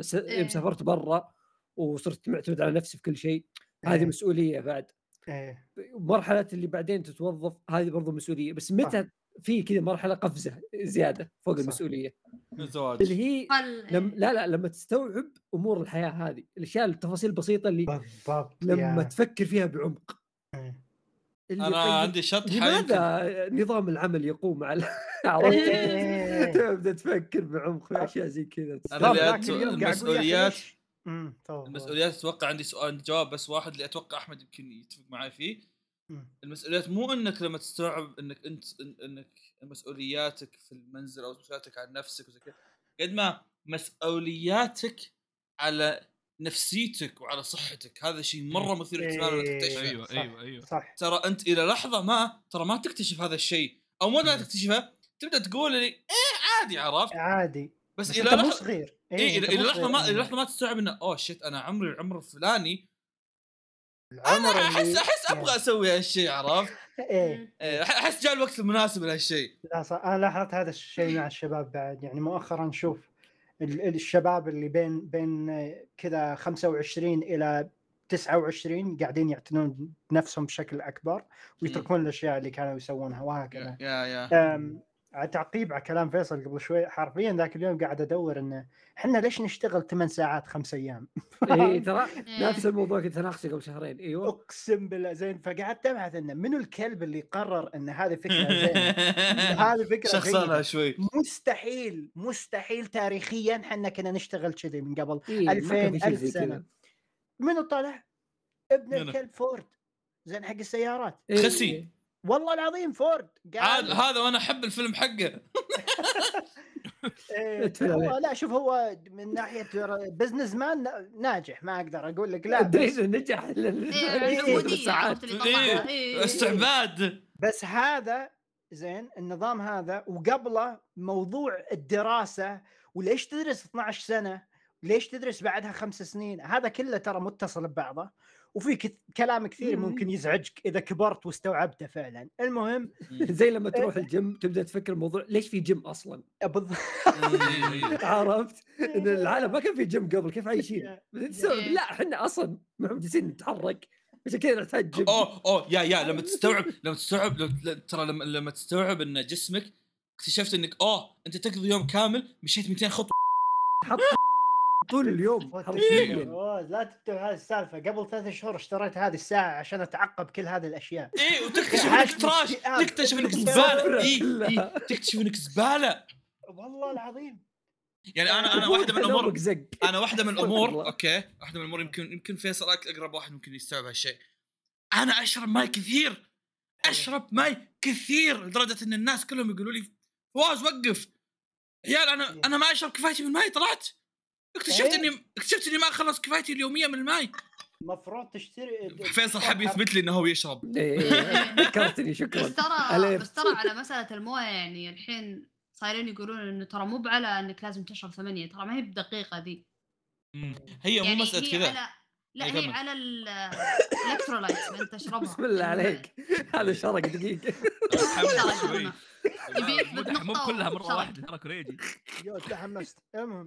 Speaker 3: سافرت
Speaker 5: إيه.
Speaker 3: سافرت برا وصرت معتمد على نفسي في كل شيء هذه
Speaker 2: إيه.
Speaker 3: مسؤولية بعد
Speaker 2: إيه
Speaker 3: مرحلة اللي بعدين تتوظف هذه برضو مسؤولية بس متى في كذا مرحلة قفزة زيادة فوق
Speaker 2: صح.
Speaker 3: المسؤولية
Speaker 1: الزواج
Speaker 3: اللي هي لم لا لا لما تستوعب أمور الحياة هذه الأشياء التفاصيل البسيطة اللي
Speaker 2: بالضبط
Speaker 3: لما
Speaker 2: يا.
Speaker 3: تفكر فيها بعمق
Speaker 2: إيه.
Speaker 3: اللي
Speaker 1: أنا
Speaker 3: طيب
Speaker 1: عندي شطحة يمكن
Speaker 3: لماذا نظام العمل يقوم على عرفت
Speaker 2: إيه.
Speaker 3: تبدأ تفكر بعمق في أشياء زي كذا
Speaker 2: أنا
Speaker 1: المسؤوليات. المسؤوليات أتوقع عندي سؤال عندي جواب بس واحد اللي أتوقع أحمد يمكن يتفق معي فيه. المسؤوليات مو إنك لما تستوعب إنك انت إن- إنك مسؤولياتك في المنزل أو مسؤولياتك عن نفسك وزي كذا قد ما مسؤولياتك على نفسيتك وعلى صحتك. هذا شيء مرة مثير للاهتمام
Speaker 2: إيه.
Speaker 1: تكتشفه.
Speaker 4: أيوه
Speaker 2: صح.
Speaker 4: أيوه. أيوه
Speaker 2: صح.
Speaker 1: ترى أنت إلى لحظة ما ترى ما تكتشف هذا الشيء. أو
Speaker 2: مم.
Speaker 1: تكتشفه تبدأ تقول لي إيه عادي عرفت؟
Speaker 2: عادي.
Speaker 1: بس
Speaker 2: بس إلى
Speaker 1: لحظه
Speaker 2: صغير.
Speaker 1: اي
Speaker 2: أنت
Speaker 1: إلى
Speaker 2: لحظة.
Speaker 1: ما إلى لحظة ما تستوعب إنه أوه شيت أنا عمري العمر الفلاني
Speaker 2: العمر
Speaker 1: أنا احس أحس أبغى أسوي هالشيء عرفت؟ إيه. إيه، أحس جاء الوقت المناسب لهالشيء.
Speaker 2: لا صح. أنا لاحظت هذا الشيء مع الشباب بعد. يعني مؤخرا نشوف الشباب اللي بين بين كذا 25 إلى 29 قاعدين يعتنون بنفسهم بشكل أكبر ويتركون الأشياء اللي كانوا يسوونها وهكذا.
Speaker 1: يا يا
Speaker 2: تعقيب على كلام فيصل قبل شوي حرفيا ذاك اليوم قاعد أدور إنه إحنا ليش نشتغل 8 ساعات خمس أيام؟
Speaker 3: اي ترى
Speaker 5: إيه.
Speaker 3: نفس الموضوع كنت أناقشه قبل شهرين أيوه
Speaker 2: أقسم بالله زين فقعدت أبحث إنه منو الكلب اللي قرر إن هذه فكرة زينة؟ هذه فكرة
Speaker 1: شخصنها شوي
Speaker 2: مستحيل مستحيل تاريخيا إحنا كنا نشتغل كذي من قبل
Speaker 3: إيه، ما
Speaker 2: 2000
Speaker 3: كان في شيء
Speaker 2: 1000
Speaker 3: زي سنة.
Speaker 2: منو طلع؟ ابن؟ الكلب فورد زين حق السيارات
Speaker 3: إيه،
Speaker 1: خسي.
Speaker 2: والله العظيم فورد قال
Speaker 1: هذا وأنا أحب الفيلم حقه.
Speaker 2: إيه، هو. لا شوف هو من ناحية businessman ناجح ما أقدر أقول لك لا
Speaker 3: أدري نجح
Speaker 2: إيه،
Speaker 5: إيه
Speaker 1: استعباد.
Speaker 2: بس هذا زين النظام هذا وقبله موضوع الدراسة وليش تدرس 12 سنة ليش تدرس بعدها خمس سنين هذا كله ترى متصل ببعضه. وفي كث... كلام كثير
Speaker 3: مم.
Speaker 2: ممكن يزعجك إذا كبرت واستوعبته فعلا. المهم
Speaker 3: زي لما تروح الجيم تبدأ تفكر الموضوع ليش في جيم أصلا؟
Speaker 2: بالضبط
Speaker 3: عرفت؟ إن العالم ما كان في جيم قبل كيف عايشين؟
Speaker 5: إيه.
Speaker 3: لا إحنا أصلا ما هم جالسين نتحرك عشان كذا نحتاج جيم.
Speaker 1: أوه أوه يا يا لما تستوعب لما تستوعب ترى لما لما تستوعب إن جسمك اكتشفت إنك أوه أنت تقضي يوم كامل مشيت 200 خطوة.
Speaker 3: حط طول اليوم
Speaker 2: إيه. لا تكتب هذه السالفة. قبل ثلاث شهور اشتريت هذه الساعة عشان أتعقب كل هذه الأشياء.
Speaker 1: إيه وتكتشف إنك تراش. تكتشف
Speaker 2: إنك.
Speaker 1: زبالة. اي. اي تكتشف إنك زبالة.
Speaker 2: والله العظيم.
Speaker 1: يعني أنا أنا واحدة من
Speaker 3: الأمور
Speaker 1: أنا واحدة من
Speaker 3: الأمور.
Speaker 1: Okay واحدة من الأمور يمكن يمكن فيصل أقرب واحد ممكن يستوعب هالشيء. أنا أشرب ماي كثير. أشرب ماي كثير لدرجة إن الناس كلهم يقولوا لي فواز وقف. عيال أنا أنا ما أشرب كفايتي من الماي طلعت. اكتشفت
Speaker 2: إيه.
Speaker 1: اني اكتشفت إني ما اخلص كفايتي اليومية من الماي
Speaker 2: المفروض تشتري
Speaker 1: فيصل حب يثبت لي إنه هو يشرب
Speaker 3: إيه، إيه، ذكرتني شكرا
Speaker 5: بس ترى. بس ترى على مسألة الموية يعني الحين صايرين يقولون إنه ترى مو على إنك لازم تشرب ثمانية ترى ما هي بدقيقة ذي.
Speaker 1: هي مو
Speaker 5: يعني مسألة
Speaker 1: كذا
Speaker 5: لا
Speaker 1: إيه،
Speaker 5: هي. على ال electrolytes اللي أنت تشربها
Speaker 3: بسم الله عليك. هذا شرق دقيقه
Speaker 4: مو كلها
Speaker 5: مرة.
Speaker 4: واحدة ترى كوريجي.
Speaker 2: يو تحمست المهم.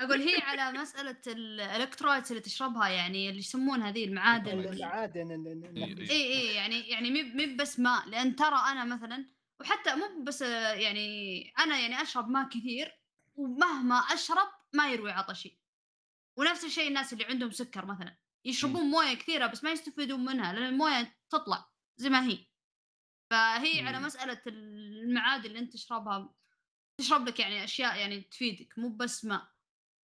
Speaker 5: أقول هي على مسألة ال electrolytes اللي تشربها يعني اللي يسمونها ذي المعادن.
Speaker 2: المعادن ال- ال-
Speaker 1: إيه،
Speaker 2: ال-
Speaker 5: إي. إي يعني يعني مو بس ماء لأن ترى أنا مثلا وحتى مو بس يعني أنا يعني أشرب ماء كثير ومهما أشرب ما يروي عطشي. ونفس الشيء الناس اللي عندهم سكر مثلا. يشربون موية كثيرة بس ما يستفيدون منها لأن الموية تطلع زي ما هي. فهي على. مسألة المعادن اللي أنت تشربها. تشرب لك يعني أشياء يعني تفيدك مو بس ماء.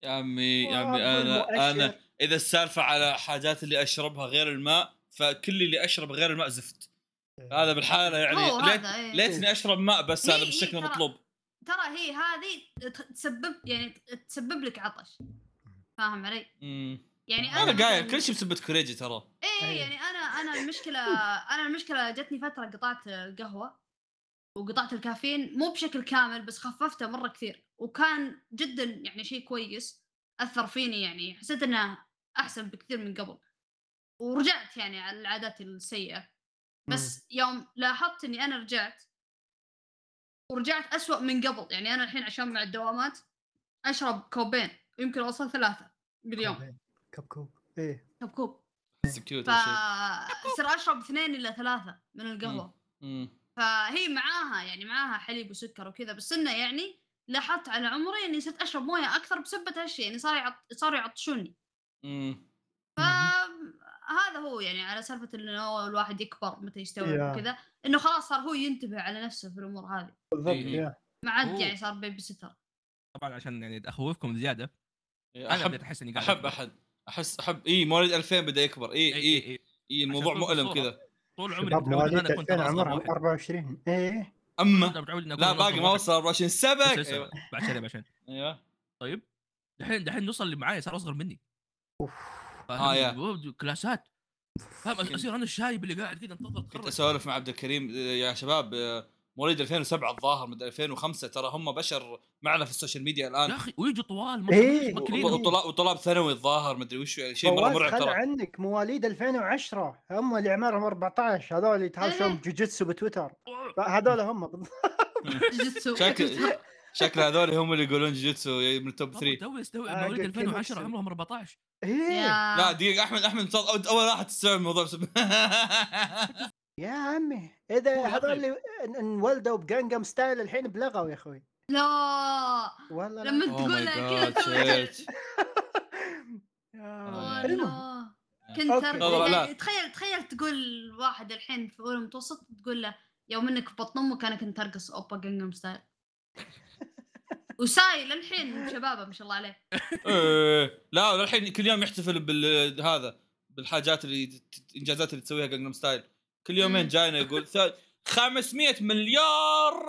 Speaker 1: يا عمي يا عمي أنا
Speaker 2: أنا.
Speaker 1: إذا السالفة على حاجات اللي أشربها غير الماء فكل اللي أشرب غير الماء زفت. هذا بالحالة يعني ليت
Speaker 5: إيه.
Speaker 1: ليتني أشرب ماء بس هذا بالشكل
Speaker 5: ترى-
Speaker 1: المطلوب
Speaker 5: ترى هي هذه تسبب يعني تسبب لك عطش. فاهم علي؟
Speaker 1: مم.
Speaker 5: يعني أنا
Speaker 1: أنا قايل كل شيء بسبة كوريجي ترى.
Speaker 5: إيه
Speaker 2: أي.
Speaker 5: يعني أنا أنا المشكلة أنا المشكلة جتني فترة قطعت القهوه وقطعت الكافيين مو بشكل كامل بس خففته مرة كثير. وكان جدا يعني شيء كويس أثر فيني يعني. حسيت إنه أحسن بكثير من قبل. ورجعت يعني على العادات السيئة. بس يوم لاحظت إني أنا رجعت ورجعت أسوأ من قبل. يعني أنا الحين عشان مع الدوامات أشرب كوبين. ويمكن أوصل ثلاثة باليوم
Speaker 2: كب كوب إيه
Speaker 5: كوب كوب
Speaker 1: cute أول شيء.
Speaker 5: فصير أشرب اثنين إلى ثلاثة من القهوة
Speaker 1: مم.
Speaker 5: فهي معاها يعني معاها حليب وسكر وكذا بس إنه يعني لاحظت على عمري إني صرت أشرب موية أكثر بسبة هالشيء يعني صار يعط... صاروا يعطشوني. فهذا هو يعني على سالفة إنه الواحد يكبر متى يستوعب. وكذا إنه خلاص صار هو ينتبه على نفسه في الأمور هذه
Speaker 2: بالضبط
Speaker 1: إيه.
Speaker 5: ما عاد يعني صار بيبي ستر
Speaker 4: طبعا عشان يعني أخوفكم زيادة أنا
Speaker 1: احب
Speaker 4: بديت أحس إني قاعد أحب.
Speaker 1: أحد احس احب اي مواليد 2000 بدا يكبر اي اي. اي الموضوع مؤلم. كذا
Speaker 4: طول عمري متعود أنا اكون
Speaker 2: 2000
Speaker 4: ترى أصغر
Speaker 2: عمرهم
Speaker 4: واحد.
Speaker 2: 24 إيه
Speaker 1: اما لا باقي ما. وصل 24 سبك
Speaker 4: أيوه بعد شهرين بعد شهرين
Speaker 1: أيوه
Speaker 4: طيب دحين دحين نوصل اللي معايا صار أصغر مني
Speaker 1: أوف
Speaker 4: فاهم؟
Speaker 1: يا.
Speaker 4: و- كلاسات فاهم أصير أنا الشايب اللي قاعد كذا أنتظر
Speaker 1: كنت أسولف مع عبد الكريم يا شباب آه، مواليد 2007 الظاهر من 2005 ترى هم بشر معنا في ال social media الآن.
Speaker 4: يا أخي ويجوا طوال ما
Speaker 2: إيه.
Speaker 4: مكلين
Speaker 1: وط- وطلاب وطلاب ثانوي الظاهر مدري وش يعني شيء
Speaker 2: مرة
Speaker 1: مرعب ترى.
Speaker 2: عنك. مواليد 2010 هم اللي أعمارهم 14 هذول اللي يتهاوشون
Speaker 5: إيه.
Speaker 2: بجوجيتسو بتويتر. هذول هم. بالضبط
Speaker 5: جوجيتسو.
Speaker 1: شكل شكل هذول هم اللي يقولون جوجيتسو من ال top 3
Speaker 4: تو استوعب
Speaker 2: آه،
Speaker 4: مواليد
Speaker 2: قلت كلمة
Speaker 4: 2010
Speaker 2: سر.
Speaker 4: عمرهم 14
Speaker 5: إيه.
Speaker 1: لا دقيقة احمد أحمد أول واحد تستوعب الموضوع.
Speaker 2: يا عمي إذا
Speaker 4: هو
Speaker 2: هذول
Speaker 4: يا
Speaker 2: اللي ان- انولدوا ب Gangnam Style الحين بلغوا يا أخوي.
Speaker 5: لا.
Speaker 2: والله لا.
Speaker 5: لما
Speaker 1: Oh
Speaker 5: تقول كذا والله. كنت. يعني تخيل تخيل تقول واحد الحين في اولى متوسط تقول له يوم إنك في بطن أمك أنا كنت أرقص Oppa Gangnam Style. وساي للحين شبابه ما شاء الله عليه.
Speaker 1: إيه. لا الحين كل يوم يحتفل بال هذا بالحاجات اللي الانجازات اللي تسويها Gangnam Style. كل يومين. جاينا يقول ث- 500 مليار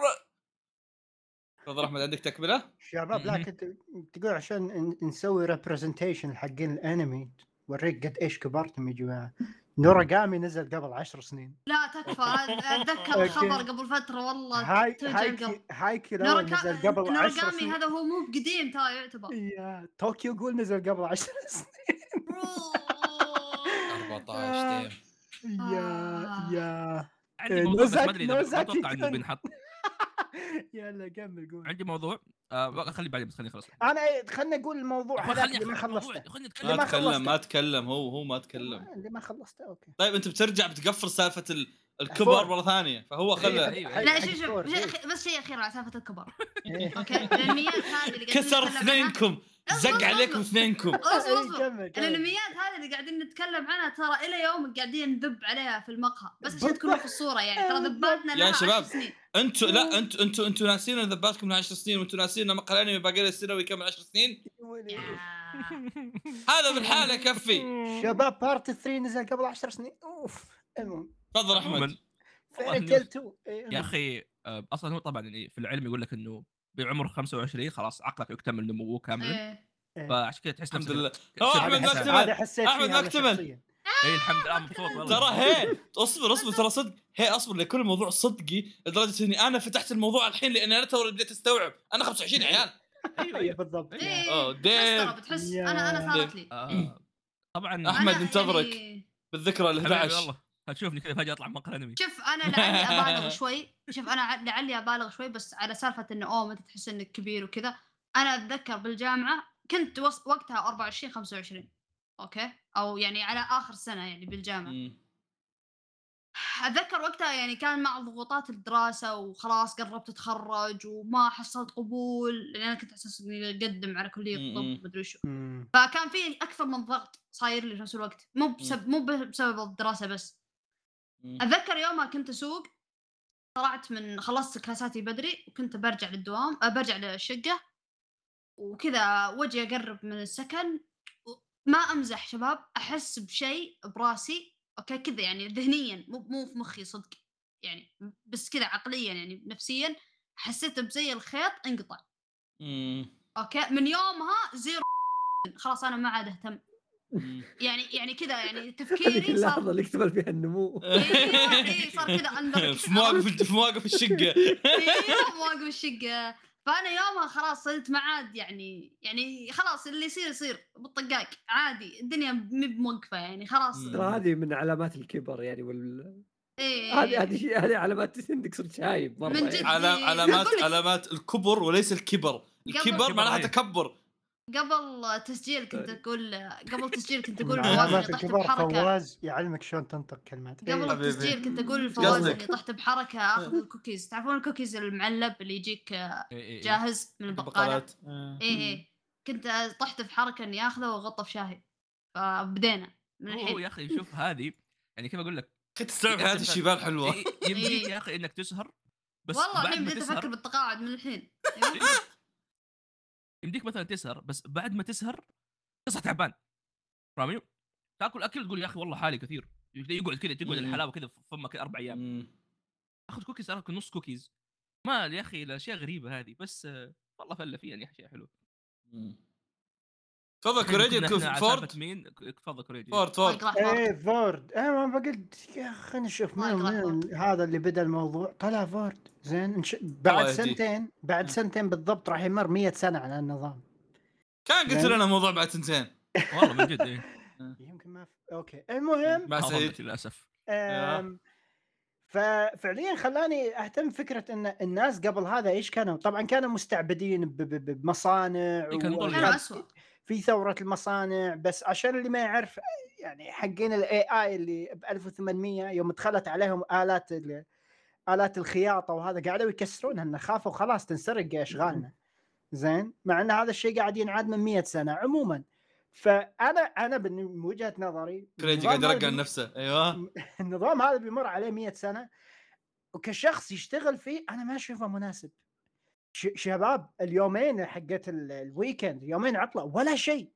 Speaker 1: تفضل احمد عندك تكملة؟
Speaker 2: شباب لا. كنت تقول عشان ن- نسوي representation حقين الانمي وريك قد إيش كبرتم يا جماعة Noragami نزل قبل عشر سنين
Speaker 5: لا تكفى
Speaker 2: أتذكر.
Speaker 5: الخبر قبل فترة والله
Speaker 2: هاي
Speaker 5: توجع
Speaker 2: هاي
Speaker 5: القلب.
Speaker 2: كي هاي كي لو نزل قبل عشر
Speaker 5: Noragami
Speaker 2: سنين
Speaker 5: هذا هو مو قديم ترى يعتبر
Speaker 2: يا Tokyo Ghoul نزل قبل عشر سنين
Speaker 1: 14 ديم
Speaker 2: يا
Speaker 5: آه.
Speaker 2: يا
Speaker 4: عندي
Speaker 2: إيه،
Speaker 4: موضوع بس ما أدري إذا- ما أتوقع انه بينحط
Speaker 2: يلا كمل قول.
Speaker 4: عندي موضوع آه خلي بعدين بس خليني أخلص.
Speaker 2: أنا خلنا نقول الموضوع هذاك
Speaker 4: خليني
Speaker 2: اللي ما خلصته.
Speaker 1: ما تكلم. ما تكلم هو هو ما تكلم.
Speaker 2: اللي ما خلصته أوكي.
Speaker 1: طيب أنت بترجع بتقفل سالفة ال- الكبر. مرة ثانية فهو
Speaker 4: إيه،
Speaker 1: خله
Speaker 4: أيوة،
Speaker 5: لا
Speaker 2: حق
Speaker 5: شوف شوف بس شيء أخير على سالفة الكبر.
Speaker 2: إيه.
Speaker 5: أوكي؟ الانميات هذه اللي
Speaker 1: كسر اثنينكم. زق. عليكم اثنينكم.
Speaker 5: الأنميات هذه اللي قاعدين نتكلم عنها ترى إلى يوم قاعدين نذب عليها في المقهى. بس عشان تكونوا في الصورة يعني ترى ذباتنا
Speaker 1: يا
Speaker 5: لها
Speaker 1: شباب.
Speaker 5: 10 سنين.
Speaker 1: أنتوا لا أنتوا أنتوا أنتوا ناسين إن ذباتكم من 10 سنين وأنتوا ناسين إن مقال انمي باقي له سنة ويكمل 10 سنين؟
Speaker 5: يا.
Speaker 1: هذا بالحاله يكفي
Speaker 2: شباب part 3 نزل قبل 10 سنين. أوف. المهم.
Speaker 1: تفضل أحمد.
Speaker 2: Fairy
Speaker 4: والله
Speaker 2: Tail 2
Speaker 4: يا أخي آه، أصلا هو طبعا في العلم يقول لك إنه بعمر 25 خلاص عقلك يكتمل نموه كاملا
Speaker 5: إيه.
Speaker 2: إيه.
Speaker 4: فعشان كذا تحس
Speaker 1: الحمد لله أحمد
Speaker 4: إنسان.
Speaker 1: مكتمل.
Speaker 2: أنا
Speaker 1: مكتمل.
Speaker 4: اي الحمد لله مبسوط والله
Speaker 1: ترى هي اصبر اصبر ترى صدق هي اصبر لكل الموضوع صدقي لدرجة إني أنا فتحت الموضوع الحين لأن أنا تو بديت أستوعب أنا 25 عيال
Speaker 4: أيوه
Speaker 2: أيوه
Speaker 4: أيوه
Speaker 2: بالضبط
Speaker 5: إيه.
Speaker 1: أوه
Speaker 5: بس
Speaker 1: ديم
Speaker 5: ترى بتحس
Speaker 2: يا.
Speaker 5: أنا أنا صارت لي
Speaker 4: آه، طبعا
Speaker 1: أحمد
Speaker 5: أنا
Speaker 1: ننتظرك.
Speaker 5: يعني-
Speaker 1: بالذكرى ال
Speaker 4: حبيبي
Speaker 1: 11
Speaker 4: والله هتشوفني كذا فجأة أطلع مقهى أنمي
Speaker 5: شوف أنا لعلي أبالغ شوي شوف أنا لعلي أبالغ شوي بس على سالفة إنه أوه متى تحس إنك كبير وكذا أنا أتذكر بالجامعة كنت وص... وقتها 24 25 أوكي أو يعني على آخر سنة يعني بالجامعة
Speaker 1: مم.
Speaker 5: أتذكر وقتها يعني كان مع ضغوطات الدراسة وخلاص قربت أتخرج وما حصلت قبول لأن أنا كنت أساس إني أقدم على
Speaker 1: كلية.
Speaker 5: الطب مدري شو. فكان في أكثر من ضغط صاير لي في نفس الوقت مو بسبب مو بسبب الدراسة بس. أتذكر يومها كنت أسوق طلعت من خلصت كلاساتي بدري وكنت برجع للدوام أه برجع للشقة وكذا وجهي اقرب من السكن ما أمزح شباب أحس بشيء براسي أوكي كذا يعني ذهنيا مو مو في مخي صدق يعني بس كذا عقليا يعني نفسيا حسيت بزي الخيط انقطع. أوكي من يومها zero خلاص أنا ما عاد
Speaker 1: أهتم.
Speaker 5: يعني يعني كذا يعني تفكيري
Speaker 3: اللحظه
Speaker 5: صار
Speaker 3: اللي يكتمل فيها النمو
Speaker 5: أيوه اي صار كذا اندر
Speaker 1: في مواقف في مواقف الشقة
Speaker 5: أيوه مواقف الشقة فأنا يومها خلاص صرت ما عاد يعني يعني خلاص اللي يصير يصير بالطقاق عادي الدنيا مي بموقفة يعني خلاص.
Speaker 3: ترى هذه من علامات الكبر يعني وال
Speaker 5: إيه
Speaker 3: هذه هذه هذه علامات انك صرت شايب مرة
Speaker 5: من
Speaker 3: يعني.
Speaker 5: جد.
Speaker 1: علام
Speaker 5: إيه.
Speaker 1: علامات. علامات الكبر وليس الكبر الكبر معناها
Speaker 4: إيه.
Speaker 1: تكبر
Speaker 5: قبل تسجيل كنت أقول قبل تسجيل كنت أقول
Speaker 2: من
Speaker 5: فواز إني طحت بحركة.
Speaker 2: فواز يعلمك شلون تنطق كلمات.
Speaker 5: قبل
Speaker 2: إيه.
Speaker 5: التسجيل كنت أقول لفواز
Speaker 1: قصدك.
Speaker 5: إني طحت بحركة آخذ الكوكيز. تعرفون الكوكيز المعلب اللي يجيك
Speaker 4: إيه، إيه، إيه.
Speaker 5: جاهز من البقالة؟
Speaker 1: بقالات. آه.
Speaker 5: إيه إيه. كنت طحت في حركه إني آخذه واغطه في شاهي. فبدينا من الحين.
Speaker 4: يا أخي شوف هذه يعني كيف أقول لك؟
Speaker 1: أخي تستوعب حياه الشباب حلوة
Speaker 4: إيه، يمديك يا أخي إنك تسهر بس
Speaker 5: والله الحين بديت
Speaker 4: أفكر
Speaker 5: بالتقاعد من الحين.
Speaker 4: إيه. يمديك مثلا تسهر بس بعد ما تسهر تصحى تعبان فاهمني؟ تاكل أكل تقول يا أخي والله حالي كثير يقعد كذا تقعد. الحلاوة كذا في فمك أربع
Speaker 1: أيام.
Speaker 4: آخذ كوكيز اكل نص كوكيز ما يا أخي الأشياء غريبة هذه بس والله فلة فيها يعني اشياء
Speaker 1: حلوة. تفضل كوريجي فورد
Speaker 4: مين تفضل كوريجي
Speaker 1: فورد فورد.
Speaker 5: إيه فورد
Speaker 2: إيه ما بقلت يا أخي خلينا نشوف
Speaker 5: يقرأ
Speaker 2: من هذا اللي بدأ الموضوع طلع فورد زين نش... بعد. سنتين بعد
Speaker 1: آه.
Speaker 2: سنتين بالضبط راح يمر 100 سنة على النظام
Speaker 1: كان قلت. لنا موضوع بعد سنتين
Speaker 4: والله من جد إيه.
Speaker 2: يمكن ما. okay المهم
Speaker 4: ما ظنيت للأسف
Speaker 2: أم... ففعليا خلاني أهتم فكرة إن الناس قبل هذا إيش كانوا طبعا كانوا مستعبدين بمصانع
Speaker 4: إيه، كانوا
Speaker 2: و-
Speaker 4: ضل
Speaker 5: كانوا. اسوء
Speaker 2: في ثورة المصانع بس عشان اللي ما يعرف يعني حقين ال AI اللي ب 1800 يوم دخلت عليهم آلات ال- آلات الخياطة وهذا قاعدوا يكسرونها إنه خافوا خلاص تنسرق أشغالنا. زين؟ مع إن هذا الشيء قاعد ينعاد من 100 سنة عموما. فأنا أنا من من وجهة نظري
Speaker 1: كوريجي قاعد يرقع نفسه. أيوه.
Speaker 2: النظام هذا بيمر عليه 100 سنة. وكشخص يشتغل فيه أنا ما أشوفه مناسب. شباب اليومين حقت ال- الويكند يومين عطلة ولا شيء.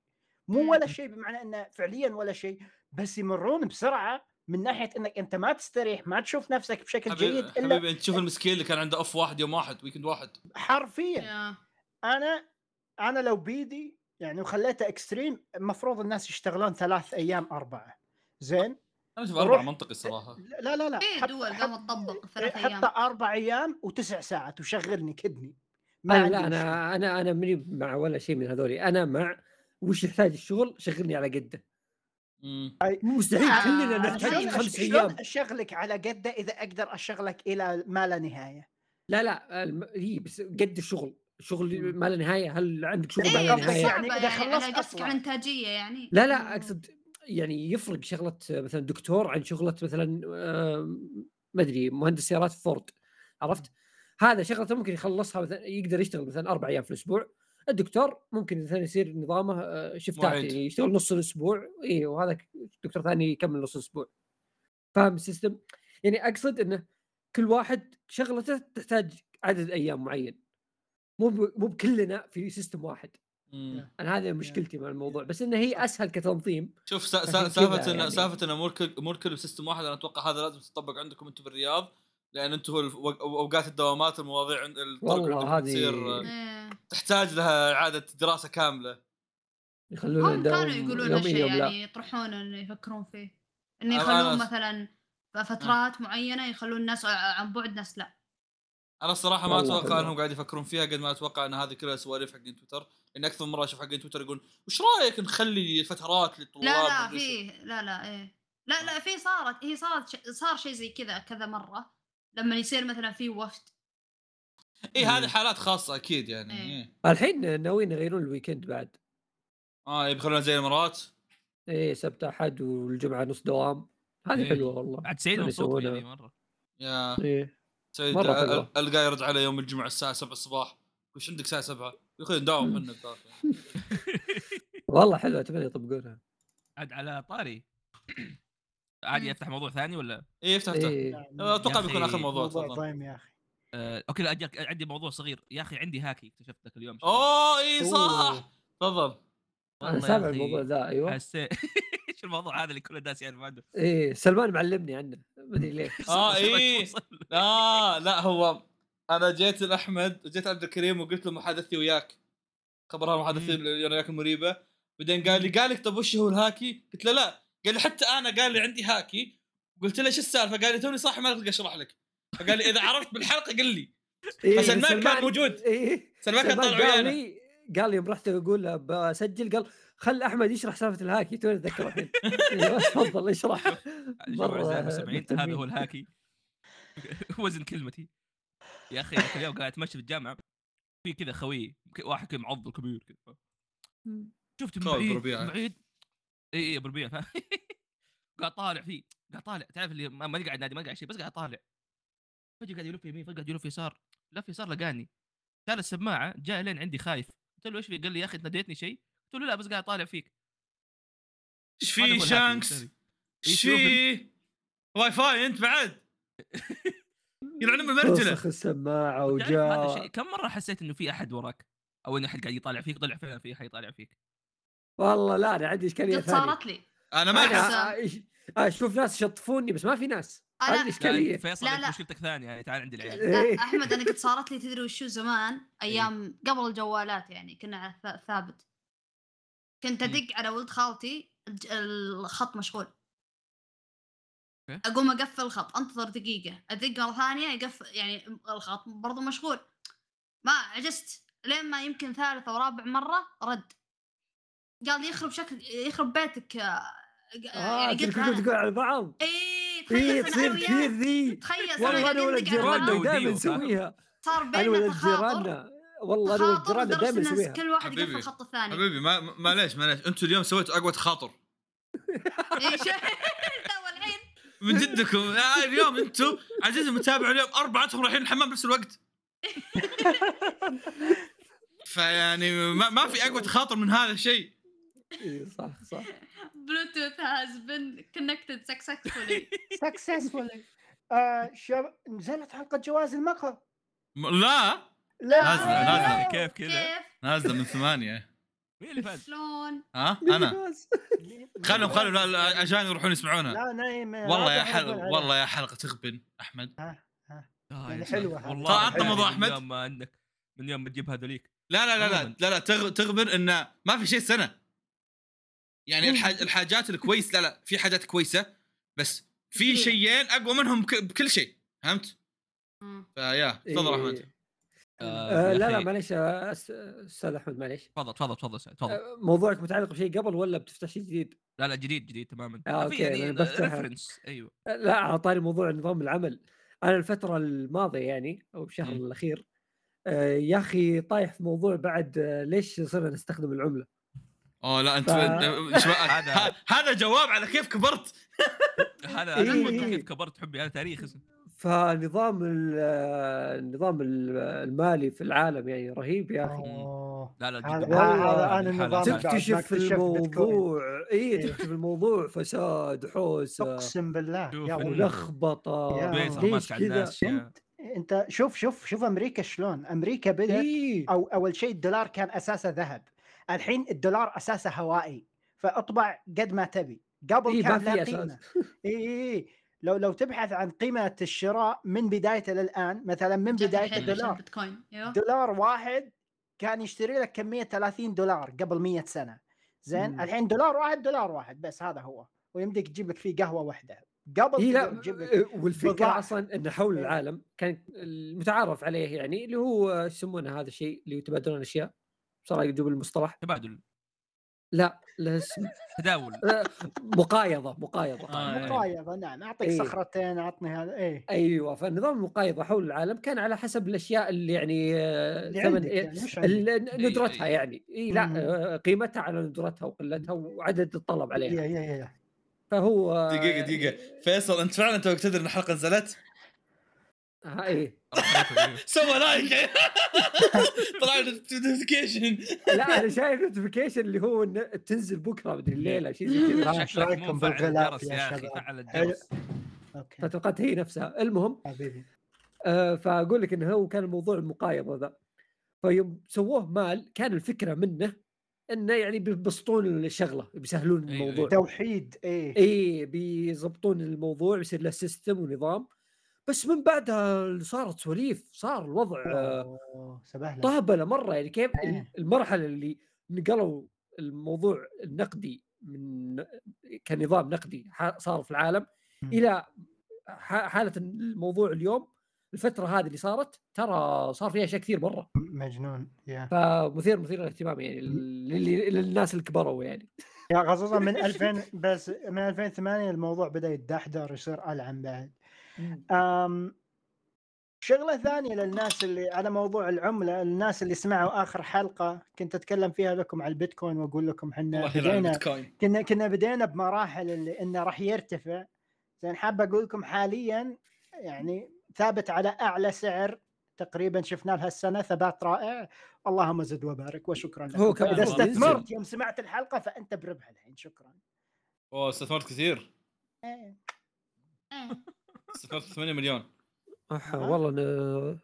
Speaker 2: مو ولا شيء بمعنى إنه فعليا ولا شيء بس يمرون بسرعة من ناحية إنك أنت ما تستريح ما تشوف نفسك بشكل
Speaker 1: حبيبي,
Speaker 2: جيد إلا
Speaker 1: حبيبي أنت تشوف المسكين اللي كان عنده off واحد يوم واحد weekend واحد.
Speaker 2: حرفيا.
Speaker 5: yeah.
Speaker 2: أنا أنا لو بيدي يعني وخليته extreme المفروض الناس يشتغلون ثلاث أيام أربعة. زين؟
Speaker 1: أنا
Speaker 2: أشوف
Speaker 1: أربع منطقي الصراحه
Speaker 2: لا لا لا.
Speaker 5: في
Speaker 2: حط-
Speaker 5: دول قامت تطبق ثلاث
Speaker 2: حط
Speaker 5: أيام.
Speaker 2: أربع أيام وتسع ساعات وشغلني كدني. ما
Speaker 3: أنا
Speaker 2: عندي
Speaker 3: لا. أنا أنا أنا ماني مع ولا شيء من هذولي أنا مع وش يحتاج الشغل شغلني على قدة
Speaker 1: مم.
Speaker 3: مستحيل
Speaker 5: آه،
Speaker 3: كلنا نحتاج خمس أيام
Speaker 2: اشغلك على قدة إذا أقدر أشغلك إلى ما لا نهاية
Speaker 3: لا لا الم- هي بس قد الشغل
Speaker 2: مم.
Speaker 3: ما له نهاية هل عندك شغل
Speaker 2: إيه،
Speaker 3: ما
Speaker 2: قصدك
Speaker 3: نهاية
Speaker 2: يعني إذا
Speaker 5: يعني
Speaker 2: خلصت
Speaker 5: على قصدك الانتاجيه يعني
Speaker 3: لا لا. أقصد يعني يفرق شغلة مثلا دكتور عن شغلة مثلا آه، ما أدري مهندس سيارات فورد عرفت؟ هذا شغلته ممكن يخلصها مثلا يقدر يشتغل مثلا أربع أيام في الأسبوع. الدكتور ممكن مثلا يصير نظامه آه، شفتات. يعني يشتغل نص الأسبوع. اي وهذا دكتور ثاني يكمل نص الأسبوع. فاهم ال system؟ يعني أقصد إنه كل واحد شغلته تحتاج عدد أيام معين. مو ب- مو بكلنا في system واحد.
Speaker 1: مم.
Speaker 3: أنا هذه مشكلتي مع الموضوع. بس إنه هي أسهل كتنظيم.
Speaker 1: شوف سا- سا- سالفة
Speaker 3: يعني.
Speaker 1: سالفة انه مو الكل مو الكل ب system واحد أنا أتوقع هذا لازم تطبق عندكم أنتم بالرياض. لأن أنتم أوقات الدوامات المواضيع
Speaker 3: والله هذه-
Speaker 1: تصير
Speaker 5: إيه.
Speaker 1: تحتاج لها إعادة دراسة كاملة.
Speaker 3: يخلون
Speaker 5: هم كانوا يقولون شيء يعني يطرحون انه يفكرون فيه. انه يخلون
Speaker 1: أنا-
Speaker 5: مثلا فترات معينة يخلون الناس عن بعد ناس لا.
Speaker 1: أنا الصراحة ما
Speaker 3: أتوقع.
Speaker 1: أنهم قاعد يفكرون فيها قد ما أتوقع إن هذه كلها سواليف حقين تويتر. لأن أكثر مرة أشوف حقين تويتر يقول وش رأيك نخلي فترات للطلاب
Speaker 5: لا لا؟ في لا لا إيه. لا لا في صارت هي صارت ش... صار شيء زي كذا كذا مرة. لما يصير مثلا في وفد.
Speaker 1: اي هذه حالات خاصة أكيد يعني
Speaker 5: إيه.
Speaker 1: إيه.
Speaker 3: الحين ناويين يغيرون الويكند بعد.
Speaker 1: آه يبخلونها زي الإمارات؟
Speaker 3: إيه سبت أحد والجمعة نص دوام. هذه
Speaker 4: إيه.
Speaker 3: حلوة والله.
Speaker 4: بعد سعيد مبسوط ذي
Speaker 3: مرة.
Speaker 1: يا.
Speaker 3: حلوة.
Speaker 1: أ- القاه يرد علي يوم الجمعة الساعة 7 الصباح. وش عندك الساعة 7 يا أخوي نداوم إحنا بتاخر.
Speaker 3: والله حلوة اتمنى يطبقونها.
Speaker 4: عاد على طاري. عادي
Speaker 5: مم.
Speaker 4: افتح موضوع ثاني ولا؟
Speaker 1: إيه افتح افتح
Speaker 2: نعم.
Speaker 4: أتوقع
Speaker 1: بيكون
Speaker 4: آخر
Speaker 1: موضوع
Speaker 2: موضوع يا أخي.
Speaker 4: آه، okay لا عندي موضوع صغير. يا أخي عندي هاكي اكتشفت ذاك اليوم.
Speaker 1: أوه اي
Speaker 3: أوه.
Speaker 1: صح. تفضل.
Speaker 4: أنا
Speaker 3: سامع الموضوع ذا أيوه.
Speaker 4: حسيت. إيش الموضوع هذا اللي كل الناس يعرف عنه
Speaker 3: إيه سلمان معلمني عنه. ما أدري ليه
Speaker 1: آه
Speaker 4: إيه.
Speaker 1: لا لا هو أنا جيت لأحمد وجيت عبد الكريم وقلت له محادثتي وياك. خبرها محادثتي. أنا وياك المريبة. بعدين قال لي قال لك طب وش هو الهاكي؟ قلت له لا قال لي حتى أنا قال لي عندي هاكي. قلت له إيش السالفة؟ قال لي توني صاحي ما أقدر أشرح لك. فقال لي إذا عرفت بالحلقة قل لي.
Speaker 3: إيه
Speaker 1: فسلمان كان موجود.
Speaker 3: إيه.
Speaker 1: سلمان كان طالع
Speaker 3: قال
Speaker 1: ويانا
Speaker 3: لي قال يوم رحت أقول له بسجل قال خل أحمد يشرح سالفة الهاكي. توني اتذكر الحين. إيه، تفضل اشرح
Speaker 4: المستمعين هذا هو الهاكي. وزن كلمتي. يا أخي اليوم قاعد أتمشى في الجامعة. في كذا خوي واحد كذا معضل كبير كذا. من بعيد
Speaker 1: بربيعة.
Speaker 4: من بعيد اي اي بربيع فاهم؟ قاعد طالع فيه قاعد طالع. تعرف اللي ما- قاعد نادي ما قاعد شيء بس قاعد طالع. فجأة قاعد يلف يمين فجأة قاعد يلف يسار. لف يسار لقاني. شال السماعة جاء لين عندي خايف. قلت له إيش في قال لي يا أخي أنت ناديتني شيء. قلت له لا بس قاعد طالع فيك. إيش
Speaker 1: في شانكس؟
Speaker 4: إيش
Speaker 1: في؟ واي فاي أنت بعد؟ يلعن ام المرجله
Speaker 3: فسخ
Speaker 4: السماعة
Speaker 3: وجاء
Speaker 4: كم مرة حسيت إنه في أحد وراك؟ أو ان أحد قاعد يطالع فيك طلع فعلا في احد يطالع فيك.
Speaker 3: والله لا أنا عندي إشكالية
Speaker 5: قد
Speaker 3: ثانية.
Speaker 5: صارت لي.
Speaker 1: أنا ما احس
Speaker 3: أنا أش- أشوف ناس يشطفوني بس ما في ناس.
Speaker 5: أنا-
Speaker 3: هذه
Speaker 4: لا
Speaker 3: الاشكاليه
Speaker 4: فيصل
Speaker 5: لا، لا.
Speaker 4: مشكلتك ثانية. يعني تعال عند العيال.
Speaker 5: لا
Speaker 3: إيه.
Speaker 5: أحمد أنا قد صارت لي تدري وشو زمان أيام قبل الجوالات يعني كنا على ث- ثابت. كنت
Speaker 4: مم.
Speaker 5: أدق على ولد خالتي الج- الخط مشغول.
Speaker 4: أوكي.
Speaker 5: أقوم أقفل الخط أنتظر دقيقة. أدق مرة ثانية يقفل يعني الخط برضو مشغول. ما عجزت. لين ما يمكن ثالث أو رابع مرة رد. قال لي يخرب شكل يخرب بيتك آه،
Speaker 3: آه
Speaker 5: يعني قلت
Speaker 3: كلكم
Speaker 5: أنا-
Speaker 3: تقول على بعض؟
Speaker 5: إيه
Speaker 3: إيه
Speaker 5: تخيل
Speaker 3: تصير
Speaker 5: أنا
Speaker 3: كثير ذي
Speaker 5: تخيل
Speaker 3: والله
Speaker 5: أنا
Speaker 3: ولد جيراننا. دائما؟ نسويها
Speaker 5: صار بيننا تخاطر.
Speaker 3: جيراننا. والله أنا ولد جيراننا دائما
Speaker 5: الناس.
Speaker 3: نسويها.
Speaker 5: كل واحد. يقفل الخط الثاني.
Speaker 1: حبيبي ما معليش معليش أنتم اليوم سويتوا أقوى تخاطر.
Speaker 5: الحين.
Speaker 1: من جدكم. آه، اليوم أنتم عزيزي المتابع اليوم اربعتهم رايحين الحمام بنفس الوقت. فيعني ما, ما في أقوى تخاطر من هذا الشيء.
Speaker 3: اي صح صح
Speaker 5: Bluetooth has been connected successfully
Speaker 2: successfully آه شب... نزلت حلقة جواز المقهى
Speaker 1: لا
Speaker 2: لا
Speaker 1: نازلة، نازلة.
Speaker 4: كيف كذا
Speaker 5: كيف؟
Speaker 1: نازلة من ثمانية
Speaker 4: مين اللي فاز؟
Speaker 5: شلون؟
Speaker 1: ها
Speaker 3: مين
Speaker 1: أنا
Speaker 3: فاز؟
Speaker 1: خلهم خلهم لا- لا، الاجانب يروحون يسمعونها
Speaker 2: لا نايم
Speaker 1: والله يا حلقه. والله يا حلقة تغبن أحمد
Speaker 2: ها
Speaker 4: آه
Speaker 2: حلوة
Speaker 4: ساتر.
Speaker 2: هذه.
Speaker 4: والله
Speaker 1: عطنا
Speaker 4: حلوة
Speaker 1: موضوع
Speaker 4: من
Speaker 1: أحمد.
Speaker 4: يوم ما عندك من يوم بتجيب هذوليك
Speaker 1: لا لا لا لا. لا, لا تغ- تغبن إنه ما في شيء سنه يعني الحاج الحاجات الكويس لا لا في حاجات كويسة بس في
Speaker 5: قليلة.
Speaker 1: شيئين أقوى منهم بكل شيء فهمت؟ فيا تفضل
Speaker 3: إيه.
Speaker 1: احمد
Speaker 3: آه
Speaker 4: يا
Speaker 3: لا لا معليش آه، أستاذ أحمد معليش.
Speaker 4: تفضل تفضل تفضل تفضل.
Speaker 3: آه، موضوعك متعلق بشيء قبل ولا بتفتح شيء جديد؟
Speaker 4: لا لا جديد جديد تماما.
Speaker 3: آه،
Speaker 4: في يعني ريفرنس أيوه.
Speaker 3: آه، لا اعطاني موضوع نظام العمل. أنا الفترة الماضية يعني أو الشهر. الأخير آه، يا أخي طايح في موضوع بعد آه، ليش صرنا نستخدم العملة؟
Speaker 1: اوه لا انت
Speaker 3: ف-
Speaker 4: هذا-
Speaker 1: هذا جواب على كيف كبرت.
Speaker 4: هذا
Speaker 3: إيه،
Speaker 4: أنا
Speaker 3: إيه.
Speaker 4: كيف كبرت حبي هذا تاريخ. اسمه
Speaker 3: فنظام ال- النظام ال- المالي في العالم يعني رهيب يا
Speaker 2: أخي.
Speaker 4: لا لا
Speaker 2: هذا
Speaker 4: أنا
Speaker 2: النظام
Speaker 3: تكتشف. الموضوع اي
Speaker 2: إيه.
Speaker 3: تكتشف الموضوع فساد حوسة.
Speaker 2: أقسم بالله. يا.
Speaker 3: ليش
Speaker 4: ماسك على
Speaker 3: كذا؟
Speaker 4: الناس
Speaker 2: انت شوف شوف شوف أمريكا شلون. أمريكا بدأت
Speaker 3: اي
Speaker 2: أو أول شيء الدولار كان أساسه ذهب. الحين الدولار أساسه هوائي فأطبع قد ما تبي. قبل
Speaker 3: إيه،
Speaker 2: كان
Speaker 3: في
Speaker 2: له. قيمة. اي اي لو لو تبحث عن قيمة الشراء من بدايته للان مثلا من
Speaker 5: بداية
Speaker 2: الدولار.
Speaker 5: بيتكوين. أيوه.
Speaker 2: دولار واحد كان يشتري لك كمية 30 دولار قبل 100 سنة. زين؟
Speaker 3: مم.
Speaker 2: الحين دولار واحد دولار واحد بس هذا هو. ويمديك تجيب لك فيه قهوة واحدة. قبل تقدر
Speaker 3: لا
Speaker 2: تجيب لك
Speaker 3: آه، والفكرة
Speaker 2: بضاعة.
Speaker 3: أصلا انه حول
Speaker 2: إيه.
Speaker 3: العالم كان المتعارف عليه يعني اللي هو يسمونه هذا الشيء اللي يتبادلون الاشياء بصراحه يجيب المصطلح؟
Speaker 4: تبادل.
Speaker 3: لا له اسم
Speaker 4: تداول.
Speaker 3: مقايضة مقايضة.
Speaker 1: آه، إيه.
Speaker 2: مقايضة نعم. أعطيك
Speaker 3: إيه.
Speaker 2: صخرتين اعطني هذا إيه.
Speaker 3: أيوه فالنظام المقايضه حول العالم كان على حسب الأشياء اللي يعني
Speaker 2: اللي
Speaker 3: ثمن إيه،
Speaker 2: يعني؟
Speaker 3: ال- ندرتها
Speaker 4: إيه.
Speaker 3: يعني. إي لا
Speaker 2: مم.
Speaker 3: آه، قيمتها على ندرتها وقلتها وعدد الطلب عليها.
Speaker 2: yeah yeah yeah.
Speaker 3: فهو
Speaker 1: دقيقة دقيقة. فيصل أنت فعلا توك تدري إن الحلقة نزلت؟
Speaker 3: إيه
Speaker 1: سوى like طلع notification
Speaker 3: لا أنا شايف notification اللي هو إن تنزل بكرة مدري الليلة شيء زي كذا.
Speaker 4: مو مفعل
Speaker 2: بالغلاف
Speaker 4: الجرس
Speaker 2: يا أخي؟
Speaker 4: فعل. الجرس
Speaker 2: okay.
Speaker 3: فتوقعت هي نفسها. المهم
Speaker 2: حبيبي.
Speaker 3: آه فأقول لك انه هو كان الموضوع المقايضة ذا. فيوم سووه مال كان الفكرة منه إنه يعني بيبسطون الشغلة بيسهلون
Speaker 4: أيوة،
Speaker 3: الموضوع.
Speaker 2: توحيد إيه.
Speaker 3: اي بيظبطون الموضوع بيصير له system ونظام. بس من بعدها صارت سواليف صار الوضع آه،
Speaker 2: سبهلة
Speaker 3: طهبله مرة. يعني كيف
Speaker 2: إيه.
Speaker 3: المرحلة اللي نقلوا الموضوع النقدي من كنظام نقدي صار في العالم. إلى حالة الموضوع اليوم الفترة هذه اللي صارت ترى صار فيها أشياء كثير مرة.
Speaker 2: مجنون. يا.
Speaker 3: فمثير مثير للاهتمام يعني للناس اللي كبروا يعني.
Speaker 2: يا خصوصا من 2000 بس من 2008 الموضوع بدأ يتدحدر يصير ألعن بعد. شغلة ثانية للناس اللي على موضوع العملة الناس اللي سمعوا آخر حلقة كنت أتكلم فيها لكم على البيتكوين وأقول لكم
Speaker 1: إحنا
Speaker 2: بدينا كنا كنا بدينا بمراحل اللي إنه راح يرتفع. زين حاب أقول لكم حاليا يعني ثابت على أعلى سعر تقريبا شفناه لهالسنه ثبات رائع. اللهم زد وبارك وشكرا لكم.
Speaker 3: هو كمان
Speaker 4: إذا
Speaker 2: استثمرت يوم سمعت الحلقة فأنت بربح الحين شكرا.
Speaker 1: أوه استثمرت كثير.
Speaker 2: إيه.
Speaker 5: إيه.
Speaker 1: 8 مليون
Speaker 2: آه.
Speaker 3: والله.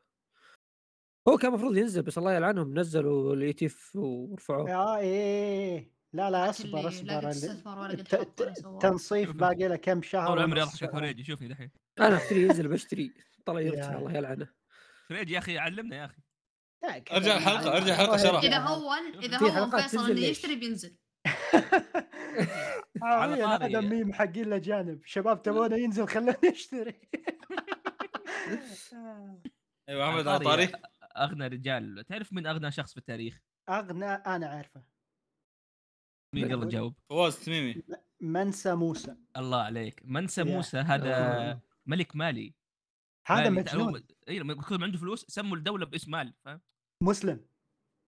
Speaker 3: هو كان المفروض ينزل بس الله يلعنهم نزلوا الايتيف ورفعوه
Speaker 2: آه إيه لا لا
Speaker 5: أصبر أصبر
Speaker 2: تنصيف. باقي له كم شهر
Speaker 4: طول عمري. أضحك فريجي شوفني دحين
Speaker 3: أنا اشتري ينزل بشتري طلع. يرجع الله يلعنه
Speaker 4: فريجي يا أخي علمنا يا
Speaker 2: أخي كذا
Speaker 1: أرجع الحلقة أرجع
Speaker 3: الحلقة
Speaker 1: شرح
Speaker 5: إذا هون
Speaker 3: إذا
Speaker 5: هون
Speaker 3: حلقات
Speaker 5: فيصل
Speaker 3: ليش؟
Speaker 5: يشتري بينزل
Speaker 4: على
Speaker 2: آه،
Speaker 4: طاري-
Speaker 2: هذا ميم حقين الاجانب شباب تبونه ينزل خلونا نشتري
Speaker 1: أيوه احمد على طاري
Speaker 4: أغنى رجال. تعرف من أغنى شخص في التاريخ؟
Speaker 2: أغنى؟ أنا عارفه
Speaker 4: مين؟
Speaker 2: لا،
Speaker 4: قبل
Speaker 2: قول.
Speaker 4: تجاوب
Speaker 1: فواز تميمي.
Speaker 2: منسى موسى.
Speaker 4: الله عليك. منسى. موسى هذا
Speaker 3: آه.
Speaker 4: ملك مالي.
Speaker 2: هذا. مجنون.
Speaker 4: اي لما يكون عنده فلوس سموا الدولة باسم مال فاهم؟
Speaker 2: مسلم.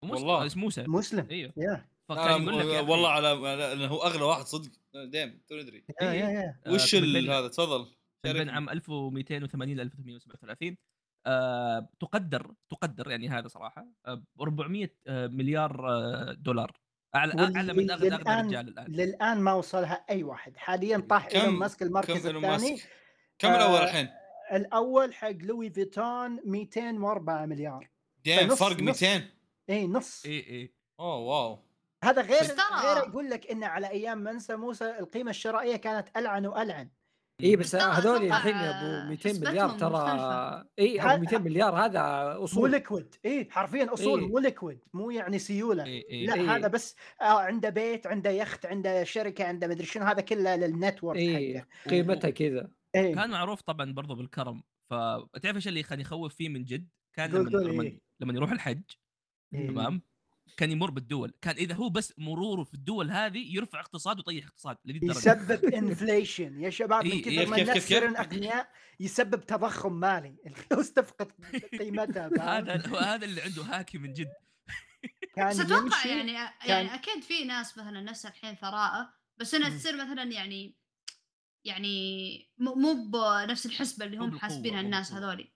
Speaker 1: والله.
Speaker 4: اسم موسى.
Speaker 2: مسلم. أيوه
Speaker 4: فكان يقول لك يا أخي،
Speaker 1: والله على على- هو أغلى واحد صدق. ديم تو ندري
Speaker 2: يا
Speaker 4: إيه.
Speaker 2: يا. يا
Speaker 4: آه،
Speaker 1: وش ال-
Speaker 4: البين-
Speaker 1: هذا؟ تفضل.
Speaker 4: في بين. عام 1280 ل 1837 آه تقدر تقدر يعني هذا صراحة. آه 400 آه مليار آه دولار. أعلى أعلى من أغنى أغنى
Speaker 2: للآن-
Speaker 4: رجال الآن.
Speaker 2: للآن ما وصلها أي واحد. حاليا طاح
Speaker 1: كم-
Speaker 2: ايلون ماسك المركز
Speaker 1: كم إيلون
Speaker 2: الثاني.
Speaker 1: ماسك؟ كم الأول
Speaker 2: آه،
Speaker 1: الحين؟
Speaker 2: الأول حق Louis Vuitton 204 مليار.
Speaker 1: damn
Speaker 2: فنص-
Speaker 1: فرق
Speaker 2: نص.
Speaker 1: 200
Speaker 2: اي نص.
Speaker 4: اي اي
Speaker 1: أوه wow.
Speaker 2: هذا غير
Speaker 5: بس ترى-
Speaker 2: غير يقول لك إن على أيام منسى موسى القيمة الشرائية كانت ألعن وألعن
Speaker 3: إي بس هذول الحين أبو 200 مليار ترى.
Speaker 2: إي
Speaker 3: أبو 200 مليار هذا
Speaker 2: مو
Speaker 3: أصول
Speaker 2: liquid إي حرفيا أصول
Speaker 3: إيه.
Speaker 2: مو liquid مو يعني سيولة
Speaker 4: إيه إيه.
Speaker 2: لا
Speaker 3: إيه.
Speaker 2: هذا بس آه عنده بيت عنده يخت عنده شركة عنده مدري شنو هذا كله لل
Speaker 3: net worth إي
Speaker 2: حقه
Speaker 3: قيمتها كذا
Speaker 2: إيه
Speaker 4: كان معروف طبعا برضو بالكرم فتعرف إيش اللي كان يخوف فيه من جد؟ كان لما
Speaker 2: إيه.
Speaker 4: لما يروح الحج
Speaker 2: إيه.
Speaker 4: كان يمر بالدول كان إذا هو بس مروره في الدول هذه يرفع اقتصاد ويطيح اقتصاد لذي الدرجة
Speaker 2: يسبب inflation يا شباب من
Speaker 4: إيه،
Speaker 2: كثر
Speaker 1: كيف-
Speaker 2: ما الناس؟ يصيرون اغنياء يسبب تضخم مالي الفلوس تفقد قيمتها؟
Speaker 4: هذا هذا اللي عنده هاكي من جد
Speaker 2: كان
Speaker 5: بس
Speaker 2: أتوقع
Speaker 5: يعني
Speaker 2: كان-
Speaker 5: يعني أكيد في ناس مثلا نفس الحين ثراء بس
Speaker 2: إنها.
Speaker 5: تصير مثلا يعني يعني مو مو بنفس الحسبة اللي هم حاسبينها الناس. هذولي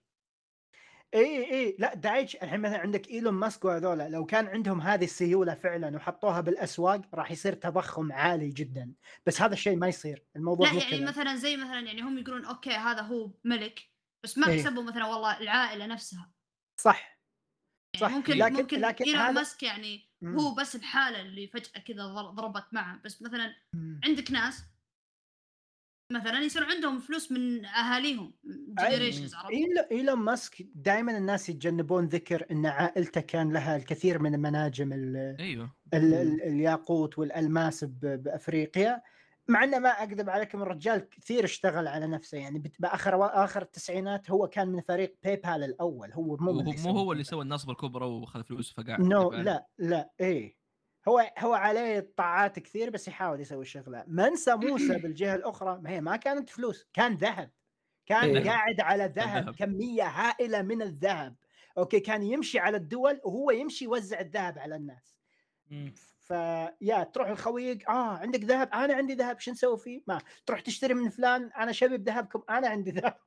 Speaker 2: إي إي. لا دايتش الحين مثلا عندك إيلون ماسك وهذولا لو كان عندهم هذه السيولة فعلا وحطوها بالأسواق راح يصير تضخم عالي جدا. بس هذا الشيء ما يصير الموضوع
Speaker 5: لا يعني
Speaker 2: كذا.
Speaker 5: مثلا زي مثلا يعني هم يقولون okay هذا هو ملك بس ما
Speaker 2: إيه.
Speaker 5: حسبوا مثلا والله العائلة نفسها.
Speaker 2: صح.
Speaker 5: يعني
Speaker 2: صح.
Speaker 5: ممكن
Speaker 2: لكن
Speaker 5: ممكن
Speaker 2: لكن
Speaker 5: إيلون
Speaker 2: هذا
Speaker 5: ماسك يعني
Speaker 2: مم.
Speaker 5: هو بس الحاله اللي فجأة كذا ضر- ضربت معه. بس مثلا
Speaker 2: مم.
Speaker 5: عندك ناس مثلا يصير عندهم فلوس من أهاليهم
Speaker 2: generations إيلون ماسك دائما الناس يتجنبون ذكر إن عائلته كان لها الكثير من مناجم ال
Speaker 4: أيوه.
Speaker 2: ال ال الياقوت والألماس ب- بأفريقيا. مع إنه ما أكذب عليكم الرجال كثير اشتغل على نفسه يعني بآخر آخر التسعينات هو كان من فريق PayPal الأول هو مو
Speaker 4: مو هو
Speaker 2: اللي
Speaker 4: مو هو
Speaker 2: سوى
Speaker 4: اللي
Speaker 2: PayPal.
Speaker 4: سوى النصب الكبرى وخذ فلوس فقع
Speaker 2: نو
Speaker 4: كيف
Speaker 2: لا لا إيه. هو هو عليه طاعات كثير بس يحاول يسوي الشغله منسى موسى بالجهة الأخرى ما هي ما كانت فلوس كان ذهب كان
Speaker 3: إيه.
Speaker 2: قاعد على ذهب. كمية هائلة من الذهب okay كان يمشي على الدول وهو يمشي يوزع الذهب على الناس. فيا تروح الخويق آه عندك ذهب أنا عندي ذهب شو نسوي فيه؟ ما تروح تشتري من فلان أنا شبي بذهبكم أنا عندي ذهب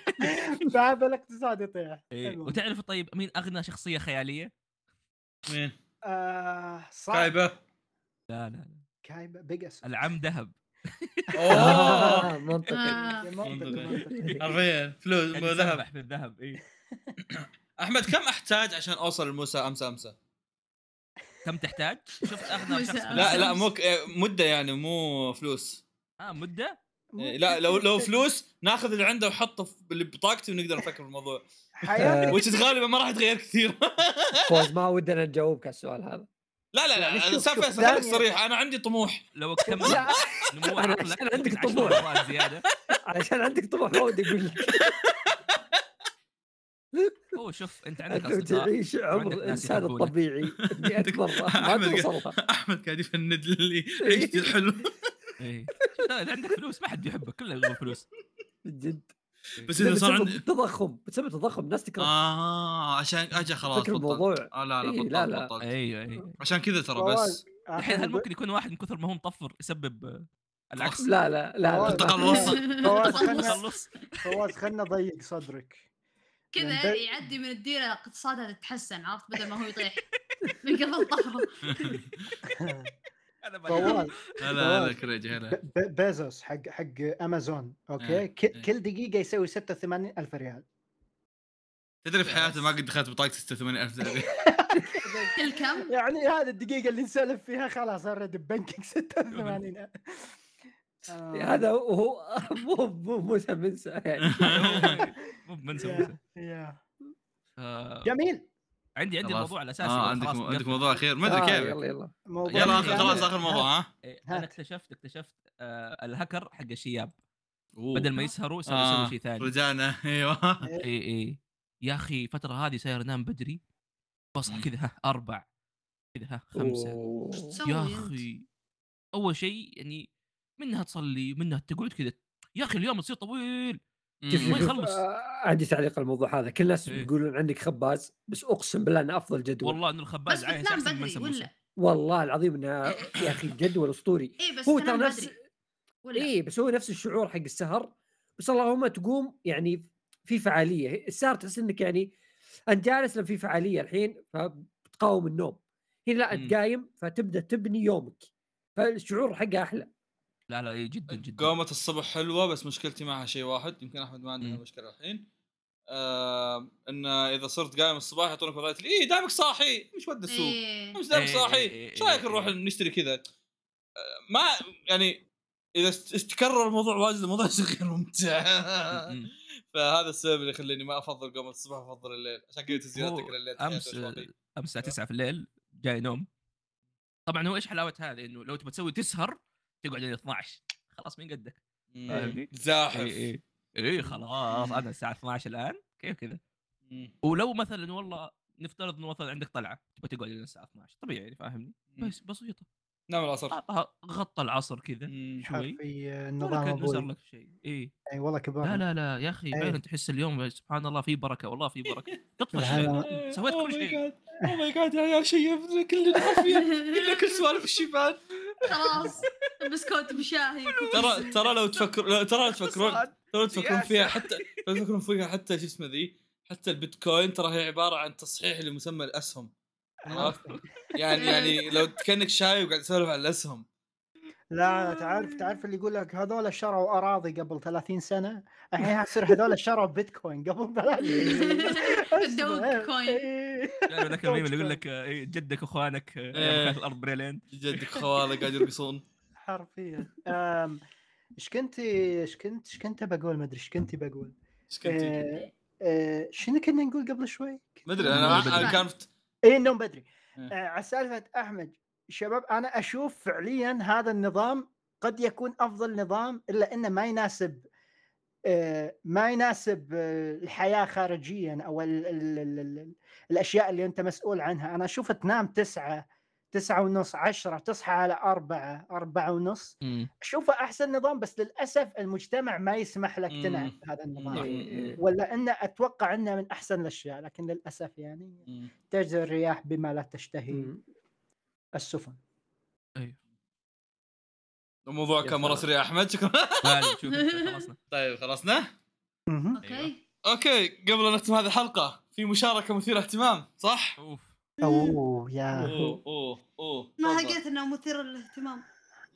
Speaker 2: فهذا الاقتصاد يطيح
Speaker 4: إيه. وتعرف طيب مين أغنى شخصية خيالية؟
Speaker 1: مين؟
Speaker 2: آه صعب.
Speaker 1: كايبة.
Speaker 4: لا لا
Speaker 2: كايبة بيجس
Speaker 4: العم ذهب.
Speaker 1: أوه.
Speaker 3: آه، منطقي.
Speaker 2: منطقي
Speaker 1: حرفيا فلوس ذهب.
Speaker 4: في الذهب اي
Speaker 1: أحمد كم أحتاج عشان أوصل لموسى امسى امسى؟
Speaker 4: كم تحتاج؟ شفت شخص
Speaker 5: موسى.
Speaker 1: لا لا. مو آه، مدة يعني مو فلوس.
Speaker 4: آه مدة؟
Speaker 1: إيه، لا لو لو فلوس ناخذ اللي عنده ونحطه في اللي بطاقتي ونقدر نفكر في الموضوع.
Speaker 2: حياتي
Speaker 1: وش غالبا ما راح يتغير كثير.
Speaker 3: فوز ما ودنا نجاوبك على السؤال هذا.
Speaker 1: لا لا
Speaker 2: يعني
Speaker 1: لا
Speaker 2: شوف
Speaker 1: فيصل خليك صريح أنا عندي طموح.
Speaker 4: لو اكتمل
Speaker 3: لا
Speaker 4: نمو
Speaker 3: عشان عندك طموح.
Speaker 4: زياده
Speaker 3: علشان عندك طموح ما ودي أقول لك.
Speaker 4: هو شوف أنت عندك
Speaker 3: أنت
Speaker 4: أصدقاء.
Speaker 3: تعيش عمر الانسان. الطبيعي. 100 مرة. ما توصلها.
Speaker 1: أحمد قاعد يفند لي. عيشتي الحلو
Speaker 4: إيه. لا اذا عندك فلوس ما حد يحبك. كله يبغى فلوس.
Speaker 3: من جد.
Speaker 1: بس إذا صار
Speaker 3: بسبب
Speaker 1: عندي
Speaker 3: التضخم بسبب التضخم الناس تكره.
Speaker 1: آه عشان اجى خلاص
Speaker 3: فكر الموضوع.
Speaker 1: آه لا لا
Speaker 3: إيه،
Speaker 1: بطلت
Speaker 3: لا، لا.
Speaker 1: بطلت.
Speaker 4: أيوه أيوه.
Speaker 1: عشان كذا ترى بس.
Speaker 4: الحين هل ممكن يكون واحد من كثر ما هو مطفر يسبب آه، العكس؟
Speaker 3: لا لا لا, لا,
Speaker 1: تخلص.
Speaker 2: فواز. خلنا
Speaker 4: تخلص
Speaker 2: فواز خلنا ضيق صدرك.
Speaker 5: كذا
Speaker 2: يعني
Speaker 5: يعدي من الديرة اقتصادها تتحسن عرفت؟ بدل ما هو يطيح. من قبل طفره.
Speaker 4: أنا
Speaker 2: فواز
Speaker 1: لا لا لا
Speaker 2: فواز.
Speaker 1: كريج هلا
Speaker 2: ب- ب- بيزوس حق حق أمازون أوكي
Speaker 1: إيه،
Speaker 2: ك-
Speaker 1: إيه.
Speaker 2: كل دقيقة يسوي 86 ألف ريال
Speaker 1: تدري في حياتي ما قد دخلت بطاقتي 86000 درهم
Speaker 5: كل كم؟
Speaker 2: يعني هذه الدقيقة اللي نسولف فيها خلاص اوريدي ببنكينج 86 آه.
Speaker 3: هذا هو مو مو موسى منسى يعني
Speaker 4: مو بمنسى
Speaker 2: يا-
Speaker 4: موسى. آه،
Speaker 2: جميل
Speaker 4: عندي عندي. الموضوع الاساسي آه
Speaker 1: عندك
Speaker 4: خلاص
Speaker 1: عندك؟ موضوع أخير ما أدري
Speaker 3: آه،
Speaker 1: كيف
Speaker 3: يلا يلا
Speaker 2: موضوع
Speaker 1: يلا
Speaker 2: ثاني.
Speaker 1: خلاص آخر موضوع ها
Speaker 4: إيه،
Speaker 2: أنا.
Speaker 4: اكتشفت اكتشفت آه الهكر حق الشياب
Speaker 1: أوه.
Speaker 4: بدل ما يسهروا يسوي
Speaker 1: آه،
Speaker 4: شيء ثاني
Speaker 1: رجعنا أيوه
Speaker 4: اي اي يا أخي الفترة هذه صاير انام بدري بصحى. كذا أربع كذا ها خمسة
Speaker 3: أوه.
Speaker 4: يا. أخي أول شيء يعني منها تصلي منها تقعد كذا يا أخي اليوم يصير طويل
Speaker 3: شوف
Speaker 1: مم.
Speaker 4: ما يخلص.
Speaker 3: آه، عندي تعليق على الموضوع هذا كل الناس
Speaker 4: إيه.
Speaker 3: يقولون عندك خباز بس أقسم بالله إنه أفضل جدول
Speaker 4: والله إنه
Speaker 5: بس
Speaker 4: الخباز عايش أحسن من
Speaker 5: ولا؟
Speaker 3: والله العظيم إنه يا أخي جدول أسطوري
Speaker 5: اي بس
Speaker 3: هو ترى نفس؟ اي بس هو نفس الشعور حق السهر بس اللهم تقوم يعني في فعالية السهر تحس إنك يعني أنت جالس لما في فعالية الحين فبتقاوم النوم هنا لا. أنت قايم فتبدأ تبني يومك فالشعور حقه أحلى
Speaker 4: لا لا إيه جدا جدا.
Speaker 1: قومة الصبح حلوة بس مشكلتي معها شيء واحد يمكن أحمد ما عنده
Speaker 4: مم.
Speaker 1: مشكلة الحين. آه إن إذا صرت قايم الصباح يعطونك وظائف اي دامك صاحي مش ود السوق
Speaker 5: إيه.
Speaker 1: مش دامك
Speaker 4: إيه،
Speaker 1: صاحي.
Speaker 4: إيه،
Speaker 1: إيش رأيك
Speaker 4: إيه،
Speaker 1: نروح
Speaker 4: إيه.
Speaker 1: نشتري كذا؟ آه، ما يعني إذا تكرر الموضوع واجد الموضوع يصير غير ممتع فهذا السبب اللي يخليني ما أفضل قوم الصبح أفضل الليل. عشان كذا تسجيلاتك
Speaker 4: هو
Speaker 1: الليل أمس
Speaker 4: أمس الساعة 9 في الليل جاي نوم. طبعا هو إيش حلاوة هذا إنه لو تبغى تسوي تسهر تقعد لين 12 خلاص مين قدك؟
Speaker 1: زاحف.
Speaker 4: اي اي اي خلاص. أنا الساعة 12 الآن. كيف كذا. ولو مثلا والله نفترض إنه مثلا عندك طلعة تبغى تقعد لين الساعة 12 طبيعي يعني فاهمني. بس بسيطة.
Speaker 1: نام العصر
Speaker 4: غطى العصر كذا. شوي.
Speaker 2: النظام أبوي.
Speaker 4: لك شيء. اي
Speaker 2: اي والله كبار
Speaker 4: لا لا لا. يا أخي
Speaker 2: إيه.
Speaker 4: فعلا تحس اليوم سبحان الله في بركة والله في بركة. تطفى الشيء سويت كل شيء.
Speaker 1: oh my God يا عيال شيفنا كلنا حرفيا كلنا كل سوالف الشيبان.
Speaker 5: خلاص بسكوت بشاهي
Speaker 1: ترى ترى لو تفكر لو- ترى لو تفكرون. ترى لو تفكرون فيها. حتى لو تفكرون فيها حتى شو اسمه ذي حتى البيتكوين ترى هي عبارة عن تصحيح لمسمى الأسهم عرفت؟ يعني يعني لو كأنك شاي وقاعد تسولف عن الأسهم
Speaker 2: لا تعرف تعرف اللي يقول لك هذول شروا أراضي قبل 30 سنة الحين يصير هذول شروا بيتكوين قبل 30
Speaker 5: ال Dogecoin.
Speaker 2: إيه.
Speaker 4: ذاك الميم اللي يقول لك إيه، جدك وإخوانك آه،
Speaker 1: إيه.
Speaker 4: كانت الأرض بريلين
Speaker 1: جدك خوالك قاعد يرقصون
Speaker 2: حرفيا إيش كنت إيش كنت إيش كنت بقول ما أدري إيش كنت بقول
Speaker 1: إيش كنت
Speaker 2: شنو كنا نقول قبل شوي؟
Speaker 1: ما أدري
Speaker 5: أنا.
Speaker 1: كان
Speaker 2: اي النوم بدري
Speaker 1: إيه.
Speaker 2: آه، على سالفة أحمد شباب أنا أشوف فعليا هذا النظام قد يكون أفضل نظام إلا إنه ما يناسب آه، ما يناسب آه، الحياة خارجيا أو ال ال ال ال الأشياء اللي أنت مسؤول عنها أنا أشوف تنام تسعة تسعة ونص عشرة تصحى على أربعة أربعة ونص أشوفه أحسن نظام بس للأسف المجتمع ما يسمح لك تنام
Speaker 1: مم.
Speaker 2: بهذا النظام
Speaker 1: مم.
Speaker 2: ولا أنه أتوقع أنه من أحسن الأشياء لكن للأسف يعني
Speaker 1: مم.
Speaker 2: تجري الرياح بما لا تشتهي
Speaker 3: مم.
Speaker 2: السفن.
Speaker 1: الموضوع
Speaker 3: يا
Speaker 1: كان
Speaker 3: مرة.
Speaker 1: سريع. أحمد شكرا.
Speaker 4: خلصنا.
Speaker 1: طيب خلصنا؟
Speaker 2: مهم.
Speaker 5: okay.
Speaker 1: okay قبل أن نختم هذه الحلقة في مشاركة مثيرة اهتمام صح؟
Speaker 4: أوف.
Speaker 2: أوه يا
Speaker 1: أوه أوه أوه.
Speaker 5: ما. لقيت إنه مثير للاهتمام.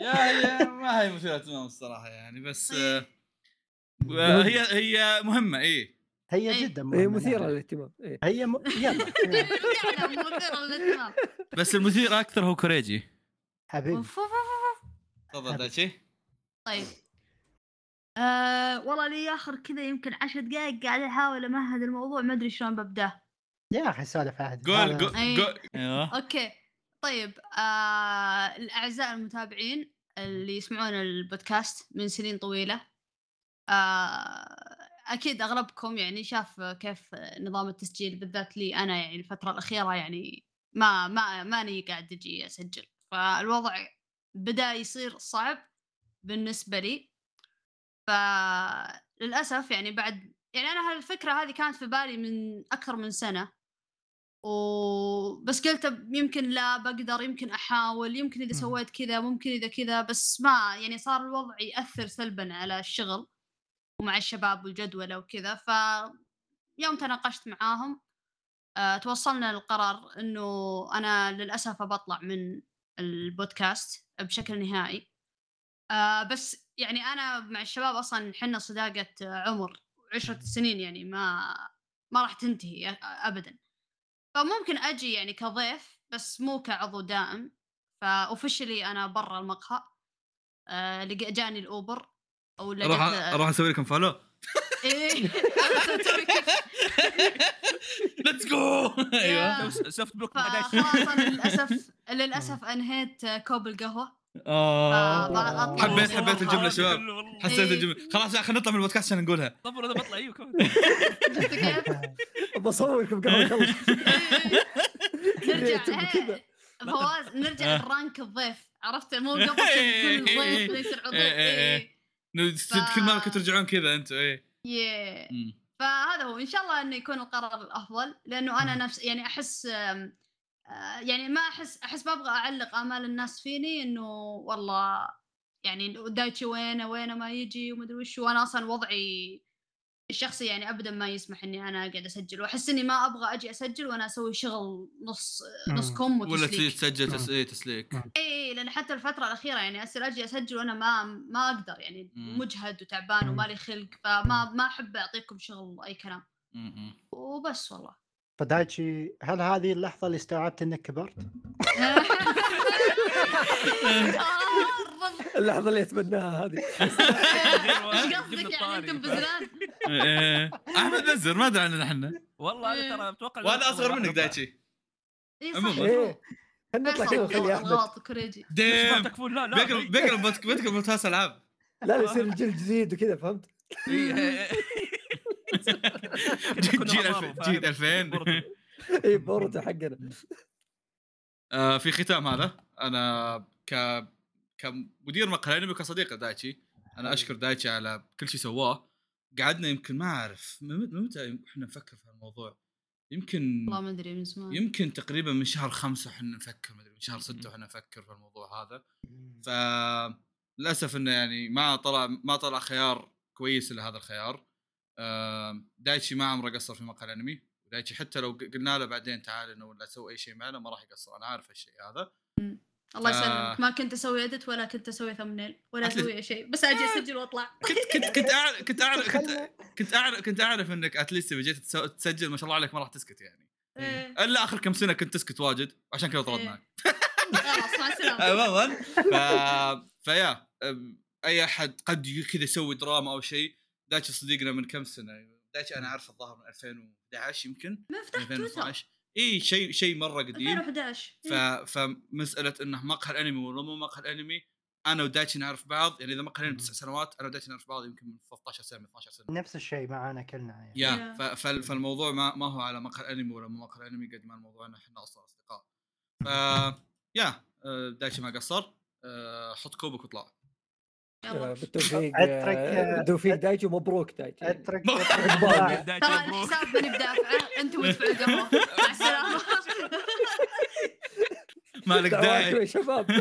Speaker 1: يا هي ما هي مثيرة اهتمام الصراحة يعني بس. آه، هي هي مهمة إيه.
Speaker 2: هي
Speaker 5: إيه.
Speaker 2: جدا
Speaker 3: هي
Speaker 2: مهمة
Speaker 3: مثيرة
Speaker 2: نعم.
Speaker 3: للاهتمام. إيه.
Speaker 2: هي م... يلا.
Speaker 5: فعلا مثير للاهتمام.
Speaker 1: بس المثير أكثر هو كوريجي.
Speaker 2: حبيبي.
Speaker 1: تفضل داشي
Speaker 5: طيب. آه والله لي آخر كذا يمكن عشر دقائق قاعد أحاول أمهد الموضوع ما أدري شلون ببداه
Speaker 2: يا أخي سالفه عادي.
Speaker 1: قول. قول. أيوه.
Speaker 5: أوكي. طيب آه الأعزاء المتابعين اللي يسمعون البودكاست من سنين طويلة آه أكيد أغلبكم يعني شاف كيف نظام التسجيل بالذات لي أنا يعني الفترة الأخيرة يعني ما ما ماني قاعد أجي أسجل. فالوضع بدأ يصير صعب بالنسبة لي. فللاسف يعني بعد يعني أنا هالفكرة هذه كانت في بالي من أكثر من سنة. وبس قلت يمكن لا بقدر يمكن أحاول يمكن
Speaker 2: إذا.
Speaker 5: سويت كذا ممكن إذا كذا بس ما يعني صار الوضع يأثر سلبا على الشغل. ومع الشباب والجدولة وكذا ف يوم تناقشت معاهم آه، توصلنا للقرار إنه أنا للأسف بطلع من البودكاست بشكل نهائي. آه، بس يعني أنا مع الشباب أصلا حنا صداقة عمر عشرة سنين يعني ما ما راح تنتهي ابدا. فممكن أجي يعني كضيف بس مو كعضو دائم. فاوفشلي أنا برا المقهى لقى- جاني ال Uber. أو لقيت
Speaker 1: أروح أروح أسوي لكم follow
Speaker 5: إيه.
Speaker 4: let's go أيوه. soft
Speaker 5: block أنا للاسف للأسف أنهيت كوب القهوة
Speaker 1: آه. حبيت. حبيت الجملة شباب. حسيت
Speaker 5: إيه.
Speaker 1: الجمله خلاص يا أخي نطلع من البودكاست عشان نقولها
Speaker 4: طب أنا بطلع
Speaker 5: أيوه كيف؟
Speaker 3: بصوركم قبل خلص
Speaker 5: نرجع
Speaker 3: يتم كذا.
Speaker 5: إيه. فواز نرجع
Speaker 1: آه.
Speaker 5: لل rank الضيف عرفت مو قبل كل ضيف يصير عضو
Speaker 1: إنه كل مرة ترجعون كذا أنتوا إيه.
Speaker 5: Yeah. فهذا هو. إن شاء الله إنه يكون القرار الأفضل لأنه أنا نفس يعني أحس آه، يعني ما أحس أحس ما أبغى أعلق آمال الناس فيني إنه والله يعني دايتشي وينه وينه ما يجي ومدري وش وأنا أصلا وضعي الشخصي يعني ابدا ما يسمح إني أنا اقعد أسجل وأحس إني ما أبغى أجي أسجل وأنا أسوي شغل نص نص. كم
Speaker 1: ولا
Speaker 5: وتسليك
Speaker 1: تسجل تس... إيه تسليك.
Speaker 5: اي اي لأن حتى الفترة الأخيرة يعني أصير أجي أسجل وأنا ما ما أقدر يعني
Speaker 1: مم.
Speaker 5: مجهد وتعبان
Speaker 2: مم.
Speaker 5: ومالي خلق فما ما أحب أعطيكم شغل أي كلام
Speaker 1: م-م.
Speaker 5: وبس والله
Speaker 2: فدايتشي هل هذه اللحظة اللي استوعبت إنك كبرت؟
Speaker 5: آه،.
Speaker 3: اللحظة اللي أتمناها هذه
Speaker 5: إيش قصدك يعني
Speaker 4: أنتم؟
Speaker 5: بزران؟
Speaker 1: إيه. أحمد نزر ما أدري عننا إحنا.
Speaker 4: والله
Speaker 5: إيه.
Speaker 4: أنا ترى أتوقع
Speaker 1: وأنا أصغر منك دايتشي
Speaker 5: اي
Speaker 1: عموماً.
Speaker 5: صح.
Speaker 3: إيه. خلينا نطلع كذا ونخلي احمد
Speaker 5: غلط كوريجي.
Speaker 1: ديم.
Speaker 4: لا لا
Speaker 1: بيقرب بيقرب بودك- بيقرب بودكاست ألعاب.
Speaker 3: لا لا يصير الجيل جديد وكذا فهمت؟
Speaker 4: إيه، إيه، إيه.
Speaker 1: جيل جيل
Speaker 4: أمامه،
Speaker 1: ألف-
Speaker 4: فاهم؟
Speaker 1: جيل 2000
Speaker 4: برضو.
Speaker 3: اي بورتو حقنا.
Speaker 1: آه، في ختام هذا. أنا ك كمدير مقهى انمي وكصديق لدايتشي أنا أشكر دايتشي على كل شيء سواه. قعدنا يمكن ما أعرف من متى إحنا نفكر في الموضوع يمكن
Speaker 5: والله ما أدري من زمان.
Speaker 1: يمكن تقريبا من شهر خمسة إحنا نفكر مدري من شهر ستة إحنا نفكر في الموضوع هذا. ف للاسف إنه يعني ما طلع ما طلع خيار كويس الا هذا الخيار دايتشي ما عمره قصر في مقهى الأنمي. دايتشي حتى لو قلنا له بعدين تعال إنه ولا تسوي أي شيء معنا ما راح يقصر. أنا عارف الشيء هذا.
Speaker 5: الله يسلمك. ما كنت أسوي ادت ولا كنت أسوي ثمنيل ولا أسوي أي شيء. بس أجي أسجل وأطلع.
Speaker 1: كنت كنت كنت اعرف كنت اعرف كنت اعرف كنت أعرف إنك اتليست إذا جيت تسجل ما شاء الله عليك ما راح تسكت يعني.
Speaker 5: إيه.
Speaker 1: إلا آخر كم سنة كنت تسكت واجد عشان كذا
Speaker 5: إيه.
Speaker 1: طردناك
Speaker 5: خلاص مع السلامه
Speaker 1: عموما ف... فيا أي أحد قد كذا يسوي دراما أو شيء دايتشي صديقنا من كم سنة دايتشي أنا أعرفه الظاهر من 2011 يمكن.
Speaker 5: من فتحت تويتر.
Speaker 1: 2012 إي شيء شيء مرة قديم.
Speaker 5: 2011
Speaker 1: ف... فمسألة إنه مقهى الانمي ولا مو مقهى الانمي أنا ودايتشي نعرف بعض يعني إذا مقهى الانمي تسع سنوات أنا ودايتشي نعرف بعض يمكن من 13 سنة من 12 سنة.
Speaker 2: نفس الشيء معنا كلنا يعني.
Speaker 1: يا
Speaker 5: Yeah.
Speaker 1: ف... فال- فالموضوع ما ما هو على مقهى الانمي ولا مو مقهى الانمي قد ما الموضوع إنه إحنا أصلا أصدقاء. ف يا آه، دايتشي ما قصر آه، حط كوبك واطلع.
Speaker 3: بالتوفيق آه، بالتوفيق دايتشي ومبروك دايتشي.
Speaker 2: اترك
Speaker 3: عقبال.
Speaker 4: دايتشي
Speaker 5: ترى
Speaker 4: مبروك.
Speaker 5: الحساب ماني بدافعه أنتم ادفعوا قهوه مع السلامة.
Speaker 1: مالك داعي
Speaker 3: يا شباب.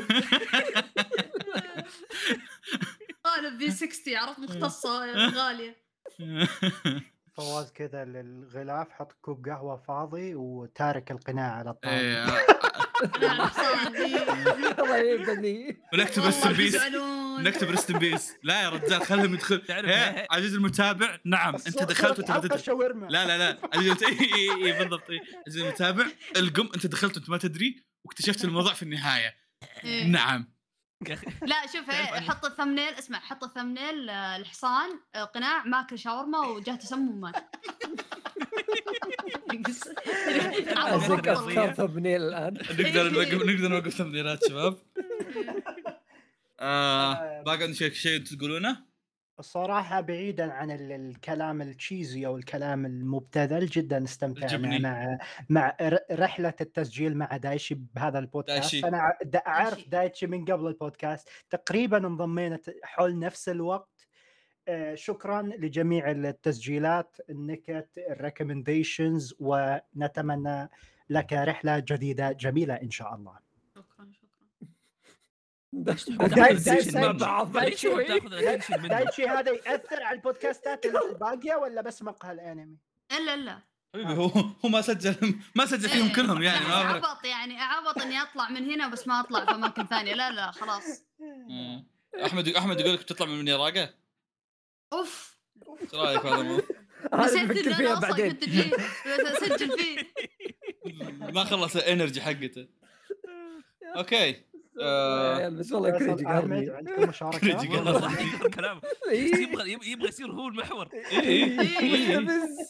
Speaker 5: طالب في 60 عرفت مختصة غالية.
Speaker 2: فواز كذا للغلاف حط كوب قهوة فاضي وتارك القناع على الطاولة.
Speaker 1: إيه،
Speaker 3: الله يبني.
Speaker 1: ونكتب
Speaker 5: والله
Speaker 1: نكتب rest in peace لا يا رجال خلهم يدخل. هي- عزيز المتابع؟ نعم. أنت دخلت وأنت ما تدري. لا لا لا. إي- إي، بالضبط. عزيز المتابع القم. أنت دخلت وأنت ما تدري واكتشفت الموضوع في النهاية.
Speaker 5: إيه.
Speaker 1: نعم.
Speaker 5: لا شوف إيه، حط ال thumbnail اسمع حط ال thumbnail آه، الحصان آه، قناع ماكل شاورما وجاه تسمم ومات
Speaker 1: نقدر نوقف نقدر نوقف thumbnail ات شباب. آه باقي عندك شيء تقولونه؟
Speaker 2: الصراحة بعيدا عن ال- الكلام ال cheesy أو الكلام المبتذل جدا استمتعنا
Speaker 1: الجبني.
Speaker 2: مع مع ر- رحلة التسجيل مع دايشي بهذا البودكاست
Speaker 1: دايشي.
Speaker 2: أنا ع- دا- أعرف
Speaker 5: دايشي.
Speaker 2: من قبل البودكاست تقريبا انضمينا حول نفس الوقت آه، شكرا لجميع التسجيلات النكت ال recommendations ونتمنى لك رحلة جديدة جميلة إن شاء الله
Speaker 3: دايتشي
Speaker 2: دايتشي
Speaker 3: مع بعض بعد
Speaker 4: ليش هو
Speaker 3: شوي
Speaker 4: بتاخذ ال attention منه؟
Speaker 2: دايتشي هذا يأثر على البودكاستات الباقية ولا بس مقهى الأنمي؟
Speaker 5: الا الا
Speaker 1: حبيبي هو هو ما سجل ما سجل فيهم
Speaker 5: إيه.
Speaker 1: كلهم يعني
Speaker 5: لا،
Speaker 1: ما.
Speaker 5: عبط يعني عبط إني أطلع من هنا بس ما أطلع في أماكن ثانية لا لا خلاص.
Speaker 1: أحمد أحمد يقول لك بتطلع من يراقه
Speaker 5: أوف
Speaker 1: إيش رأيك في هذا الموضوع؟
Speaker 3: هذا
Speaker 5: نسيت
Speaker 3: نفكر
Speaker 5: ان
Speaker 3: فيها
Speaker 5: أنا أصلا
Speaker 3: بعدين
Speaker 5: كنت جاي اسجل فيه
Speaker 1: ما خلص ال energy
Speaker 3: حقته أوكي بس والله كريجي قهرني.
Speaker 2: عندكم
Speaker 1: كريجي
Speaker 2: مشاركات؟
Speaker 1: قهرني.
Speaker 4: كلامه
Speaker 3: إيه.
Speaker 4: يبغى يبغى يصير هو المحور.
Speaker 1: إيه، إيه، إيه.
Speaker 3: مستفز.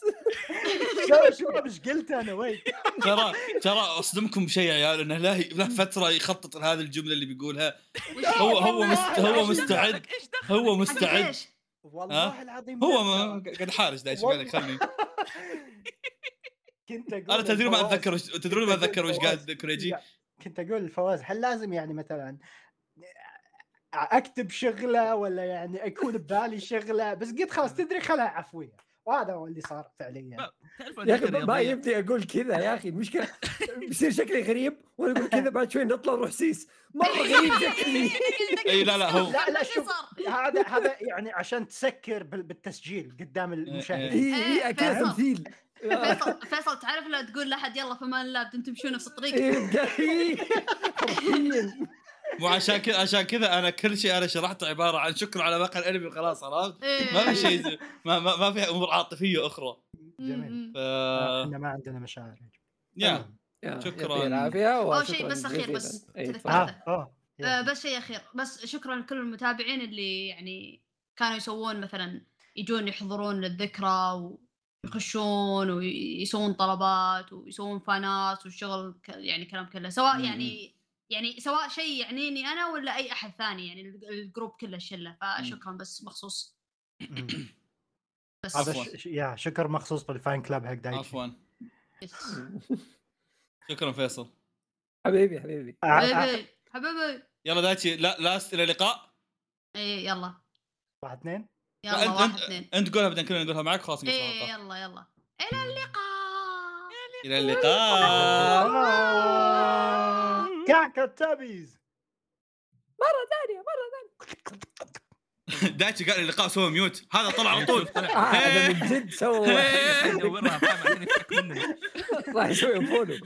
Speaker 2: شو شو مش قلت أنا؟ وين؟
Speaker 1: ترى ترى أصدمكم بشيء يا عيال إنه له له فترة يخطط لهذه الجملة اللي بيقولها. هو هو مست هو مستعد.
Speaker 4: إيش
Speaker 1: هو مستعد.
Speaker 5: إيش؟
Speaker 2: والله العظيم
Speaker 1: هو قاعد حارج دايش بالك خلني
Speaker 2: كنت أقول
Speaker 1: أنا تدري ما أتذكر وش تدرون ما أتذكر وش. قال كوريجي
Speaker 2: لا، كنت أقول لفواز هل لازم يعني مثلا أكتب شغلة ولا يعني أكون ببالي شغلة بس قلت خلاص تدري خلها عفوية وهذا هو اللي صار فعليا
Speaker 3: يا
Speaker 4: أخي
Speaker 3: ما؟ يبدي أقول كذا يا أخي المشكلة بيصير شكلي غريب وأنا أقول كذا بعد شوي نطلع نروح سيس مرة غريب شكلي
Speaker 1: إي لا لا هو
Speaker 2: لا لا شوف؟ هذا هذا يعني عشان تسكر بال- بالتسجيل قدام المشاهد.
Speaker 3: إي
Speaker 5: إي.
Speaker 3: تمثيل
Speaker 5: فيصل فيصل تعرف لو تقول لأحد يلا في أمان الله بدون تمشون نفس الطريق
Speaker 3: إيه، إيه،
Speaker 1: مو عشان كذا عشان كذا أنا كل شيء أنا شرحته عبارة عن شكر على مقهى الأنمي وخلاص عرفت؟
Speaker 5: إيه.
Speaker 1: ما في شيء ما ما, ما في أمور عاطفية أخرى
Speaker 2: جميل.
Speaker 1: ف
Speaker 2: إحنا ما عندنا مشاعر
Speaker 1: يا شكراً.
Speaker 3: العافية
Speaker 5: أول شيء بس أخير
Speaker 3: جزيلاً.
Speaker 5: بس
Speaker 3: إي،
Speaker 5: تذكرت.
Speaker 3: تفضل.
Speaker 2: آه آه
Speaker 5: آه
Speaker 2: يلا.
Speaker 5: بس شيء أخير بس شكرا لكل المتابعين اللي يعني كانوا يسوون مثلا يجون يحضرون للذكرى ويخشون ويسوون طلبات ويسوون fan art والشغل ك- يعني كلام كله. سواء
Speaker 1: مم.
Speaker 5: يعني يعني سواء شيء يعنيني أنا ولا أي أحد ثاني يعني ال- الجروب كله الشله فشكرا بس مخصوص. بس.
Speaker 1: عفواً.
Speaker 2: يا شكر مخصوص لل fan club حق دايتشي.
Speaker 1: عفوا.
Speaker 5: yes.
Speaker 1: شكرا فيصل.
Speaker 3: حبيبي حبيبي.
Speaker 2: آه، آه،
Speaker 5: حبيبي حبيبي.
Speaker 1: يلا دايتشي لا لا إلى اللقاء.
Speaker 5: اي يلا.
Speaker 2: واحد اثنين.
Speaker 5: يلا
Speaker 1: انت
Speaker 5: واحد اثنين.
Speaker 1: أنت قولها بعدين كلنا نقولها معك خلاص نقفل
Speaker 5: اي
Speaker 1: الحلقة
Speaker 5: يلا يلا. إلى اللقاء.
Speaker 1: إلى اللقاء.
Speaker 2: كعكة تابيز
Speaker 1: دايتشي قال اللقاء سوى mute. هذا طلع على طول.
Speaker 3: آه، هذا من جد سوى.
Speaker 1: إيه.
Speaker 3: راح يسوي فولو.